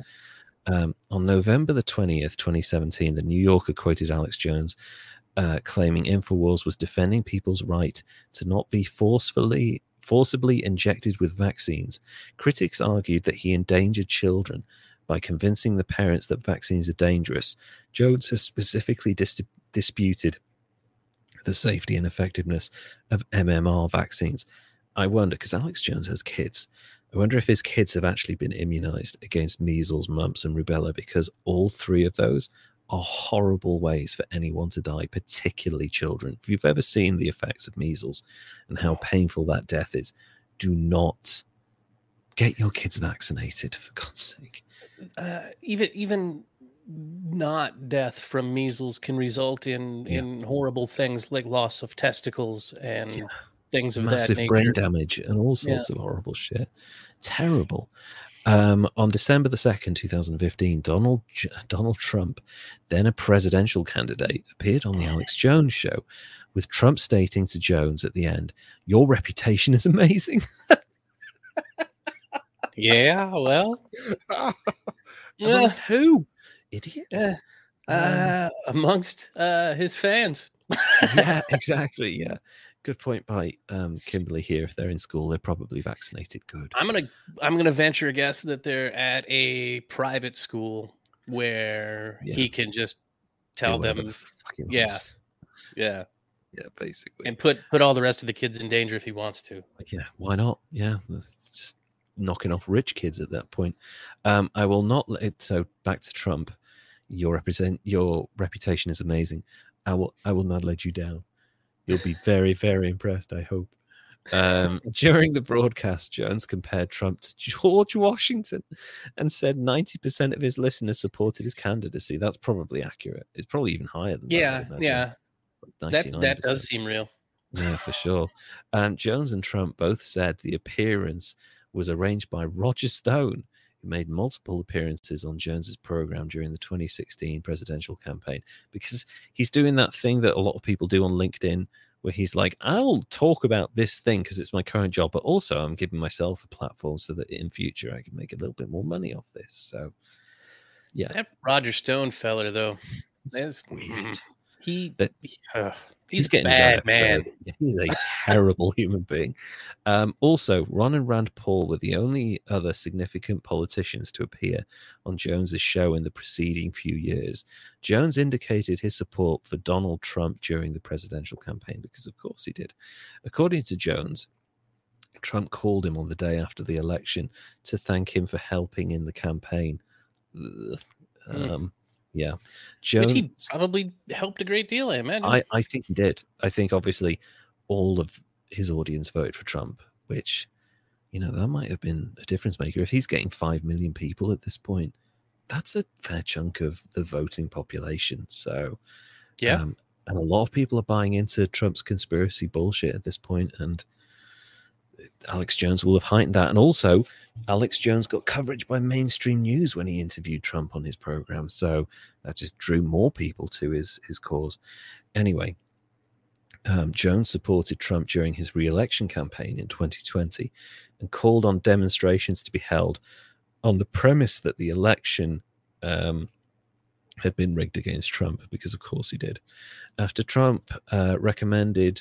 Speaker 1: Um, on November the 20th, 2017, the New Yorker quoted Alex Jones uh, claiming InfoWars was defending people's right to not be forcefully forcibly injected with vaccines. Critics argued that he endangered children by convincing the parents that vaccines are dangerous. Jones has specifically dis- disputed the safety and effectiveness of MMR vaccines. I wonder, because Alex Jones has kids, I wonder if his kids have actually been immunized against measles, mumps, and rubella because all three of those are horrible ways for anyone to die, particularly children. If you've ever seen the effects of measles and how painful that death is, do not get your kids vaccinated, for God's sake.
Speaker 2: Uh, even even not death from measles can result in
Speaker 1: Yeah.
Speaker 2: in horrible things like loss of testicles and
Speaker 1: Yeah.
Speaker 2: Things of
Speaker 1: Massive brain damage and all sorts of horrible shit. Terrible. Um, on December the 2nd, 2015, Donald, Donald Trump, then a presidential candidate, appeared on the Alex Jones show, with Trump stating to Jones at the end, Your reputation is amazing.
Speaker 2: Yeah, well, yeah,
Speaker 1: Amongst who? Idiots.
Speaker 2: Yeah.
Speaker 1: Um,
Speaker 2: uh, amongst uh, his fans.
Speaker 1: yeah, exactly. Yeah. Good point by um, Kimberly here. If they're in school, they're probably vaccinated. Good.
Speaker 2: I'm gonna I'm gonna venture a guess that they're at a private school where
Speaker 1: Yeah.
Speaker 2: he can just tell them,
Speaker 1: the
Speaker 2: yeah.
Speaker 1: wants.
Speaker 2: yeah,
Speaker 1: Yeah, basically.
Speaker 2: and put put all the rest of the kids in danger if he wants to.
Speaker 1: Like, yeah, why not? Yeah, just knocking off rich kids at that point. Um, I will not let it. So back to Trump. Your represent your reputation is amazing. I will I will not let you down. You'll be very very impressed. I hope. Um, during the broadcast, Jones compared Trump to George Washington and said 90% of his listeners supported his candidacy. That's probably accurate. It's probably even higher than that.
Speaker 2: Yeah, yeah, that that does seem real.
Speaker 1: Yeah, for sure. And Jones and Trump both said the appearance was arranged by Roger Stone, who made multiple appearances on Jones's program during the 2016 presidential campaign. Because he's doing that thing that a lot of people do on LinkedIn, where he's like, "I'll talk about this thing because it's my current job, but also I'm giving myself a platform so that in future I can make a little bit more money off this." So, yeah,
Speaker 2: That Roger Stone feller though, that's
Speaker 1: weird.
Speaker 2: He,
Speaker 1: That-
Speaker 2: uh,
Speaker 1: He's,
Speaker 2: he's,
Speaker 1: getting
Speaker 2: bad man.
Speaker 1: He's a terrible human being. Um, also, Ron and Rand Paul were the only other significant politicians to appear on Jones's show in the preceding few years. Jones indicated his support for Donald Trump during the presidential campaign because, of course, he did. According to Jones, Trump called him on the day after the election to thank him for helping in the campaign.
Speaker 2: Hmm.
Speaker 1: Um, Yeah,
Speaker 2: which he probably helped a great deal. I imagine.
Speaker 1: I, I think he did. I think obviously all of his audience voted for Trump, which, you know, that might have been a difference maker. If he's getting 5 million people at this point, that's a fair chunk of the voting population. So,
Speaker 2: yeah,
Speaker 1: um, and a lot of people are buying into Trump's conspiracy bullshit at this point, and Alex Jones will have heightened that. And also, Alex Jones got coverage by mainstream news when he interviewed Trump on his program, so that just drew more people to his his cause. Anyway, um, Jones supported Trump during his re-election campaign in 2020 and called on demonstrations to be held on the premise that the election um, had been rigged against Trump, because of course he did. After Trump uh, recommended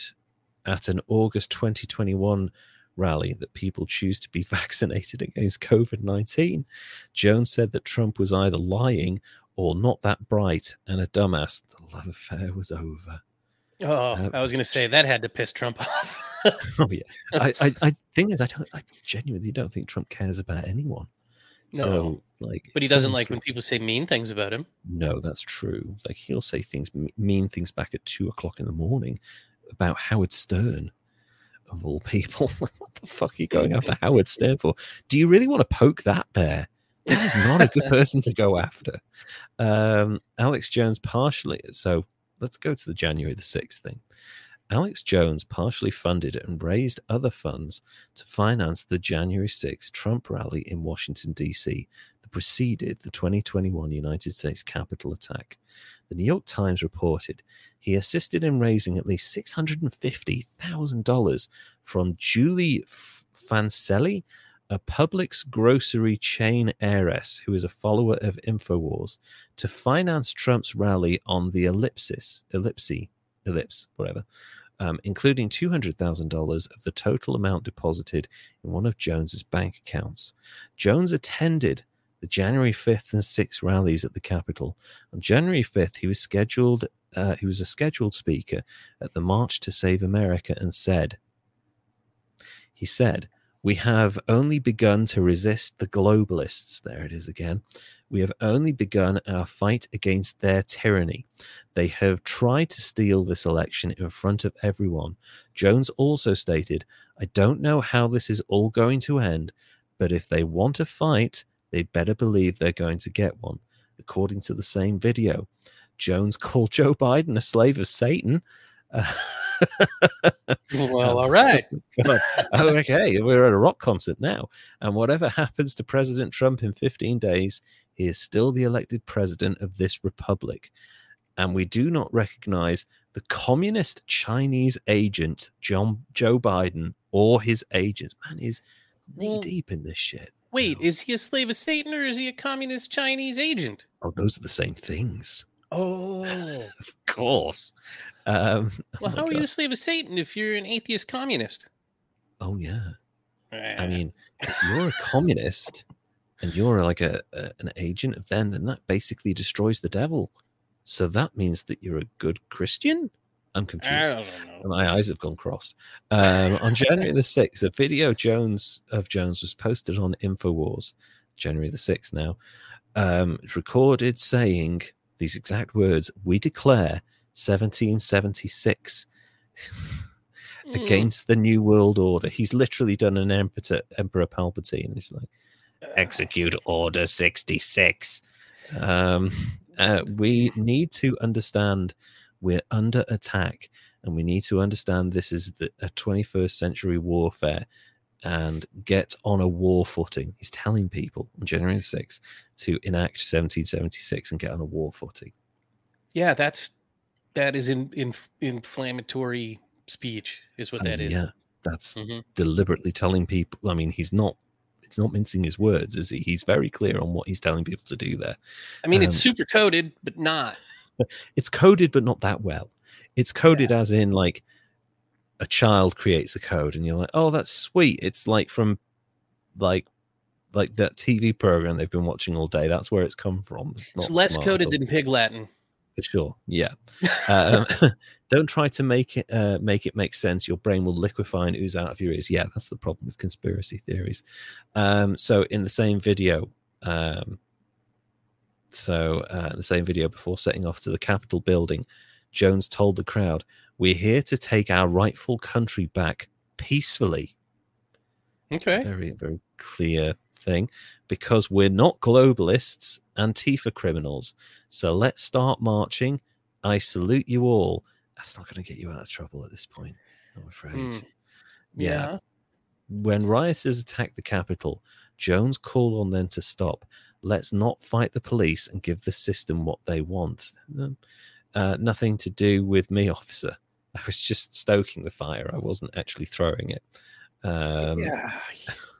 Speaker 1: at an August 2021 rally that people choose to be vaccinated against COVID 19, Jones said that Trump was either lying or not that bright and a dumbass. The love affair was over.
Speaker 2: oh,
Speaker 1: uh,
Speaker 2: I was going to say that had to piss Trump off.
Speaker 1: Oh yeah, I, I, I thing is, I don't, I genuinely don't think Trump cares about anyone.
Speaker 2: No.
Speaker 1: So like,
Speaker 2: but he doesn't like when people say mean things about him.
Speaker 1: No, that's true. Like he'll say things, mean things back at two o'clock in the morning about Howard Stern, of all people. what the fuck are you going after Howard Stern for? Do you really want to poke that bear? That is not a good person to go after. Um, Alex Jones partially. So let's go to the January the sixth thing. Alex Jones partially funded and raised other funds to finance the January 6th Trump rally in Washington, D.C., that preceded the 2021 United States Capitol attack. The New York Times reported he assisted in raising at least $650,000 from Julie Fancelli, a Publix grocery chain heiress who is a follower of InfoWars, to finance Trump's rally on the ellipsis, ellipsi, ellipse, whatever, um, including $200,000 of the total amount deposited in one of Jones's bank accounts. Jones attended the January 5th and 6th rallies at the Capitol. On January 5th, he was scheduled. Uh, he was a scheduled speaker at the March to Save America and said, he said, we have only begun to resist the globalists. There it is again. We have only begun our fight against their tyranny. They have tried to steal this election in front of everyone. Jones also stated, I don't know how this is all going to end, but if they want a fight, they'd better believe they're going to get one. According to the same video, Jones called Joe Biden a slave of Satan. Uh,
Speaker 2: Well, all right.
Speaker 1: Okay, we're at a rock concert now. And whatever happens to President Trump in 15 days, he is still the elected president of this republic. And we do not recognize the communist Chinese agent, John Joe Biden, or his agents. Man, he's knee deep in this shit.
Speaker 2: Wait, is he a slave of Satan or is he a communist Chinese agent?
Speaker 1: oh, those are the same things.
Speaker 2: Oh,
Speaker 1: Of course. Um, oh
Speaker 2: well,
Speaker 1: my
Speaker 2: how are you a slave of Satan if you're an atheist communist?
Speaker 1: Oh, yeah. I
Speaker 2: Eh,
Speaker 1: mean, if you're a communist and you're like a, a an agent of them, then that basically destroys the devil. So that means that you're a good Christian. I'm
Speaker 2: I
Speaker 1: confused.
Speaker 2: don't know.
Speaker 1: My eyes have gone crossed. Um, on January the sixth, a video Jones of Jones was posted on Infowars. January the sixth. Now, um, it's recorded saying these exact words: "We declare 1776."
Speaker 2: Mm,
Speaker 1: against the New World Order. He's literally done an Emperor, Emperor Palpatine. He's like, execute Order 66. Um, uh, we need to understand we're under attack and we need to understand this is the, a 21st century warfare and get on a war footing. He's telling people on January 6th to enact 1776 and get on a war footing.
Speaker 2: Yeah, that's that is in, in inflammatory speech, is what
Speaker 1: I
Speaker 2: that
Speaker 1: mean,
Speaker 2: is.
Speaker 1: Yeah, that's
Speaker 2: Mhm.
Speaker 1: deliberately telling people. I mean, he's not. It's not mincing his words, is he? He's very clear on what he's telling people to do there.
Speaker 2: I mean, it's
Speaker 1: Um,
Speaker 2: super coded, but not.
Speaker 1: It's coded, but not that well. It's coded as in like a child creates a code, and you're like, oh, that's sweet. It's like from like like that TV program they've been watching all day. That's where it's come from.
Speaker 2: It's
Speaker 1: not
Speaker 2: less coded than Pig Latin.
Speaker 1: for sure. Yeah. Um, don't try to make it uh, make it make sense. Your brain will liquefy and ooze out of your ears. Yeah, that's the problem with conspiracy theories. Um, so in the same video, um, so, uh, the same video before setting off to the Capitol building, Jones told the crowd, We're here to take our rightful country back peacefully.
Speaker 2: Okay.
Speaker 1: Very, very clear thing because we're not globalists, Antifa criminals. So let's start marching. I salute you all. That's not going to get you out of trouble at this point, I'm afraid.
Speaker 2: Hmm.
Speaker 1: Yeah.
Speaker 2: Yeah.
Speaker 1: When rioters attacked the Capitol, Jones called on them to stop. Let's not fight the police and give the system what they want. Uh, nothing to do with me, officer. I was just stoking the fire. I wasn't actually throwing it. Um,
Speaker 2: yeah.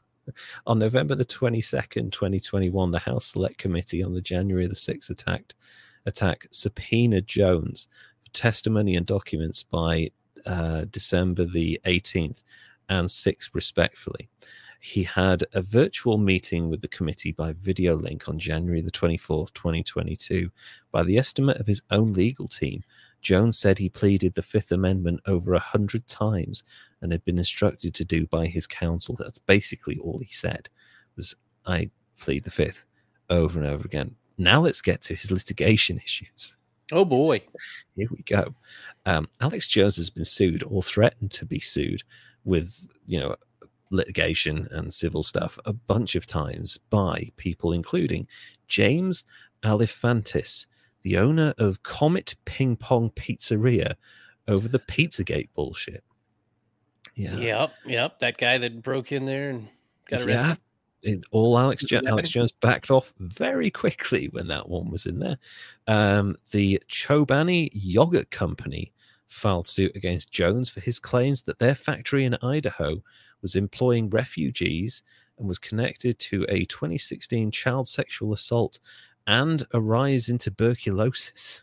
Speaker 1: on November the 22nd, 2021, the House Select Committee on the January the 6th attack, attack subpoenaed Jones for testimony and documents by uh, December the 18th and 6th, respectfully. He had a virtual meeting with the committee by video link on January the 24th, 2022. By the estimate of his own legal team, Jones said he pleaded the Fifth Amendment over a hundred times and had been instructed to do by his counsel. That's basically all he said was I plead the fifth over and over again. Now let's get to his litigation issues.
Speaker 2: Oh boy.
Speaker 1: Here we go. Um, Alex Jones has been sued or threatened to be sued with, you know, litigation and civil stuff a bunch of times by people including James Alefantis, the owner of Comet Ping Pong Pizzeria, over the Pizzagate bullshit. Yeah.
Speaker 2: Yep. Yep. That guy that broke in there and got
Speaker 1: Yeah. It, all Alex jo- Alex Jones backed off very quickly when that one was in there. Um, the Chobani Yogurt Company filed suit against Jones for his claims that their factory in Idaho was employing refugees and was connected to a 2016 child sexual assault and a rise in tuberculosis.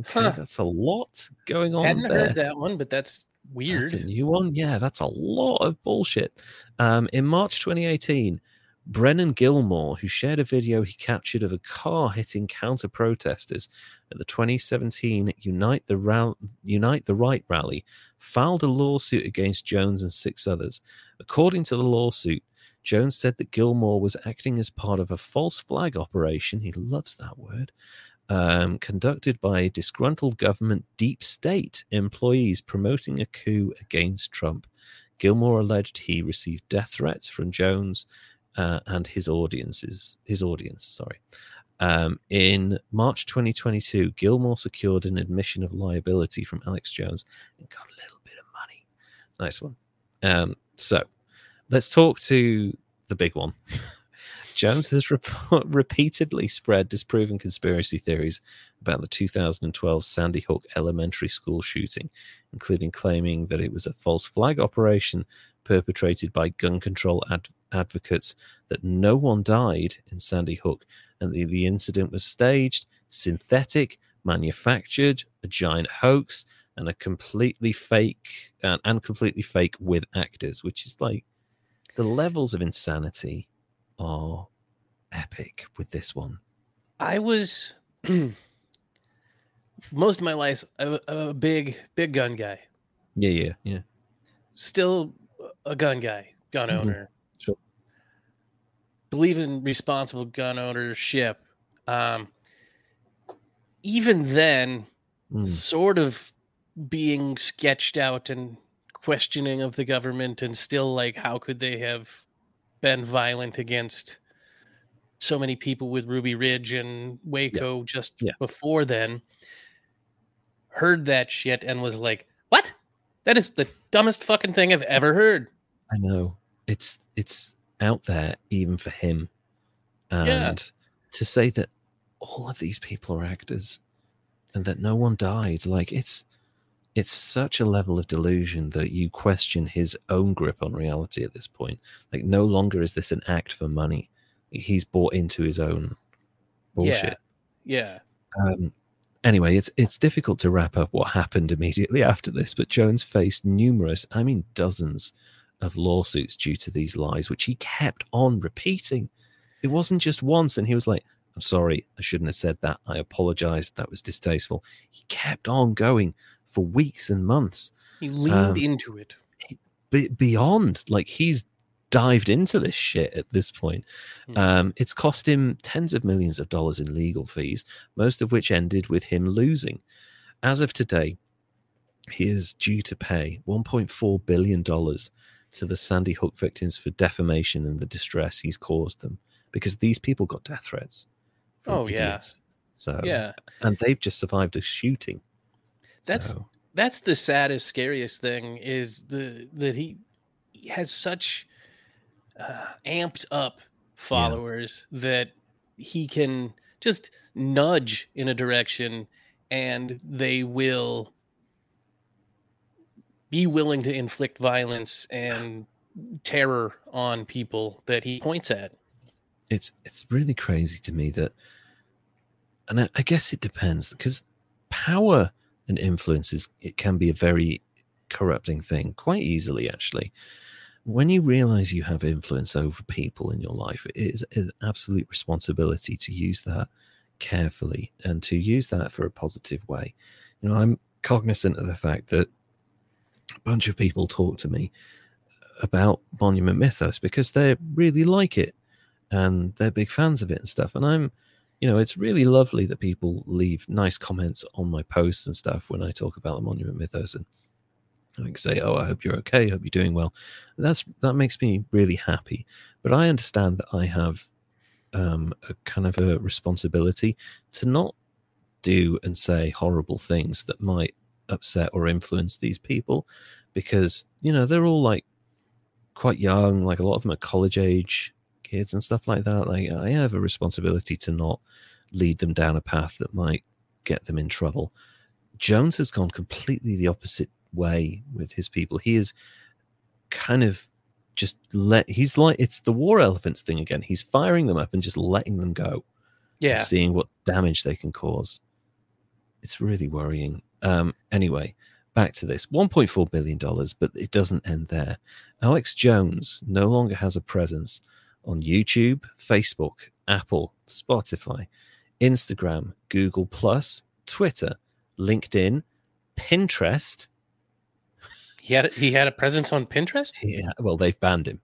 Speaker 1: Okay,
Speaker 2: Huh.
Speaker 1: that's a lot going on
Speaker 2: Hadn't
Speaker 1: there.
Speaker 2: heard that one, but that's weird.
Speaker 1: That's a new one. Yeah, that's a lot of bullshit. Um, in March 2018, Brennan Gilmore, who shared a video he captured of a car hitting counter protesters at the 2017 Unite the, Ra- Unite the Right rally, filed a lawsuit against Jones and six others. According to the lawsuit, Jones said that Gilmore was acting as part of a false flag operation. He loves that word. Um, conducted by disgruntled government deep state employees promoting a coup against Trump. Gilmore alleged he received death threats from Jones uh, and his audiences. His audience, sorry. Um, in March 2022, Gilmore secured an admission of liability from Alex Jones and got a little bit of money. Nice one. Um, so let's talk to the big one. Jones has rep- repeatedly spread disproven conspiracy theories about the 2012 Sandy Hook Elementary School shooting, including claiming that it was a false flag operation perpetrated by gun control ad- advocates, that no one died in Sandy Hook, and the, the incident was staged, synthetic, manufactured, a giant hoax, and a completely fake uh, and completely fake with actors, which is like the levels of insanity are epic with this one.
Speaker 2: I was most of my life a, a big, big gun guy.
Speaker 1: Yeah, yeah, yeah.
Speaker 2: Still a gun guy, gun
Speaker 1: Mhm.
Speaker 2: owner.
Speaker 1: Sure.
Speaker 2: Believe in responsible gun ownership. Um, even then,
Speaker 1: Mm.
Speaker 2: sort of being sketched out and questioning of the government and still like how could they have been violent against so many people with Ruby Ridge and Waco just
Speaker 1: Yeah.
Speaker 2: before then heard that shit and was like what that is the dumbest fucking thing I've ever heard
Speaker 1: I know it's it's out there even for him, and
Speaker 2: Yeah.
Speaker 1: to say that all of these people are actors and that no one died, like it's it's such a level of delusion that you question his own grip on reality at this point. Like no longer is this an act for money; he's bought into his own bullshit.
Speaker 2: yeah
Speaker 1: Um, anyway, it's it's difficult to wrap up what happened immediately after this, but Jones faced numerous, I mean dozens, of lawsuits due to these lies, which he kept on repeating. It wasn't just once, and he was like, "I'm sorry, I shouldn't have said that. I apologize. That was distasteful." He kept on going for weeks and months
Speaker 2: he leaned
Speaker 1: Um,
Speaker 2: into it
Speaker 1: be- beyond like he's dived into this shit at this point.
Speaker 2: Hmm.
Speaker 1: Um, it's cost him tens of millions of dollars in legal fees, most of which ended with him losing. As of today, he is due to pay $1.4 billion to the Sandy Hook victims for defamation and the distress he's caused them because these people got death threats.
Speaker 2: Oh, yeah.
Speaker 1: So,
Speaker 2: Yeah.
Speaker 1: and they've just survived a shooting.
Speaker 2: That's
Speaker 1: So,
Speaker 2: that's the saddest, scariest thing is the that he he has such uh, amped up followers that he can just nudge in a direction and they will be willing to inflict violence and terror on people that he points at.
Speaker 1: it's it's really crazy to me that and I, I guess it depends because power and influence is it can be a very corrupting thing quite easily actually when you realize you have influence over people in your life it is an absolute responsibility to use that carefully and to use that for a positive way you know i'm cognizant of the fact that a bunch of people talk to me about monument mythos because they really like it and they're big fans of it and stuff. And I'm, you know, it's really lovely that people leave nice comments on my posts and stuff when I talk about the monument mythos and like say, "Oh, I hope you're okay. I hope you're doing well." That's that makes me really happy. But I understand that I have um, a kind of a responsibility to not do and say horrible things that might upset or influence these people because you know they're all like quite young like a lot of them are college age kids and stuff like that. Like I have a responsibility to not lead them down a path that might get them in trouble. Jones has gone completely the opposite way with his people. He is kind of just let he's like it's the war elephants thing again. He's firing them up and just letting them go.
Speaker 2: Yeah.
Speaker 1: seeing what damage they can cause. It's really worrying. Um, anyway, back to this $1.4 billion, but it doesn't end there. Alex Jones no longer has a presence on YouTube, Facebook, Apple, Spotify, Instagram, Google, Plus, Twitter, LinkedIn, Pinterest.
Speaker 2: He had he had a presence on Pinterest?
Speaker 1: Yeah, well, they've banned him.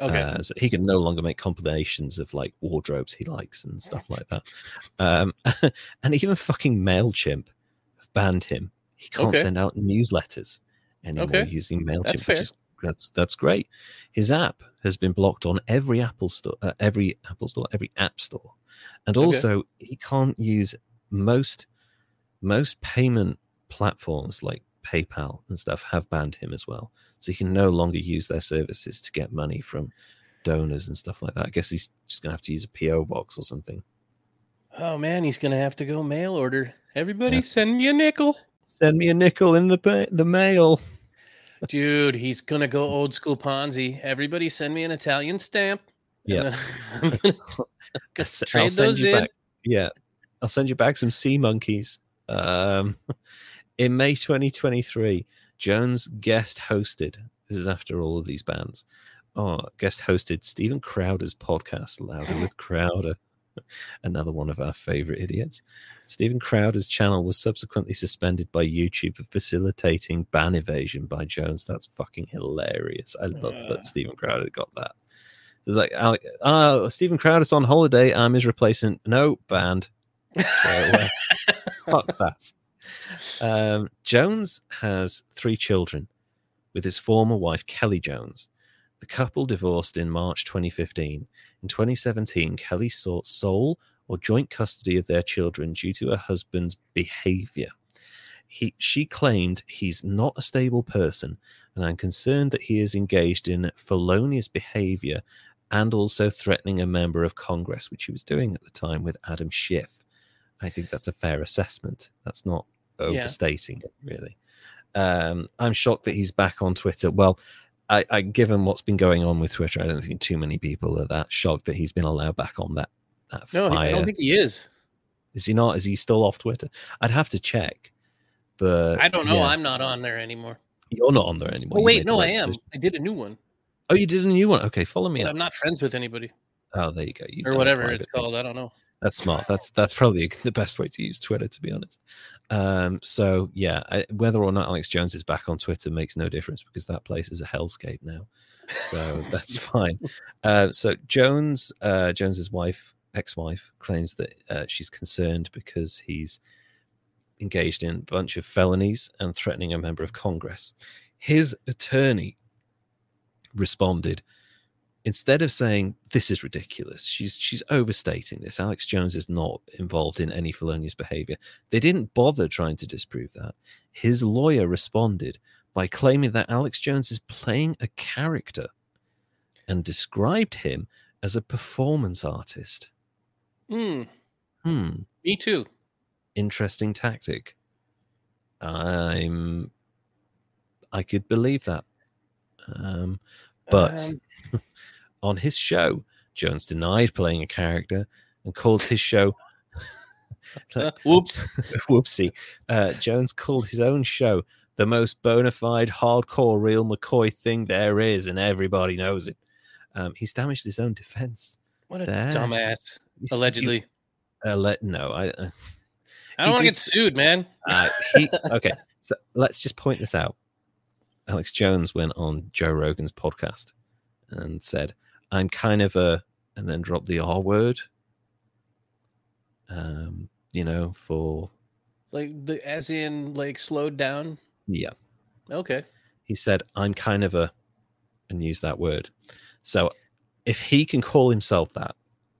Speaker 2: Okay.
Speaker 1: Uh, so he can no longer make compilations of like wardrobes he likes and stuff like that. Um, and even fucking Mailchimp banned him. He can't
Speaker 2: Okay.
Speaker 1: send out newsletters anymore
Speaker 2: Okay.
Speaker 1: using Mailchimp.
Speaker 2: That's
Speaker 1: which
Speaker 2: fair.
Speaker 1: is- that's that's great. His app has been blocked on every Apple store, uh, every Apple store, every App Store, and
Speaker 2: Okay.
Speaker 1: also he can't use most most payment platforms like PayPal and stuff have banned him as well. So he can no longer use their services to get money from donors and stuff like that. I guess he's just gonna have to use a PO box or something.
Speaker 2: Oh man, he's gonna have to go mail order. Everybody,
Speaker 1: Yeah.
Speaker 2: send me a nickel,
Speaker 1: Send me a nickel in the pa- the mail.
Speaker 2: dude. He's gonna go old school Ponzi. Everybody, send me an Italian stamp.
Speaker 1: Yeah.
Speaker 2: I'm gonna
Speaker 1: I'll s- I'll
Speaker 2: trade
Speaker 1: send
Speaker 2: those
Speaker 1: you
Speaker 2: in.
Speaker 1: back- Yeah, I'll send you back some sea monkeys. Um, in May 2023, Jones guest hosted. This is after all of these bands. Oh, guest hosted Steven Crowder's podcast, Louder with Crowder. Another one of our favorite idiots. Steven Crowder's channel was subsequently suspended by YouTube for facilitating ban evasion by Jones. That's fucking hilarious. I love
Speaker 2: Uh.
Speaker 1: that Steven Crowder got that. It's like, Alec, oh, Steven Crowder's on holiday. I'm his replacement. No, banned. Straight away. Fuck that. Um, Jones has three children with his former wife, Kelly Jones. The couple divorced in March 2015. In 2017, Kelly sought sole or joint custody of their children due to her husband's behavior. He, she claimed he's not a stable person, and I'm concerned that he is engaged in felonious behavior and also threatening a member of Congress, which he was doing at the time with Adam Schiff. I think that's a fair assessment. That's not
Speaker 2: Yeah.
Speaker 1: overstating it, really. Um, I'm shocked that he's back on Twitter. Well, I, I, given what's been going on with Twitter, I don't think too many people are that shocked that he's been allowed back on that. that
Speaker 2: No,
Speaker 1: fire.
Speaker 2: I don't think he is.
Speaker 1: Is he not? Is he still off Twitter? I'd have to check. But
Speaker 2: I don't know.
Speaker 1: yeah,
Speaker 2: I'm not on there anymore.
Speaker 1: you're not on there anymore.
Speaker 2: Oh wait, no, I am.
Speaker 1: decision.
Speaker 2: I did a new one,
Speaker 1: Oh, you did a new one. Okay, follow me.
Speaker 2: I'm not friends with anybody
Speaker 1: Oh, there you go. You've
Speaker 2: or whatever it's
Speaker 1: thing.
Speaker 2: called. I don't know.
Speaker 1: That's smart. That's that's probably the best way to use Twitter, to be honest. Um, so yeah, I, whether or not Alex Jones is back on Twitter makes no difference because that place is a hellscape now. so that's fine. Uh, so Jones, uh, Jones's wife, ex-wife, claims that uh, she's concerned because he's engaged in a bunch of felonies and threatening a member of Congress. His attorney responded instead of saying this is ridiculous she's she's overstating this. Alex jones is not involved in any felonious behavior. They didn't bother trying to disprove that. His lawyer responded by claiming that alex jones is playing a character and described him as a performance artist.
Speaker 2: Hmm.
Speaker 1: hmm.
Speaker 2: Me too.
Speaker 1: interesting tactic. I'm i could believe that. Um but
Speaker 2: Um,
Speaker 1: on his show, Jones denied playing a character and called his show.
Speaker 2: uh, whoops.
Speaker 1: Whoopsie. Uh, Jones called his own show the most bona fide, hardcore, real McCoy thing there is, and everybody knows it. Um, he's damaged his own defense.
Speaker 2: What a
Speaker 1: There.
Speaker 2: dumbass. Allegedly.
Speaker 1: Uh, let, no, I. Uh,
Speaker 2: I don't want to get sued, man.
Speaker 1: uh, he, okay, so let's just point this out. Alex Jones went on Joe Rogan's podcast and said, I'm kind of a, and then drop the R word, um, you know, for,
Speaker 2: Like the as in like slowed down.
Speaker 1: yeah.
Speaker 2: Okay.
Speaker 1: He said, I'm kind of a, and use that word. So if he can call himself that,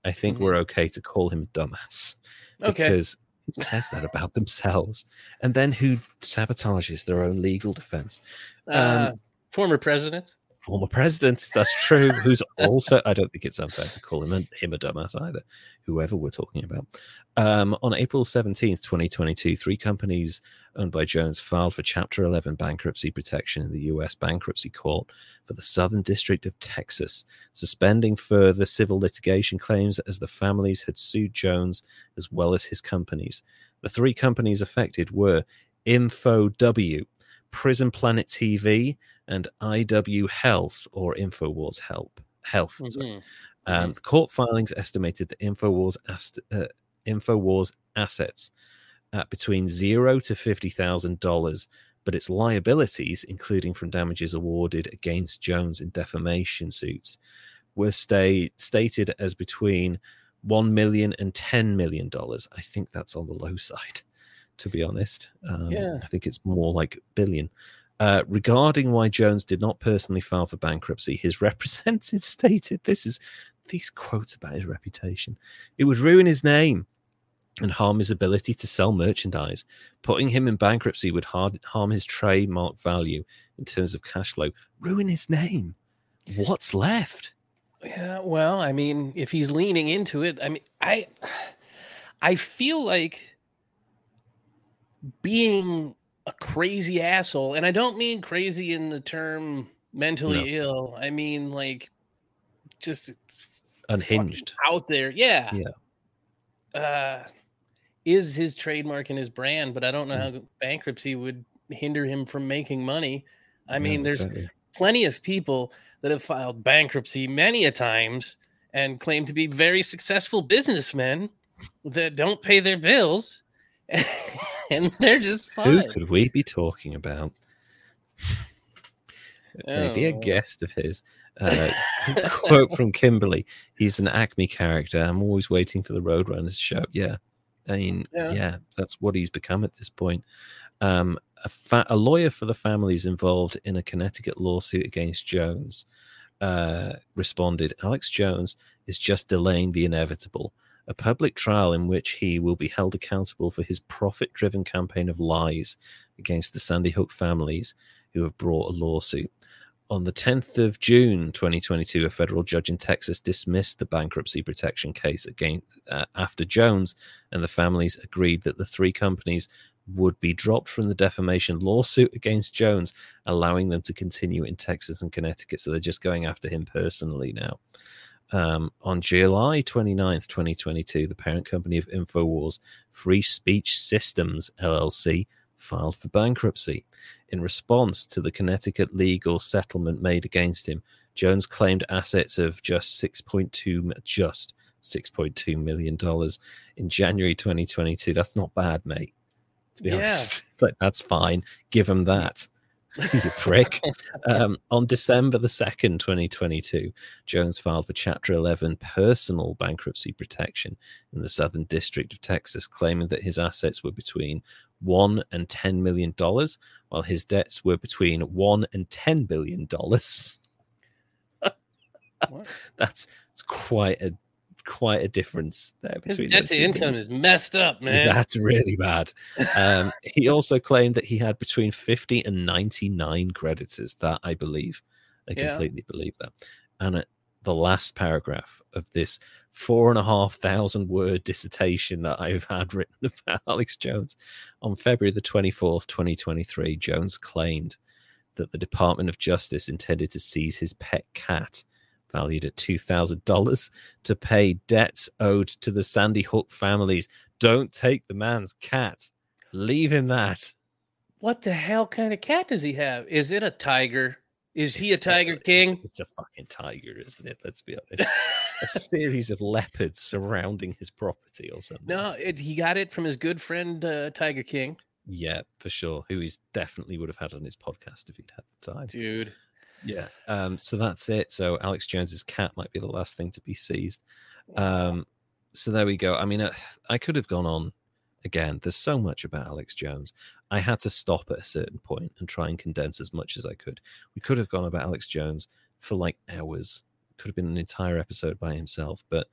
Speaker 1: I think
Speaker 2: Mhm.
Speaker 1: we're okay to call him a dumbass.
Speaker 2: Okay.
Speaker 1: because it says that about themselves and then who sabotages their own legal defense
Speaker 2: uh,
Speaker 1: um,
Speaker 2: former president.
Speaker 1: Former president that's true. Who's also i don't think it's unfair to call him a, him a dumbass either whoever we're talking about. Um, on april 17th 2022 three companies owned by jones filed for chapter 11 bankruptcy protection in the us bankruptcy court for the southern district of texas suspending further civil litigation claims as the families had sued jones as well as his companies. The three companies affected were InfoW, Prison Planet TV, and IW Health or Infowars Help Health.
Speaker 2: Mhm.
Speaker 1: Um, the court filings estimated that Infowars ast- uh, Infowars assets at between zero to fifty thousand dollars, but its liabilities, including from damages awarded against Jones in defamation suits, were stay, stated as between one million and ten million dollars. I think that's on the low side, to be honest. Um,
Speaker 2: Yeah.
Speaker 1: I think it's more like billion. Uh, regarding why Jones did not personally file for bankruptcy, his representative stated this is these quotes about his reputation. It would ruin his name and harm his ability to sell merchandise. Putting him in bankruptcy would hard, harm his trademark value in terms of cash flow, ruin his name. What's left?
Speaker 2: Yeah, well, I mean, if he's leaning into it, I mean, I I feel like being a crazy asshole, and I don't mean crazy in the term mentally ill. I mean like just
Speaker 1: Unhinged.
Speaker 2: out there. Yeah.
Speaker 1: Yeah.
Speaker 2: Uh is his trademark and his brand, but I don't know
Speaker 1: Mm.
Speaker 2: how bankruptcy would hinder him from making money. I
Speaker 1: No,
Speaker 2: mean, there's
Speaker 1: exactly.
Speaker 2: plenty of people that have filed bankruptcy many a times and claim to be very successful businessmen that don't pay their bills and they're just
Speaker 1: Who could we be talking about? Maybe a
Speaker 2: Oh.
Speaker 1: guest of his. Uh, quote from Kimberly: "He's an Acme character. I'm always waiting for the Roadrunners to show up." Yeah, I mean,
Speaker 2: Yeah.
Speaker 1: yeah. that's what he's become at this point. Um, a, fa- a lawyer for the families involved in a Connecticut lawsuit against Jones uh, responded: "Alex Jones is just delaying the inevitable." A public trial in which he will be held accountable for his profit driven campaign of lies against the Sandy Hook families who have brought a lawsuit. On the 10th of June 2022, a federal judge in Texas dismissed the bankruptcy protection case against uh, after Jones and the families agreed that the three companies would be dropped from the defamation lawsuit against Jones, allowing them to continue in Texas and Connecticut. So they're just going after him personally now. Um, on July 29th, 2022, the parent company of InfoWars, Free Speech Systems LLC, filed for bankruptcy. In response to the Connecticut legal settlement made against him, Jones claimed assets of just 6.2 just 6.2 million dollars in January 2022. That's not bad, mate. To be
Speaker 2: Yeah.
Speaker 1: honest, like that's fine. Give him that. you prick. Um, on December the 2nd, 2022, Jones filed for Chapter 11 personal bankruptcy protection in the Southern District of Texas, claiming that his assets were between one and $10 million, while his debts were between one and $10 billion. that's, that's quite a quite a difference there. between.
Speaker 2: His debt to income is messed up, man.
Speaker 1: That's really bad. Um, he also claimed that he had between 50 and 99 creditors. That I believe. I yeah. completely believe that. And at the last paragraph of this four and a half thousand word dissertation that I've had written about Alex Jones on February the 24th, 2023, Jones claimed that the Department of Justice intended to seize his pet cat valued at $2,000 to pay debts owed to the Sandy Hook families. Don't take the man's cat. Leave him that.
Speaker 2: What the hell kind of cat does he have? Is it a tiger? Is it's he a tiger king?
Speaker 1: It's, it's, a fucking tiger, isn't it? Let's be honest. a series of leopards surrounding his property or something.
Speaker 2: No, it, he got it from his good friend uh, Tiger King.
Speaker 1: Yeah, for sure. Who he's definitely would have had on his podcast if he'd had the time.
Speaker 2: Dude.
Speaker 1: Yeah. Um, so that's it. So Alex Jones's cat might be the last thing to be seized. Um, so there we go. I mean, I, uh, I could have gone on again. There's so much about Alex Jones. I had to stop at a certain point and try and condense as much as I could. We could have gone about Alex Jones for like hours. Could have been an entire episode by himself. But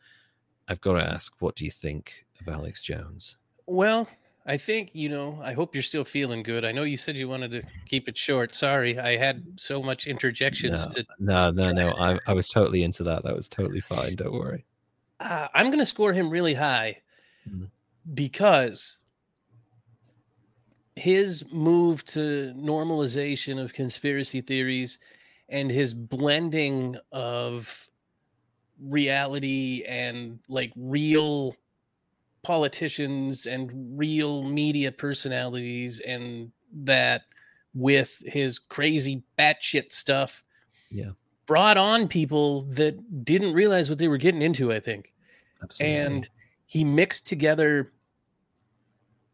Speaker 1: I've got to ask, what do you think of Alex Jones?
Speaker 2: Well, I think, you know, I hope you're still feeling good. I know you said you wanted to keep it short. Sorry, I had so much interjections
Speaker 1: no,
Speaker 2: to.
Speaker 1: No, no, no. I, I was totally into that. That was totally fine. Don't worry.
Speaker 2: Uh, I'm going to score him really high mm-hmm. because his move to normalization of conspiracy theories and his blending of reality and like real politicians and real media personalities and that with his crazy batshit stuff.
Speaker 1: Yeah.
Speaker 2: Brought on people that didn't realize what they were getting into, I think. Absolutely. And he mixed together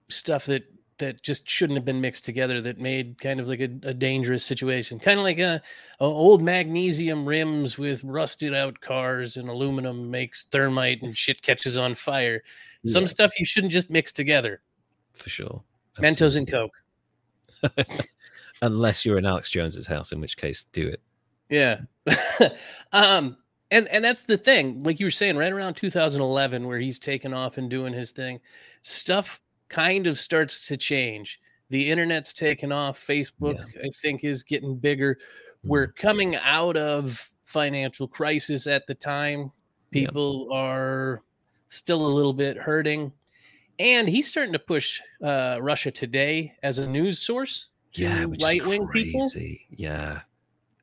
Speaker 2: stuff that that just shouldn't have been mixed together that made kind of like a, a dangerous situation kind of like a, a, old magnesium rims with rusted out cars and aluminum makes thermite and shit catches on fire some stuff you shouldn't just mix together.
Speaker 1: For sure.
Speaker 2: Absolutely. Mentos and Coke.
Speaker 1: Unless you're in Alex Jones's house, in which case do it.
Speaker 2: Yeah. um, and and that's the thing, like you were saying, right around 2011, where he's taken off and doing his thing, stuff kind of starts to change. The internet's taken off. Facebook, yeah. I think, is getting bigger. We're mm-hmm. coming out of financial crisis at the time. People yeah. are still a little bit hurting. And he's starting to push uh, Russia Today as a news source to yeah, right wing people.
Speaker 1: Yeah.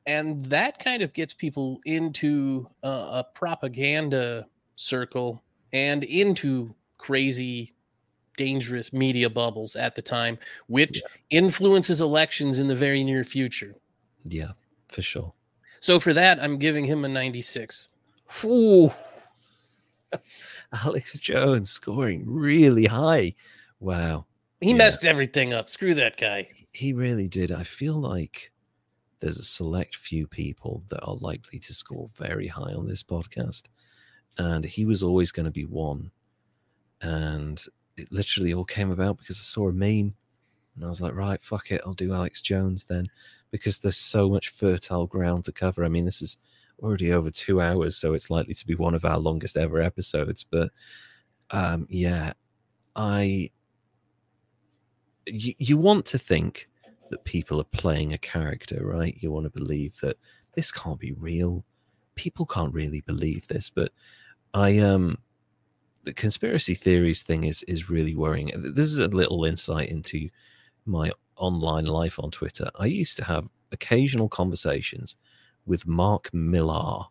Speaker 2: And that kind of gets people into uh, a propaganda circle and into crazy, dangerous media bubbles at the time, which yeah. influences elections in the very near future.
Speaker 1: Yeah, for sure.
Speaker 2: So for that, I'm giving him a 96.
Speaker 1: Ooh. Alex Jones scoring really high. Wow.
Speaker 2: He yeah. messed everything up. Screw that guy.
Speaker 1: He really did. I feel like there's a select few people that are likely to score very high on this podcast. And he was always going to be one. And it literally all came about because I saw a meme and I was like, right, fuck it. I'll do Alex Jones then because there's so much fertile ground to cover. I mean, this is already over two hours, so it's likely to be one of our longest ever episodes. But um, yeah, I you, you want to think that people are playing a character, right? You want to believe that this can't be real. People can't really believe this, but I um the conspiracy theories thing is is really worrying. This is a little insight into my online life on Twitter. I used to have occasional conversations with Mark Millar,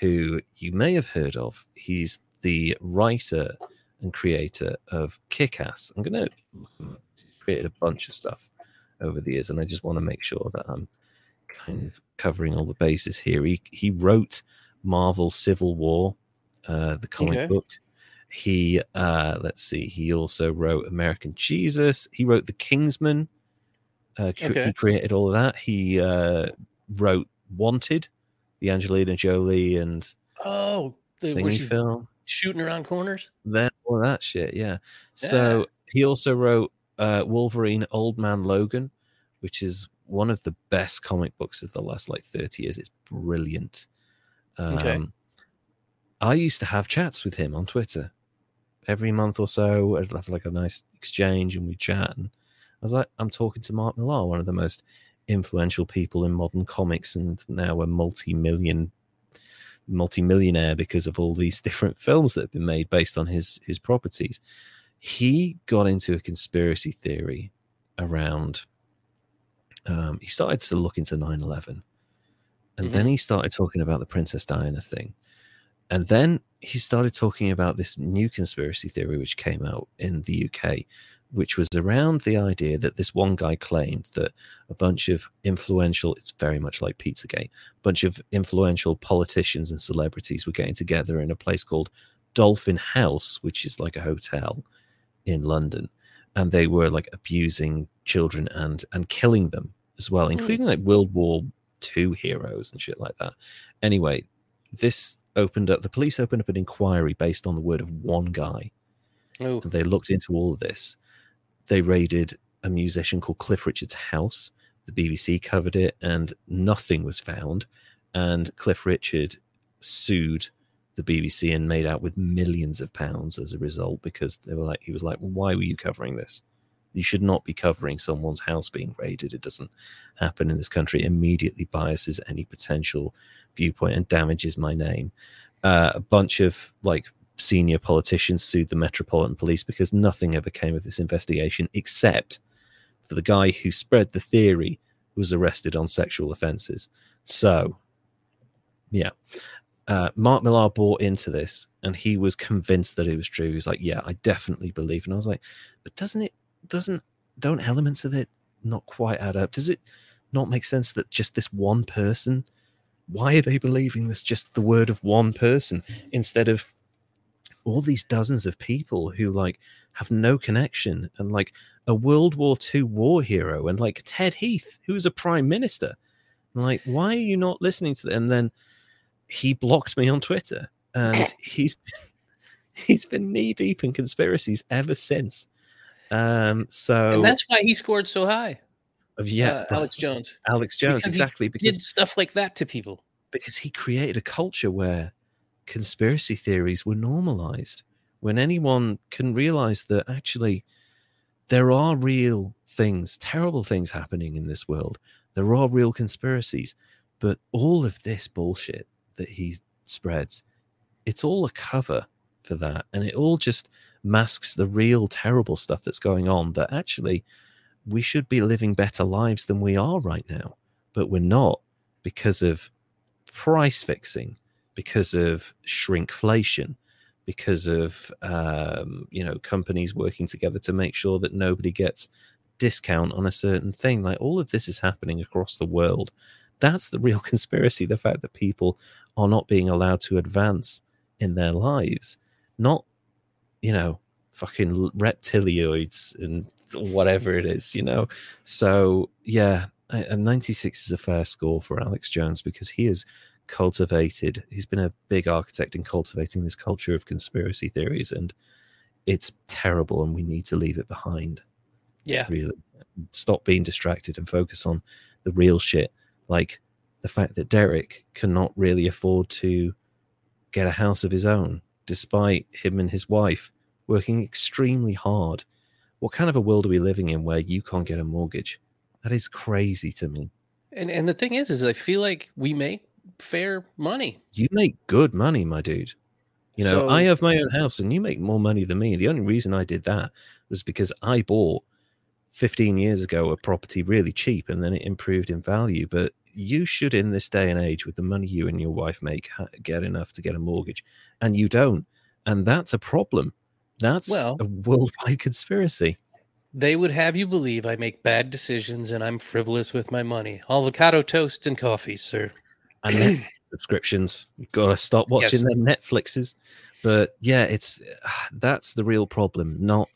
Speaker 1: who you may have heard of. He's the writer and creator of Kickass. I'm going to create a bunch of stuff over the years, and I just want to make sure that I'm kind of covering all the bases here. He, he wrote Marvel Civil War, uh, the comic okay. book. He, uh, let's see, he also wrote American Jesus. He wrote The Kingsman, Uh,
Speaker 2: Okay.
Speaker 1: He created all of that. He uh, wrote Wanted, the Angelina Jolie and
Speaker 2: Oh, the,
Speaker 1: thingy film.
Speaker 2: shooting around corners.
Speaker 1: Then all that shit, yeah. So he also wrote uh, Wolverine Old Man Logan, which is one of the best comic books of the last like 30 years. It's brilliant. Um,
Speaker 2: Okay.
Speaker 1: I used to have chats with him on Twitter every month or so. I'd have like a nice exchange and we chat. And I was like, I'm talking to Mark Millar, one of the most influential people in modern comics, and now a multi-million, multi-millionaire because of all these different films that have been made based on his his properties. He got into a conspiracy theory around. Um, he started to look into 9-11 and then he started talking about the princess diana thing and then he started talking about this new conspiracy theory which came out in the uk which was around the idea that this one guy claimed that a bunch of influential it's very much like pizzagate a bunch of influential politicians and celebrities were getting together in a place called dolphin house which is like a hotel in london. And they were like abusing children and and killing them as well hmm. including like world war two heroes and shit like that. Anyway this opened up the police opened up an inquiry based on the word of one guy
Speaker 2: Oh,
Speaker 1: and they looked into all of this. They raided a musician called Cliff Richard's house. The BBC covered it, and nothing was found. And Cliff Richard sued the BBC and made out with millions of pounds as a result because they were like, he was like, "Why were you covering this? You should not be covering someone's house being raided. It doesn't happen in this country. It immediately biases any potential viewpoint and damages my name." Uh, a bunch of like senior politicians sued the Metropolitan Police because nothing ever came of this investigation except for the guy who spread the theory was arrested on sexual offenses. So, yeah. Uh, Mark Millar bought into this and he was convinced that it was true. He was like, Yeah, I definitely believe. And I was like, But doesn't it, doesn't, don't elements of it not quite add up? Does it not make sense that just this one person, why are they believing this just the word of one person instead of all these dozens of people who like have no connection and like a World War II war hero and like Ted Heath, who was a prime minister. I'm like, why are you not listening to that? And then he blocked me on Twitter and he's he's been knee deep in conspiracies ever since. Um so
Speaker 2: and that's why he scored so high.
Speaker 1: Of yeah,
Speaker 2: uh, Alex Jones
Speaker 1: Alex Jones, exactly
Speaker 2: because he
Speaker 1: exactly because
Speaker 2: did stuff like that to people.
Speaker 1: because he created a culture where conspiracy theories were normalized when anyone can realize that actually there are real things terrible things happening in this world there are real conspiracies but all of this bullshit that he spreads it's all a cover for that. And it all just masks the real terrible stuff that's going on that actually we should be living better lives than we are right now. But we're not because of price fixing because of shrinkflation because of um, you know companies working together to make sure that nobody gets discount on a certain thing. Like all of this is happening across the world. That's the real conspiracy the fact that people are not being allowed to advance in their lives not you know fucking reptilioids and whatever it is you know? So yeah a a 96 is a fair score for alex jones because he has cultivated he's been a big architect in cultivating this culture of conspiracy theories and it's terrible and we need to leave it behind.
Speaker 2: Yeah.
Speaker 1: really. Stop being distracted and focus on the real shit. Like the fact that derek cannot really afford to get a house of his own despite him and his wife working extremely hard what kind of a world are we living in where you can't get a mortgage that is crazy to me
Speaker 2: And and the thing is, is I feel like we make fair money.
Speaker 1: you make good money, my dude. You know,
Speaker 2: So-
Speaker 1: I have my own house and you make more money than me. The only reason I did that was because I bought 15 years ago a property really cheap and then it improved in value. But you should, in this day and age, with the money you and your wife make, get enough to get a mortgage. And you don't. And that's a problem. That's
Speaker 2: Well-
Speaker 1: a worldwide conspiracy.
Speaker 2: They would have you believe I make bad decisions and I'm frivolous with my money. Avocado toast and coffee, sir.
Speaker 1: and subscriptions. You've got to stop watching
Speaker 2: Yes.
Speaker 1: them Netflixes. But yeah, it's ah, that's the real problem, not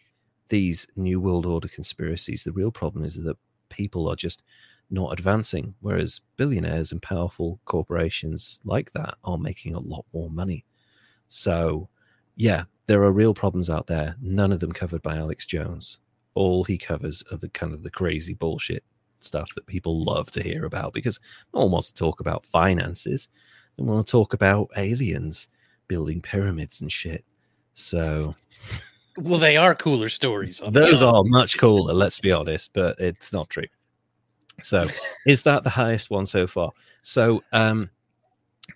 Speaker 1: these new world order conspiracies. The real problem is that people are just not advancing. Whereas billionaires and powerful corporations like that are making a lot more money. So, yeah, there are real problems out there. None of them covered by Alex Jones. All he covers are the kind of the crazy bullshit stuff that people love to hear about because no one wants to talk about finances. They want to talk about aliens building pyramids and shit. So,
Speaker 2: well, they are cooler stories.
Speaker 1: Those are much cooler, let's be honest, but it's not true. So, is that the highest one so far? So, um,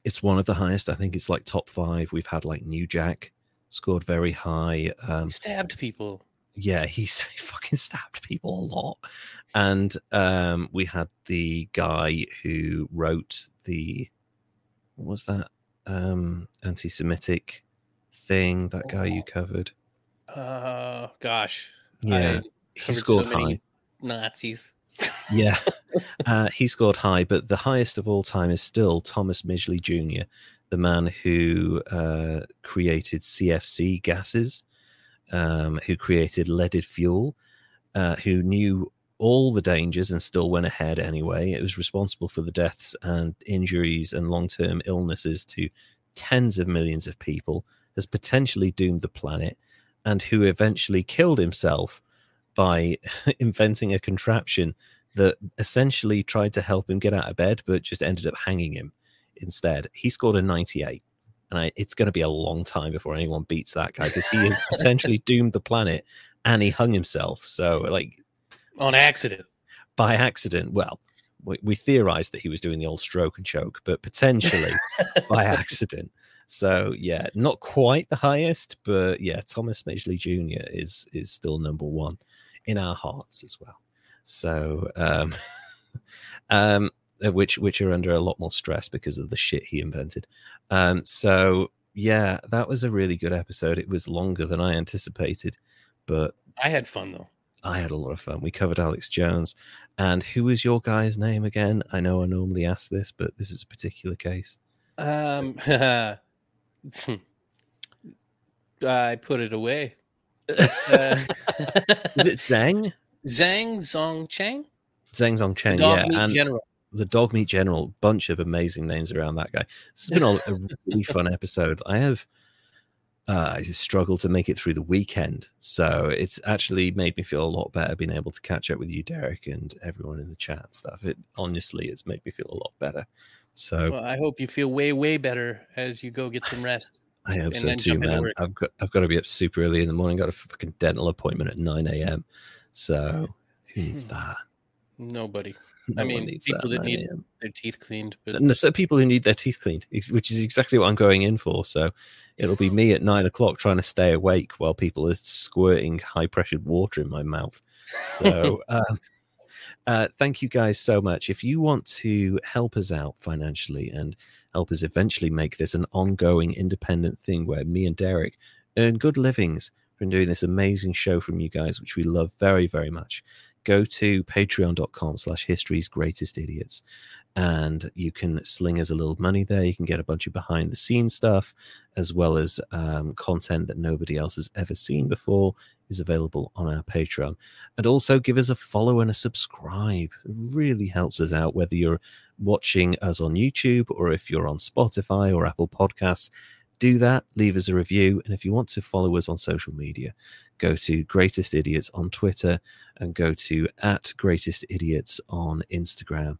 Speaker 1: it's one of the highest. I think it's like top five. We've had like New Jack scored very high. Um,
Speaker 2: stabbed people.
Speaker 1: Yeah, he's he fucking stabbed people a lot. And um, we had the guy who wrote the what was that um, anti-Semitic thing? That guy you covered.
Speaker 2: Uh, gosh.
Speaker 1: Yeah, he scored so high.
Speaker 2: Nazis.
Speaker 1: yeah, uh, he scored high, but the highest of all time is still Thomas Midgley Jr., the man who uh, created CFC gases, um, who created leaded fuel, uh, who knew all the dangers and still went ahead anyway. It was responsible for the deaths and injuries and long term illnesses to tens of millions of people, has potentially doomed the planet, and who eventually killed himself by inventing a contraption that essentially tried to help him get out of bed, but just ended up hanging him instead. He scored a 98. And I, it's going to be a long time before anyone beats that guy because he has potentially doomed the planet and he hung himself. So, like,
Speaker 2: on accident.
Speaker 1: By accident. Well, we, we theorized that he was doing the old stroke and choke, but potentially by accident. So yeah, not quite the highest, but yeah, Thomas Midgley Jr. is is still number one in our hearts as well. So, um, um, uh, which which are under a lot more stress because of the shit he invented. Um, so yeah, that was a really good episode. It was longer than I anticipated, but
Speaker 2: I had fun though.
Speaker 1: I had a lot of fun. We covered Alex Jones, and who was your guy's name again? I know I normally ask this, but this is a particular case.
Speaker 2: Um, so. I put it away.
Speaker 1: Uh, Is it Zhang?
Speaker 2: Zhang Zongchang?
Speaker 1: Zhang Zongchang,
Speaker 2: yeah.
Speaker 1: and
Speaker 2: General.
Speaker 1: The Dog Meat General, bunch of amazing names around that guy. This has been a, really fun episode. I have uh, I struggled to make it through the weekend. So it's actually made me feel a lot better being able to catch up with you, Derek, and everyone in the chat and stuff. It honestly, it's made me feel a lot better. So
Speaker 2: well, I hope you feel way, way better as you go get some rest.
Speaker 1: I hope so too, man. I've got I've got to be up super early in the morning. Got a fucking dental appointment at nine a.m. So who needs hmm. that?
Speaker 2: Nobody. No I mean, people that, that need their teeth cleaned, but
Speaker 1: no, so people who need their teeth cleaned, which is exactly what I'm going in for. So it'll be me at nine o'clock trying to stay awake while people are squirting high pressured water in my mouth. So um, uh, thank you guys so much. If you want to help us out financially and help us eventually make this an ongoing independent thing where me and Derek earn good livings from doing this amazing show from you guys, which we love very, very much, go to patreon.com slash history's greatest idiots and you can sling us a little money there. You can get a bunch of behind the scenes stuff as well as um, content that nobody else has ever seen before is available on our patreon. And also give us a follow and a subscribe. It really helps us out whether you're watching us on youtube or if you're on spotify or apple podcasts do that leave us a review and if you want to follow us on social media go to Greatest Idiots on Twitter and go to at Greatest Idiots on Instagram.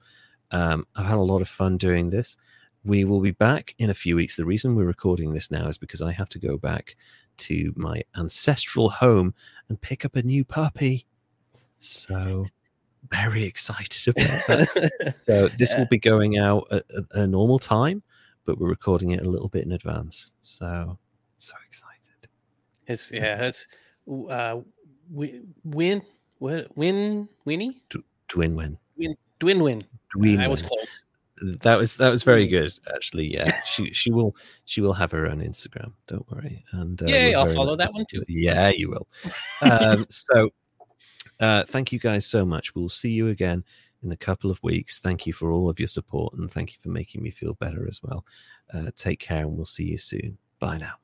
Speaker 1: Um, I've had a lot of fun doing this. We will be back in a few weeks. The reason we're recording this now is because I have to go back to my ancestral home and pick up a new puppy. So very excited about that. so this will be going out at a normal time, but we're recording it a little bit in advance. So so excited.
Speaker 2: It's yeah, it's uh, win, what, win, Winnie,
Speaker 1: Twin win,
Speaker 2: win, Twin win. Dwin I was close.
Speaker 1: That was that was very good, actually. Yeah, she she will she will have her own Instagram. Don't worry. And
Speaker 2: uh, yeah, I'll follow that one too.
Speaker 1: Yeah, you will. um, so, uh, thank you guys so much. We'll see you again in a couple of weeks. Thank you for all of your support and thank you for making me feel better as well. Uh, take care, and we'll see you soon. Bye now.